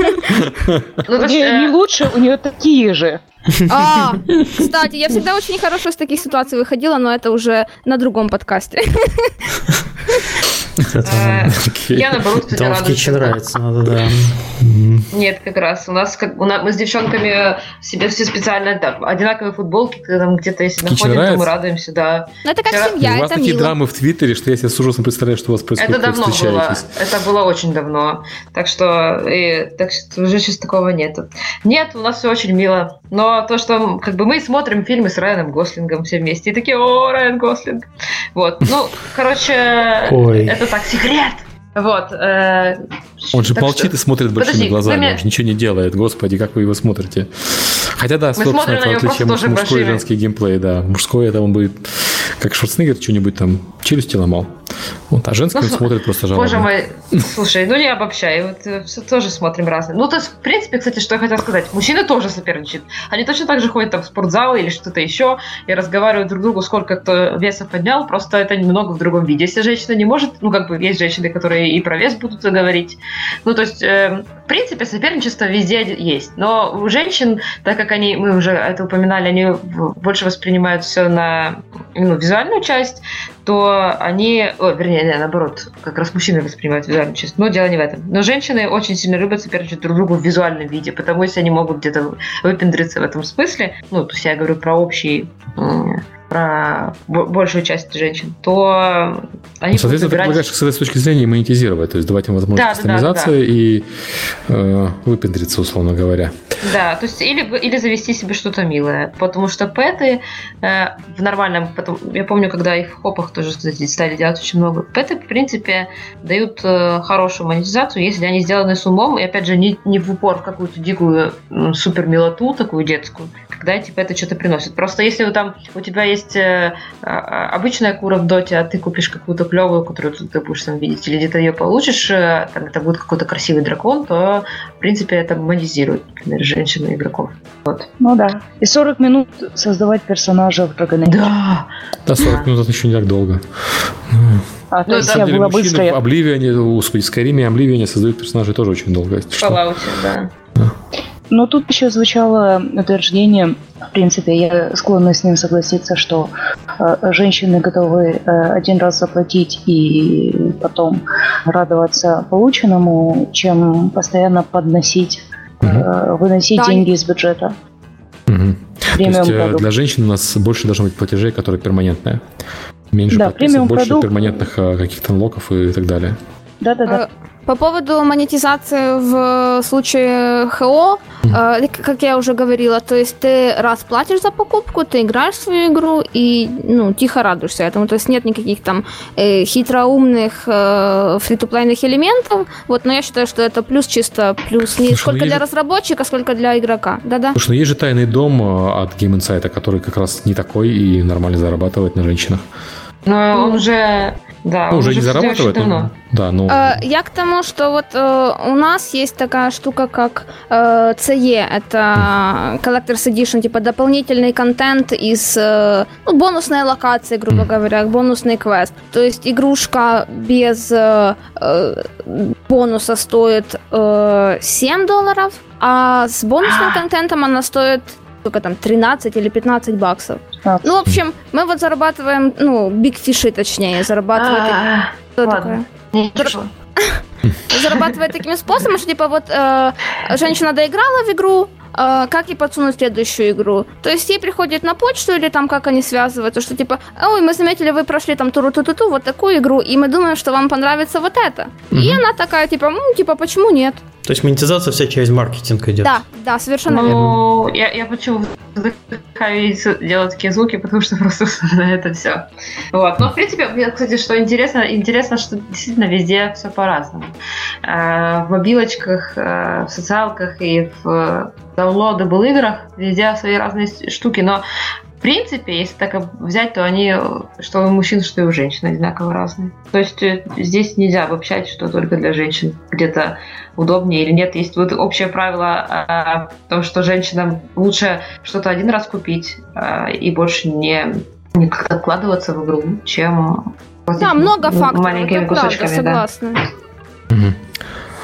Ну, не э, лучше, у нее такие же. А, кстати, я всегда очень хорошо из таких ситуаций выходила, но это уже на другом подкасте. Э. Я наоборот, кстати, радуюсь. Кичи нравится, надо, да. Нет, как раз. У нас, как, у нас мы с девчонками себе все специально одинаковые футболки, когда там где-то если находим, то мы радуемся, да. Ну, это как семья, у вас это такие мило. драмы в Твиттере, что я себе с ужасом представляю, что у вас происходит, Это давно было. Это было очень давно. Так что, и, так что уже сейчас такого нет. Нет, у нас все очень мило. Но то, что как бы мы смотрим фильмы с Райаном Гослингом все вместе, и такие, о, Райан Гослинг. Вот. Ну, короче, Ой. это так, секрет. Вот. э, Он же молчит что- и смотрит большими Подожди, глазами, мне- он же ничего не делает. Господи, как вы его смотрите. Хотя да, смотрим собственно, это отличие тоже мужской и женский геймплей, да. Мужской это он будет, как Шварценеггер, что-нибудь там челюсти ломал. Вот, а женский Ну, см- смотрит просто жалобно. Боже мой, слушай, ну не обобщай, вот э, всё тоже смотрим разные. Ну, то есть, в принципе, кстати, что я хотела сказать, мужчины тоже соперничают. Они точно так же ходят там в спортзал или что-то еще и разговаривают друг другу, сколько кто веса поднял, просто это немного в другом виде. Если женщина не может, ну, как бы есть женщины, которые и про вес будут говорить. Ну, то есть, э, в принципе, соперничество везде есть. Но у женщин, так как они, мы уже это упоминали, они больше воспринимают все на ну, визуальную часть, то они, о, вернее, не, наоборот, как раз мужчины воспринимают визуальную часть, но дело не в этом. Но женщины очень сильно любят соперничать друг другу в визуальном виде, потому что они могут где-то выпендриться в этом смысле, ну, то есть я говорю про общий, про бо- большую часть женщин, то они соответственно, ты выбирать- предлагаешь с этой точки зрения монетизировать, то есть давать им возможность Да, да, да, кастомизации и э, выпендриться, условно говоря. Да, то есть или, или завести себе что-то милое, потому что пэты э, в нормальном, потом, я помню, когда их в хопах тоже, кстати, стали делать очень много, пэты, в принципе, дают э, хорошую монетизацию, если они сделаны с умом, и опять же, не, не в упор в какую-то дикую м, супер милоту, такую детскую, когда эти пэты что-то приносят. Просто если там у тебя есть э, а, обычная кура в доте, а ты купишь какую-то клевую, которую ты, ты будешь там видеть, или где-то ее получишь, э, там это будет какой-то красивый дракон, то, в принципе, это монетизирует, например, женщин и игроков. Вот. Ну да. И 40 минут создавать персонажа в Dragon Age. Да! Да, 40 минут это еще не так долго. А, то Ну, есть на я На самом деле, была мужчины быстрая. в Обливиане, господи, Скайриме и Обливиане создают персонажей тоже очень долго. Fallout, да. Но тут еще звучало утверждение, в принципе, я склонна с ним согласиться, что э, женщины готовы э, один раз заплатить и потом радоваться полученному, чем постоянно подносить, э, выносить Да. деньги из бюджета. То Премиум есть э, продукт. для женщин у нас больше должно быть платежей, которые перманентные. Меньше Да, подписок, больше продукт. перманентных э, каких-то локов и так далее. Да-да-да. Э, По поводу монетизации в случае ХО, э, к- как я уже говорила, то есть ты раз платишь за покупку, ты играешь в свою игру и ну, тихо радуешься этому. То есть нет никаких там э, хитроумных э, фри-то-плейных элементов. Вот, но я считаю, что это плюс чисто плюс не Слушай, ну сколько для же- разработчика, сколько для игрока. Да-да. Слушай, ну есть же тайный дом э, от Game Insight, который как раз не такой и нормально зарабатывает на женщинах. Но он уже... Да, Ну, он уже не зарабатывает, очень да, ну... Э, Я к тому, что вот э, у нас есть такая штука, как э, CE, это Collector's Edition, типа дополнительный контент из э, ну, бонусной локации, грубо говоря, бонусный квест. То есть игрушка без э, э, бонуса стоит э, 7 долларов, а с бонусным контентом она стоит сколько там, 13 или 15 баксов. 15. Ну, в общем, мы вот зарабатываем, ну, бигфиши точнее, зарабатывают... А, Что ладно. такое? Зарабатывает таким способом, что типа вот э, женщина доиграла в игру, э, как ей подсунуть следующую игру. То есть ей приходит на почту или там как они связываются, что типа, ой, мы заметили, вы прошли там туру ту ту ту вот такую игру, и мы думаем, что вам понравится вот это. И она такая типа, ну, типа, почему нет? То есть монетизация вся через маркетинг идет. Да, да, совершенно верно. Ну, я, я почему с- делаю такие звуки, потому что просто на это все. Вот. Но, в принципе, мне, кстати, что интересно, интересно, что действительно везде все по-разному. Э, В мобилочках, э, в социалках и в downloadable играх везде свои разные штуки, но в принципе, если так взять, то они, что у мужчин, что и у женщин одинаково разные. То есть э, здесь нельзя обобщать, что только для женщин где-то удобнее или нет. Есть вот общее правило а, в том, что женщинам лучше что-то один раз купить а, и больше не, не как-то вкладываться в игру, чем Да, много факторов, маленькими это правда, кусочками. да. согласна. Мгм.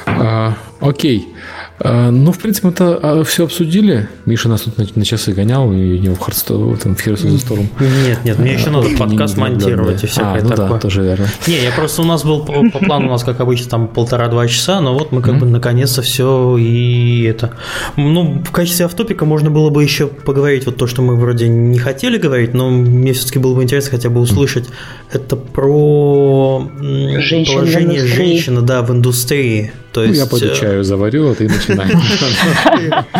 А, окей. А, ну, в принципе, мы все обсудили. Миша нас тут на, на часы гонял, и у него в Хардстоун, там, в Heroes of the Storm. Нет, нет, мне еще надо подкаст монтировать и а, всякое ну такое. да, тоже верно. Не, я просто у нас был по, по плану у нас, как обычно, там полтора-два часа, но вот мы как бы наконец-то все и это. Ну, в качестве автопика можно было бы еще поговорить вот то, что мы вроде не хотели говорить, но мне все-таки было бы интересно хотя бы услышать. Это про положение женщины, да, в индустрии. То Ну, есть, я пойду э, чаю заварю, а ты начинай.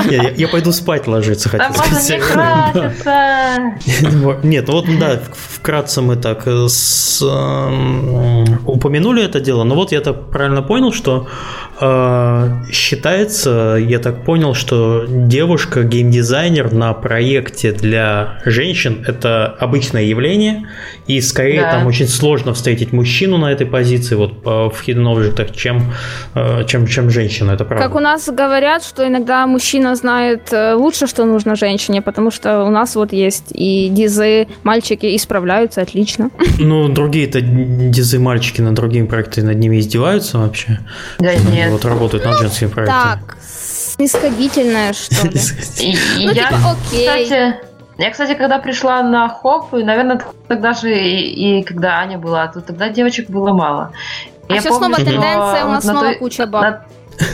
я, пойду спать ложиться, хотел можно не краситься. Нет, ну вот да, вкратце мы так э, эм, упомянули это дело, но вот я так правильно понял, что считается, я так понял, что девушка геймдизайнер на проекте для женщин это обычное явление, и скорее Да. там очень сложно встретить мужчину на этой позиции вот в Hidden Object, чем, э, чем, чем женщина, это правда. Как у нас говорят, что иногда мужчина знает э, лучше, что нужно женщине, потому что у нас вот есть и дизы, мальчики и справляются отлично. Ну, другие-то дизы мальчики над другими проектами над ними издеваются вообще. Да Они Вот работают над женскими проектами. Так, снисходительное, что ли. Ну, я, типа, окей. кстати, я, кстати, когда пришла на хоп, и, наверное, тогда же и, и когда Аня была, то тогда девочек было мало. А Я сейчас помню, снова тенденция, у нас на снова той- куча баб.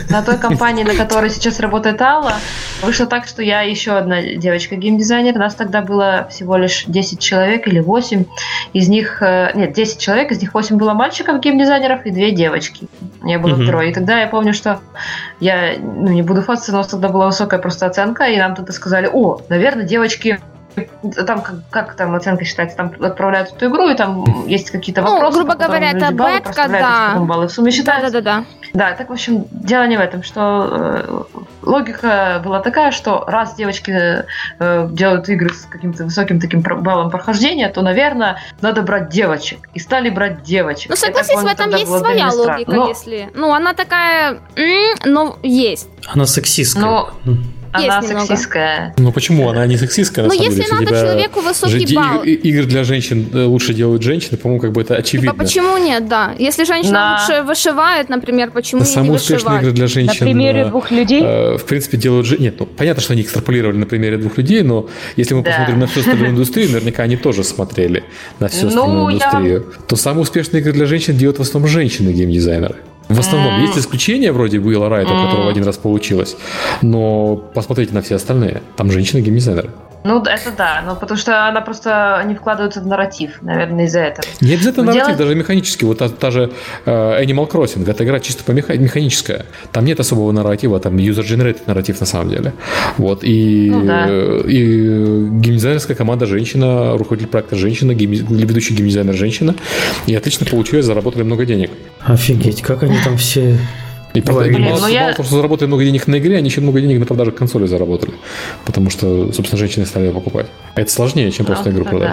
На, той компании, на которой сейчас работает Алла, вышло так, что я еще одна девочка геймдизайнер. Нас тогда было всего лишь 10 человек или 8. Из них, э, нет, 10 человек, из них 8 было мальчиков геймдизайнеров и 2 девочки. Я была Мгм. второй. И тогда я помню, что я, ну, не буду фоткаться, но тогда была высокая просто оценка, и нам тогда сказали, о, наверное, девочки там как, как там оценка считается, там отправляют эту игру, и там есть какие-то Ну, вопросы. грубо говоря, это баллы бетка, да. баллы в сумме считаются. Да-да-да. Да, так, в общем, дело не в этом, что э, логика была такая, что раз девочки э, делают игры с каким-то высоким таким баллом прохождения, то, наверное, надо брать девочек. И стали брать девочек. Ну, согласись, в этом есть своя логика, Но если... Ну, она такая... Но есть. Она сексистская. Но- она Есть немного. сексистская. Ну почему? Она не сексистская, на Но самом если деле. надо Типа, человеку высокий балл... Игры для женщин э, лучше делают женщины, по-моему, как бы это Типа, очевидно. почему нет, да. Если женщина Да. лучше вышивает, например, почему ей не успешные игры для На женщин... примере э, двух людей. э, в принципе, делают же... Нет, ну, понятно, что они экстраполировали на примере двух людей, но если мы Да. посмотрим на всю остальную индустрию, наверняка они тоже смотрели на всю Ну, остальную я- индустрию. То самые успешные игры для женщин делают в основном женщины-геймдизайнеры. В основном. Есть исключения вроде Уилла Райта, у которого один раз получилось. Но посмотрите на все остальные. Там женщины-геймдизайнеры. Ну, это да, но потому что она просто не вкладывается в нарратив, наверное, из-за этого. Не обязательно Ну, нарратив, делать- даже механический. Вот та, та же э, Animal Crossing, это игра чисто по меха- механическая. Там нет особого нарратива, там user-generated нарратив на самом деле. Вот, и, Ну да. и геймдизайнерская команда женщина, руководитель проекта женщина, гейм- ведущий геймдизайнер женщина. И отлично получилось, заработали много денег. Офигеть, как они там все... И правда, блин, мало, ну я- мало того, что заработали много денег на игре, они еще много денег на продаже консоли заработали. Потому что, собственно, женщины стали ее покупать. А это сложнее, чем просто Ну, игру да, продать.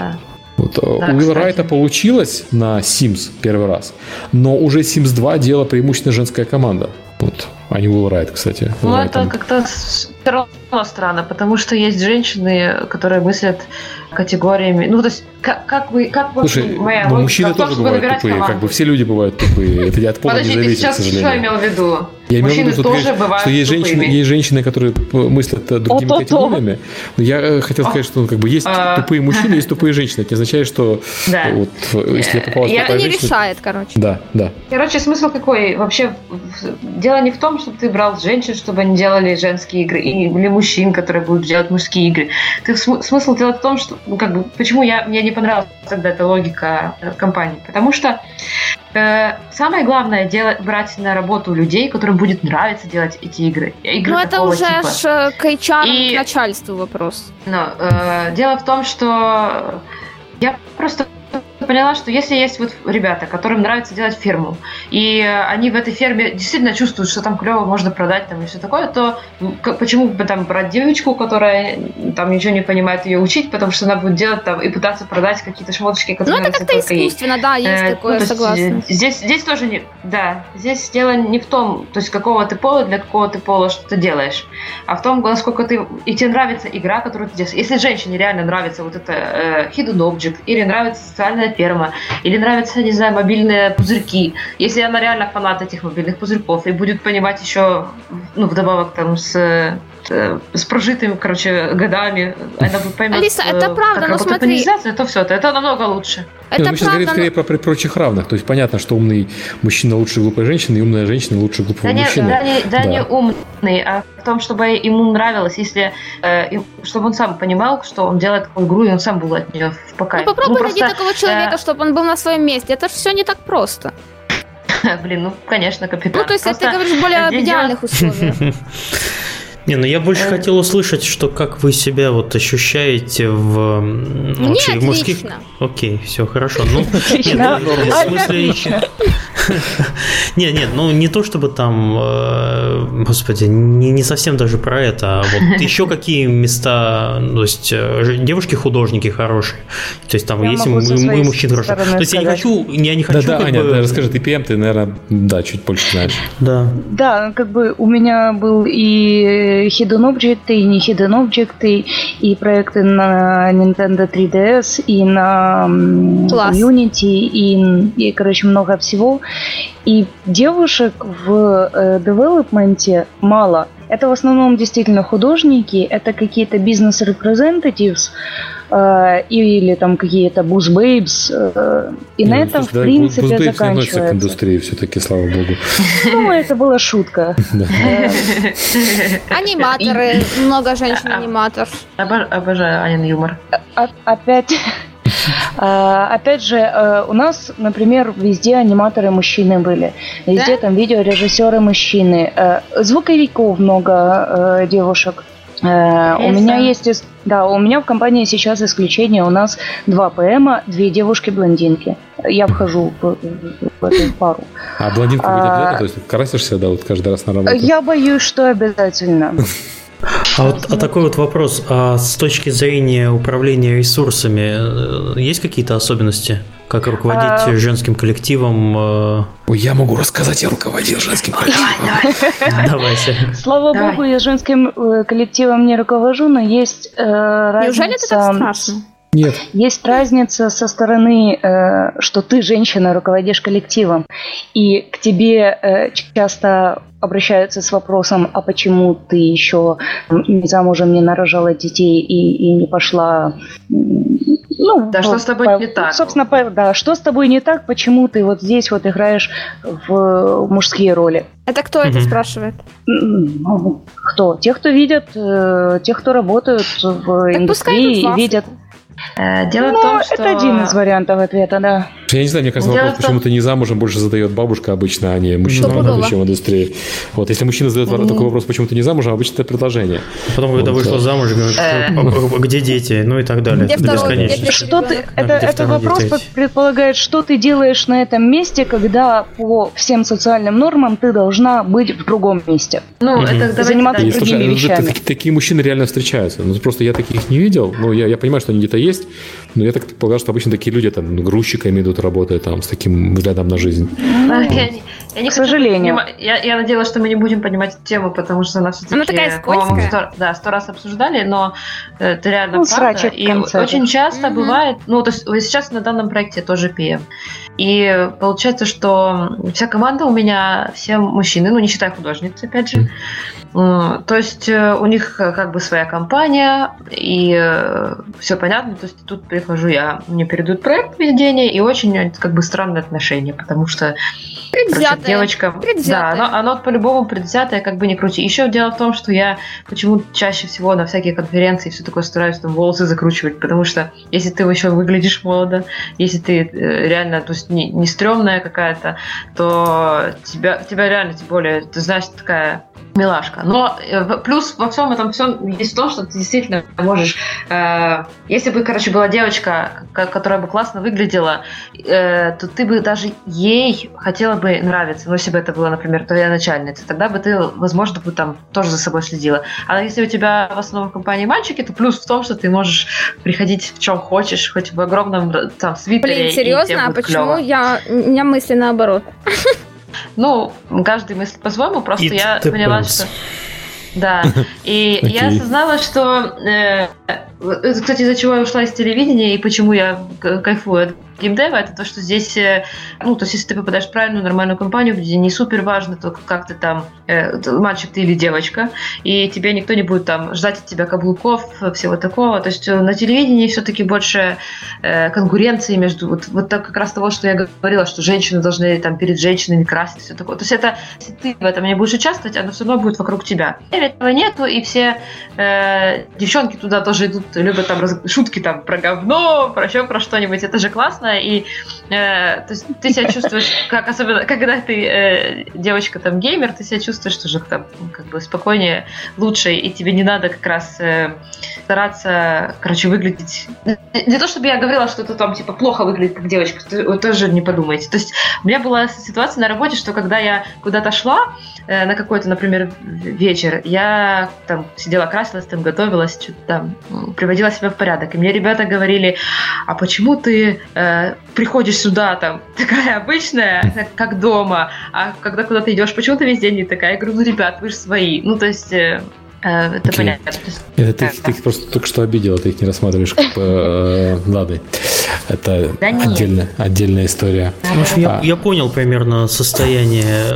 Вот, э, Да, у Уилла кстати. Райта получилось на Sims первый раз, но уже Sims 2 делала преимущественно женская команда. Вот, а не Уилл Райт, кстати. Ну, это там- как-то все равно странно, потому что есть женщины, которые мыслят категориями. Ну, то есть, как, как вы, как вы, Слушай, моя ну, мужчины тоже бывают тупые, команду. как бы все люди бывают тупые. Это от пола не Подожди, ты зависит, сейчас к что имел в виду? Я имею в виду, что, тоже бывают что есть женщины, есть женщины, которые п- мыслят э, другими То-то-то. категориями. Но я э, хотел сказать, что ну, как бы есть А. тупые мужчины, есть тупые женщины. Это не означает, что Да. вот э, если я попалась Я не женщина- решает, короче. Да, да. Короче, смысл какой? Вообще, дело не в том, чтобы ты брал женщин, чтобы они делали женские игры, или мужчин, которые будут делать мужские игры. Ты, см- смысл делать в том, что, ну, как бы, почему я, мне не понравилась тогда эта логика э, компании? Потому что э, самое главное делать, брать на работу людей, которым будет нравиться делать эти игры. игры ну, это уже типа. ж э, к HR, И- к начальству вопрос. Но, э, дело в том, что я просто поняла, что если есть вот ребята, которым нравится делать ферму, и они в этой ферме действительно чувствуют, что там клево можно продать там и все такое, то почему бы там брать девочку, которая там ничего не понимает, ее учить, потому что она будет делать там и пытаться продать какие-то шмоточки, Ну, которые это нравятся как-то искусственно, да, есть Э, такое, ну, есть, согласна. э, Здесь, здесь тоже не... Да, здесь дело не в том, то есть какого ты пола, для какого ты пола что ты делаешь, а в том, насколько ты... И тебе нравится игра, которую ты делаешь. Если женщине реально нравится вот это э, Hidden Object, или нравится социальная ферма, или нравятся, не знаю, мобильные пузырьки, если она реально фанат этих мобильных пузырьков и будет понимать еще, ну, вдобавок там с... э, с прожитыми, короче, годами, она поймет, Алиса, это э, правда, но смотри. монетизация, то все, это, это намного лучше. Не, Это ну, мы сейчас говорим правда, скорее про при прочих равных. То есть понятно, что умный мужчина лучше глупой женщины, и умная женщина лучше глупого Да не, мужчины. да, не, да Да. не умный, а в том, чтобы ему нравилось, если э, чтобы он сам понимал, что он делает такую игру, и он сам был от нее в пока. Ну, попробуй найти просто, такого человека, э, чтобы он был на своем месте. Это же все не так просто. блин, ну конечно, капитан. Ну, то есть, Просто ты говоришь более идеальных условиях. Не, ну я больше Э. хотел услышать, что как вы себя вот ощущаете в Мне мужских. Окей, все хорошо. Ну, нет, ну, в смысле, не, нет, ну не то чтобы там, э, господи, не, не совсем даже про это, а вот еще какие места, ну, то есть э, девушки-художники хорошие, то есть там Я есть и могу м- со и своей мужчин хорошие. То есть я не хочу, я не хочу Да, Аня, бы- да, расскажи, ты PM, ты, наверное, да, чуть больше знаешь. Да. Да, ну, как бы у меня был и Hidden Object, и не Hidden Object, и, и проекты на Nintendo 3DS, и на Класс. Unity, и, и, короче, много всего. И девушек в э, девелопменте мало. Это в основном действительно художники, это какие-то бизнес-репрезентативс, э, или там какие-то буз-бейбс, э, и на Не, ну, этом, в слушай, да, принципе, Buzzbabes не относится к заканчивается. индустрии все-таки, слава богу. Ну, это была шутка. Аниматоры, много женщин-аниматоров. Обо- Обожаю Анин юмор. Опять, а, опять же, э, у нас, например, везде аниматоры мужчины были, везде Да? там видеорежиссеры мужчины, Э, звуковиков много э, девушек. У меня есть, да, у меня в компании сейчас исключение. У нас два ПМа, две девушки-блондинки. Я вхожу в, в эту пару. А блондинка будет А, обязательно? То есть красишься, да, вот каждый раз на работу? Я боюсь, что обязательно. А вот а такой вот вопрос. А с точки зрения управления ресурсами, э, есть какие-то особенности? Как руководить А- женским коллективом? э, Ой, я могу рассказать, я руководил женским коллективом. Давайте. Слава богу, я женским э, коллективом не руковожу, но есть разница... Неужели это так страшно? Нет. Есть разница со стороны, э, что ты женщина, руководишь коллективом, и к тебе э, часто обращаются с вопросом, а почему ты еще не замужем, не нарожала детей и, и не пошла... Ну, Да, что с тобой по- не так? Собственно, по- да, что с тобой не так, почему ты вот здесь вот играешь в мужские роли? Это кто это Мгм. спрашивает? Ну, Кто? Те, кто видят, э, те, кто работают в пускай индустрии и видят. Э, Дело в Ну, том, что... это один из вариантов ответа, да. Я не знаю, мне кажется, Дело вопрос, том- почему ты не замужем, больше задает бабушка обычно, а не мужчина, работающий в индустрии. Вот, если мужчина задает Мгм. такой вопрос, почему ты не замужем, обычно это предложение. Потом, когда Вот, вышла да. замуж, говорит, Э. «А где дети? Ну и так далее. Где Это второй, бесконечно. Что ты, это, Да, где это вопрос под- предполагает, что ты делаешь на этом месте, когда по всем социальным нормам ты должна быть в другом месте. Ну, Мгм. это Заниматься И, другими слушай, ну, вещами. таки- такие мужчины реально встречаются. Ну, просто я таких не видел. Я, я понимаю, что они где-то есть, но я так полагаю, что обычно такие люди там грузчиками идут работать там с таким взглядом на жизнь. Я, я не К хочу сожалению. понима- Я, я надеялась, что мы не будем понимать эту тему, потому что она все-таки... Она такая скользкая. Сто, да, сто раз обсуждали, но э, это реально Ну, правда. И очень часто Мгм. бывает... Ну, то есть сейчас на данном проекте я тоже PM. И получается, что вся команда у меня все мужчины, ну, не считая художниц, опять же. М, То есть э, у них э, как бы своя компания, и все понятно. То есть тут прихожу я, мне передают проект ведения, и очень э, как бы странные отношения, потому что Предвзятое. девочкам. Предвзятое. Да, оно, оно по-любому предвзятое, как бы не крути. Еще дело в том, что я почему чаще всего на всякие конференции все такое стараюсь там волосы закручивать, потому что если ты еще выглядишь молодо, если ты э, реально, то есть не, не стрёмная какая-то, то тебя, тебя реально, тем более, ты знаешь, такая милашка. Но э, плюс во всем этом всем есть то, что ты действительно можешь... Э, если бы, короче, была девочка, которая бы классно выглядела, э, то ты бы даже ей хотела бы нравиться. Ну, если бы это была, например, твоя начальница, тогда бы ты, возможно, бы там тоже за собой следила. А если у тебя в основном в компании мальчики, то плюс в том, что ты можешь приходить в чем хочешь, хоть в огромном там свитере. Блин, серьезно? А почему я... У меня мысли наоборот. Ну, каждый мыслит по-своему, просто It я depends. поняла, что... Да, и okay. я осознала, что... Э, кстати, из-за чего я ушла из телевидения и почему я кайфую от геймдева, это то, что здесь, э, ну, то есть если ты попадаешь в правильную, нормальную компанию, где не супер важно то, как ты там, э, мальчик ты или девочка, и тебе никто не будет там ждать от тебя каблуков, всего такого. То есть э, на телевидении все-таки больше э, конкуренции между, вот, вот так как раз того, что я говорила, что женщины должны там перед женщинами красить, все такое. То есть это, если ты в этом не будешь участвовать, оно все равно будет вокруг тебя. Этого нету, и все э, девчонки туда тоже идут, любят там раз, шутки там про говно, про еще про что-нибудь. Это же классно, и э, то есть ты себя чувствуешь, как особенно, когда ты э, девочка там геймер, ты себя чувствуешь тоже там как бы спокойнее, лучше, и тебе не надо как раз э, стараться, короче, выглядеть. Не то чтобы я говорила, что это там типа плохо выглядит как девочка, вы тоже не подумайте. То есть у меня была ситуация на работе, что когда я куда-то шла э, на какой-то, например, вечер, я там сидела красилась, там готовилась, что-то там приводила себя в порядок, и мне ребята говорили, а почему ты э, приходишь сюда, там, такая обычная, как дома, а когда куда-то идешь, почему ты весь день не такая? Я говорю, ну, ребят, вы же свои. Ну, то есть... Э, э это okay. понятно. Это ты, ты их просто только что обидела, ты их не рассматриваешь как э, лады. Это да отдельная, отдельная история. Общем, я, а. я понял примерно состояние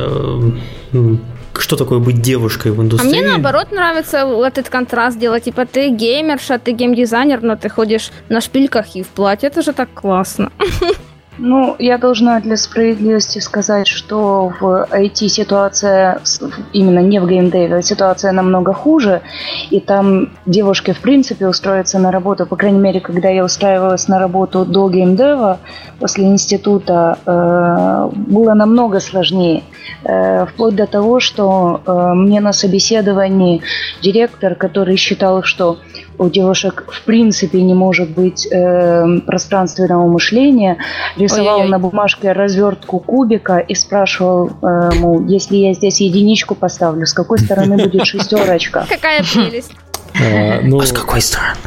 э, что такое быть девушкой в индустрии. А мне наоборот нравится этот контраст делать. Типа ты геймерша, ты геймдизайнер, но ты ходишь на шпильках и в платье. Это же так классно. Ну, я должна для справедливости сказать, что в IT ситуация, именно не в геймдеве, а ситуация намного хуже, и там девушке в принципе устроиться на работу, по крайней мере, когда я устраивалась на работу до геймдева, после института, э, было намного сложнее. Э, вплоть до того, что э, мне на собеседовании директор, который считал, что у девушек в принципе не может быть пространственного мышления, рисовал Ой-ой-ой. на бумажке развертку кубика и спрашивал, э, мол, если я здесь единичку поставлю, с какой стороны будет шестерочка? Какая прелесть. А, ну... а с какой стороны?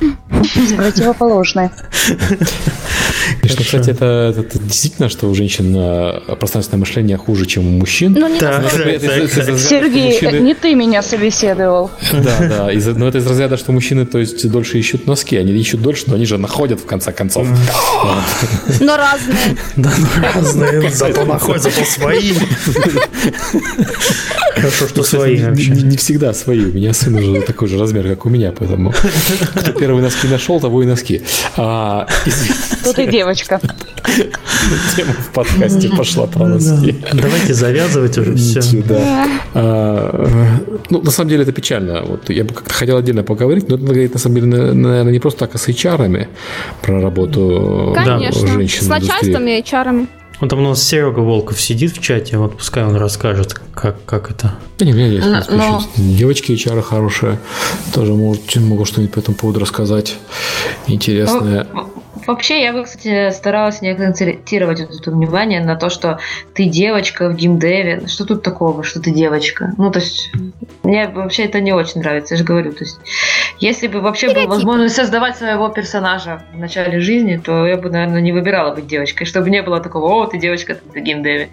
Противоположное. Конечно, кстати, это, это действительно, что у женщин э, пространственное мышление хуже, чем у мужчин. Ну, не так, Сергей, не ты меня собеседовал. Да, да. Но это из разряда, что мужчины, то есть, дольше ищут носки. Они ищут дольше, но они же находят в конце концов. Но разные. Да, но разные. Зато находят, зато свои. Хорошо, что свои Не всегда свои. У меня сын уже такой же размер, как у меня, поэтому кто первые носки нашел, того и носки. А, Тут и девочка. Тема в подкасте пошла про носки. Давайте завязывать уже все. А, ну, на самом деле это печально. Вот я бы как-то хотел отдельно поговорить, но это говорит на самом деле, наверное, не просто так, а с HR про работу женщин. С начальством и HR. Вот там у нас Серега Волков сидит в чате, вот пускай он расскажет, как, как это. Да не, меня есть. Но... Но... Девочки HR хорошие, тоже могут, могут что-нибудь по этому поводу рассказать интересное. Вообще, я бы, кстати, старалась не акцентировать вот это внимание на то, что ты девочка в геймдеве. Что тут такого, что ты девочка? Ну, то есть, мне вообще это не очень нравится, я же говорю. То есть, если бы вообще была возможность создавать своего персонажа в начале жизни, то я бы, наверное, не выбирала быть девочкой, чтобы не было такого, о, ты девочка, ты в геймдеве.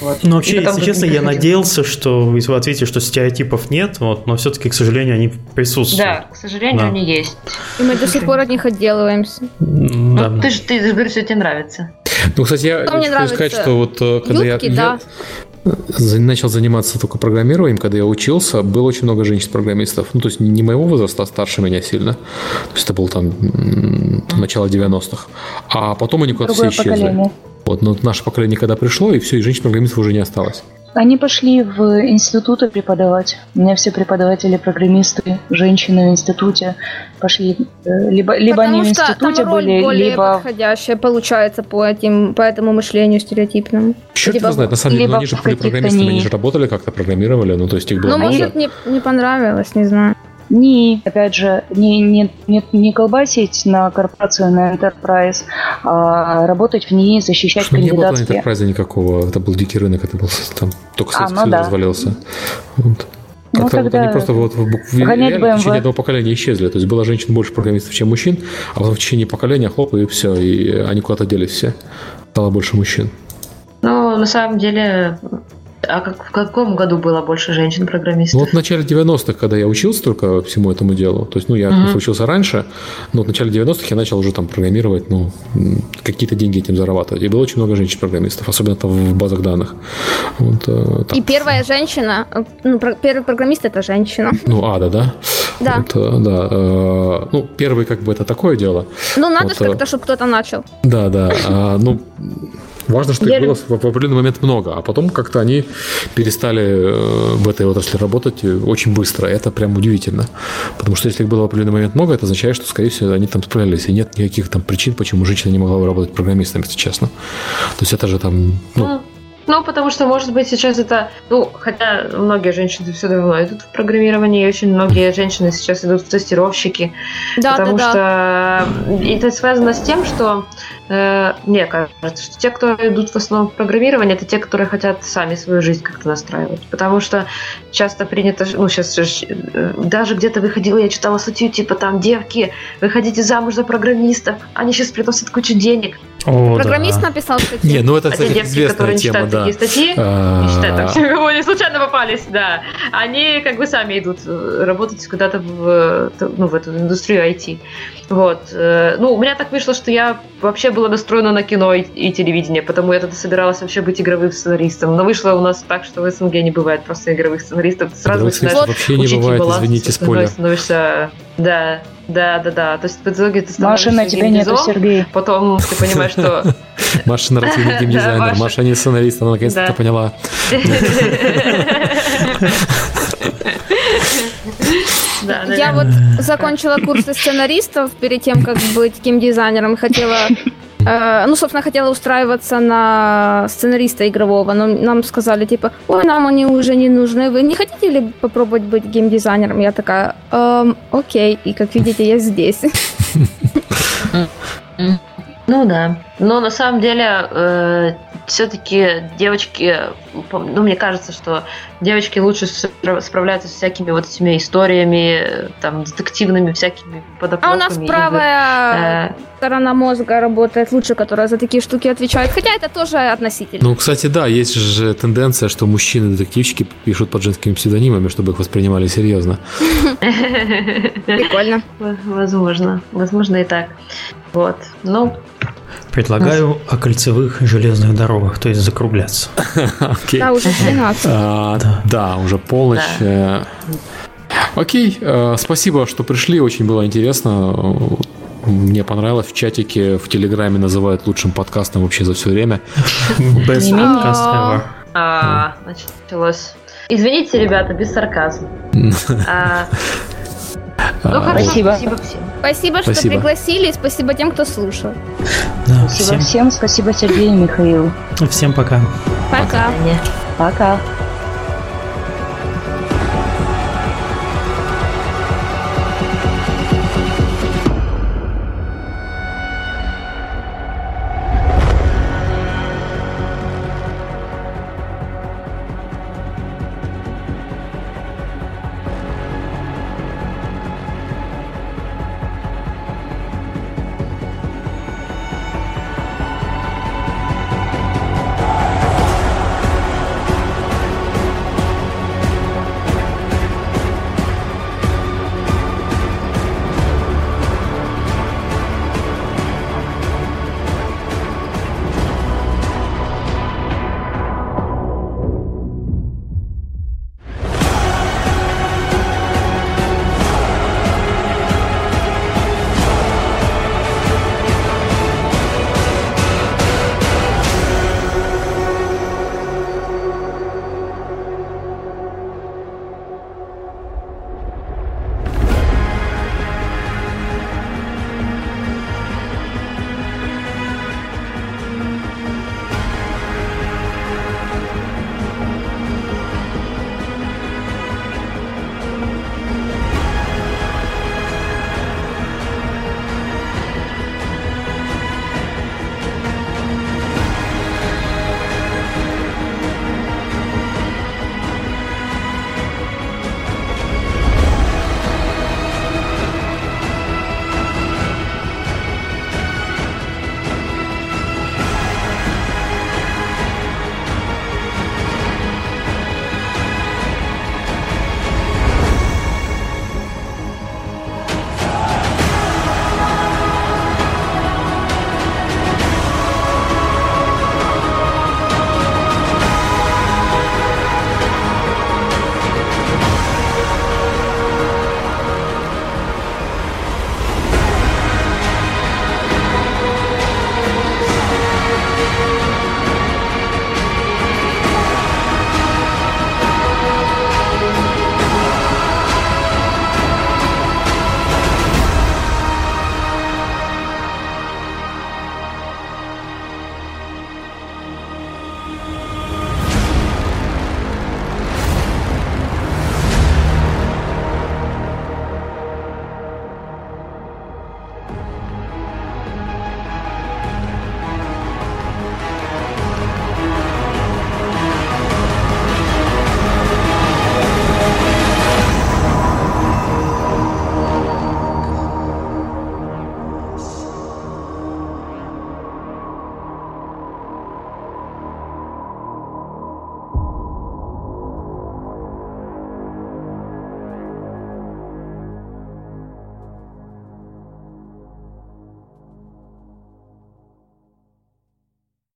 Вот. Ну, вообще, если честно, я надеялся, что вы ответите, что стереотипов нет, вот, но все-таки, к сожалению, они присутствуют. Да, к сожалению, да. они есть. И мы до сих пор от них отделываемся. Да. Ну, ты же ты говоришь, что тебе нравится. Ну, кстати, я хочу нравится сказать, что вот э, когда Юбки, я, да. Начал заниматься только программированием, когда я учился, было очень много женщин-программистов. Ну, то есть не моего возраста, а старше меня сильно. То есть это был там вот, начала 90-х. А потом они куда-то все исчезли. поколение. Вот, но наше поколение когда пришло, и все, и женщин-программистов уже не осталось. Они пошли в институты преподавать. У меня все преподаватели, программисты, женщины в институте пошли. э, Либо, либо Потому они в институте там роль были, более либо... подходящая получается по, этим, по этому мышлению стереотипному. Черт Либо- его знает, на самом деле, ну, они же были программистами, не- они же работали как-то, программировали, ну, то есть их было Ну, может, не, не понравилось, не знаю. Не, опять же, не, не, не, не колбасить на корпорацию, на enterprise, а работать в ней, защищать Что не было на кандидатские. Enterprise никакого, это был дикий рынок, это был там только А, Советский ну да. развалился. Вот. Ну, Как-то вот тогда они просто вот в, в- реально в течение одного поколения исчезли. То есть было женщин больше программистов, чем мужчин, а потом в течение поколения хлоп, и все, и они куда-то делись все. Стало больше мужчин. Ну, на самом деле, а как, в каком году было больше Ну, женщин-программистов? вот в начале 90-х, когда я учился только всему этому делу, то есть, ну, я конечно, учился раньше, но в начале 90-х я начал уже там программировать, ну, какие-то деньги этим зарабатывать. И было очень много женщин-программистов, особенно там в базах данных. Вот, э, И первая женщина, э, ну, про- первый программист это женщина. Ну, Ада, да? Да. Вот, э, да. э, Ну, первый как бы это такое дело. Ну, надо Вот, же э, как-то, чтобы кто-то начал. Да, да. а, ну, важно, что Я их было в, в определенный момент много, а потом как-то они перестали э, в этой отрасли работать э, очень быстро. Это прям удивительно. Потому что если их было в определенный момент много, это означает, что, скорее всего, они там справлялись. И нет никаких там причин, почему женщина не могла бы работать программистом, если честно. То есть это же там... Ну, Ну, ну, потому что, может быть, сейчас это... Ну, хотя многие женщины все равно идут в программирование, и очень многие женщины сейчас идут в тестировщики. Да, потому да, да. что э, это связано с тем, что мне кажется, что те, кто идут в основном в программирование, это те, которые хотят сами свою жизнь как-то настраивать. Потому что часто принято, ну, сейчас же, э, даже где-то выходила, я читала статью, типа там, девки, выходите замуж за программистов, они сейчас приносят кучу денег. О, Программист да. написал, кстати. не, ну это, А те кстати, девки, известная которые тема, читают да. такие статьи, А, не не случайно попались, да. Они как бы сами идут э, работать куда-то в, э, ну, в эту индустрию IT. Вот. Э, Ну, у меня так вышло, что я вообще была настроена на кино и, и телевидение, потому я тогда собиралась вообще быть игровым сценаристом. Но вышло у нас так, что в СНГ не бывает просто игровых сценаристов. Ты сразу Игровых начинаешь вообще не бывает, баланс, извините, спойлер. становишься... Да, да, да, да. То есть в итоге ты становишься Маша, на тебя нету, Сергей. Потом ты понимаешь, что Маша нарративный геймдизайнер, Маша. Не сценарист, она наконец-то поняла. Да, Я вот закончила курсы сценаристов перед тем, как быть геймдизайнером, хотела, э, ну, собственно, хотела устраиваться на сценариста игрового, но нам сказали, типа, ой, нам они уже не нужны, вы не хотите ли попробовать быть геймдизайнером? Я такая, «Эм, окей, и как видите, я здесь. Ну да. Но на самом деле все-таки девочки, ну мне кажется, что девочки лучше спра- справляются с всякими вот этими историями, э, там, детективными всякими А подоплеками. у нас правая Э, сторона мозга работает лучше, которая за такие штуки отвечает, хотя это тоже относительно. Ну, кстати, да, есть же тенденция, что мужчины-детективщики пишут под женскими псевдонимами, чтобы их воспринимали серьезно. Прикольно. Возможно. Возможно и так. Вот. Ну, Предлагаю о кольцевых железных дорогах, то есть закругляться. Окей. Да, уже 12. А, Да. Да, уже полночь. Э, Окей, э, спасибо, что пришли, очень было интересно. Мне понравилось в чатике, в Телеграме называют лучшим подкастом вообще за все время. Best podcast ever. началось. Извините, ребята, без сарказма. А, Ну А, хорошо, спасибо всем. Спасибо, что Спасибо. пригласили, и спасибо тем, кто слушал. Да, Спасибо всем, всем, спасибо Сергею и Михаилу. всем пока. Пока. Не. Пока.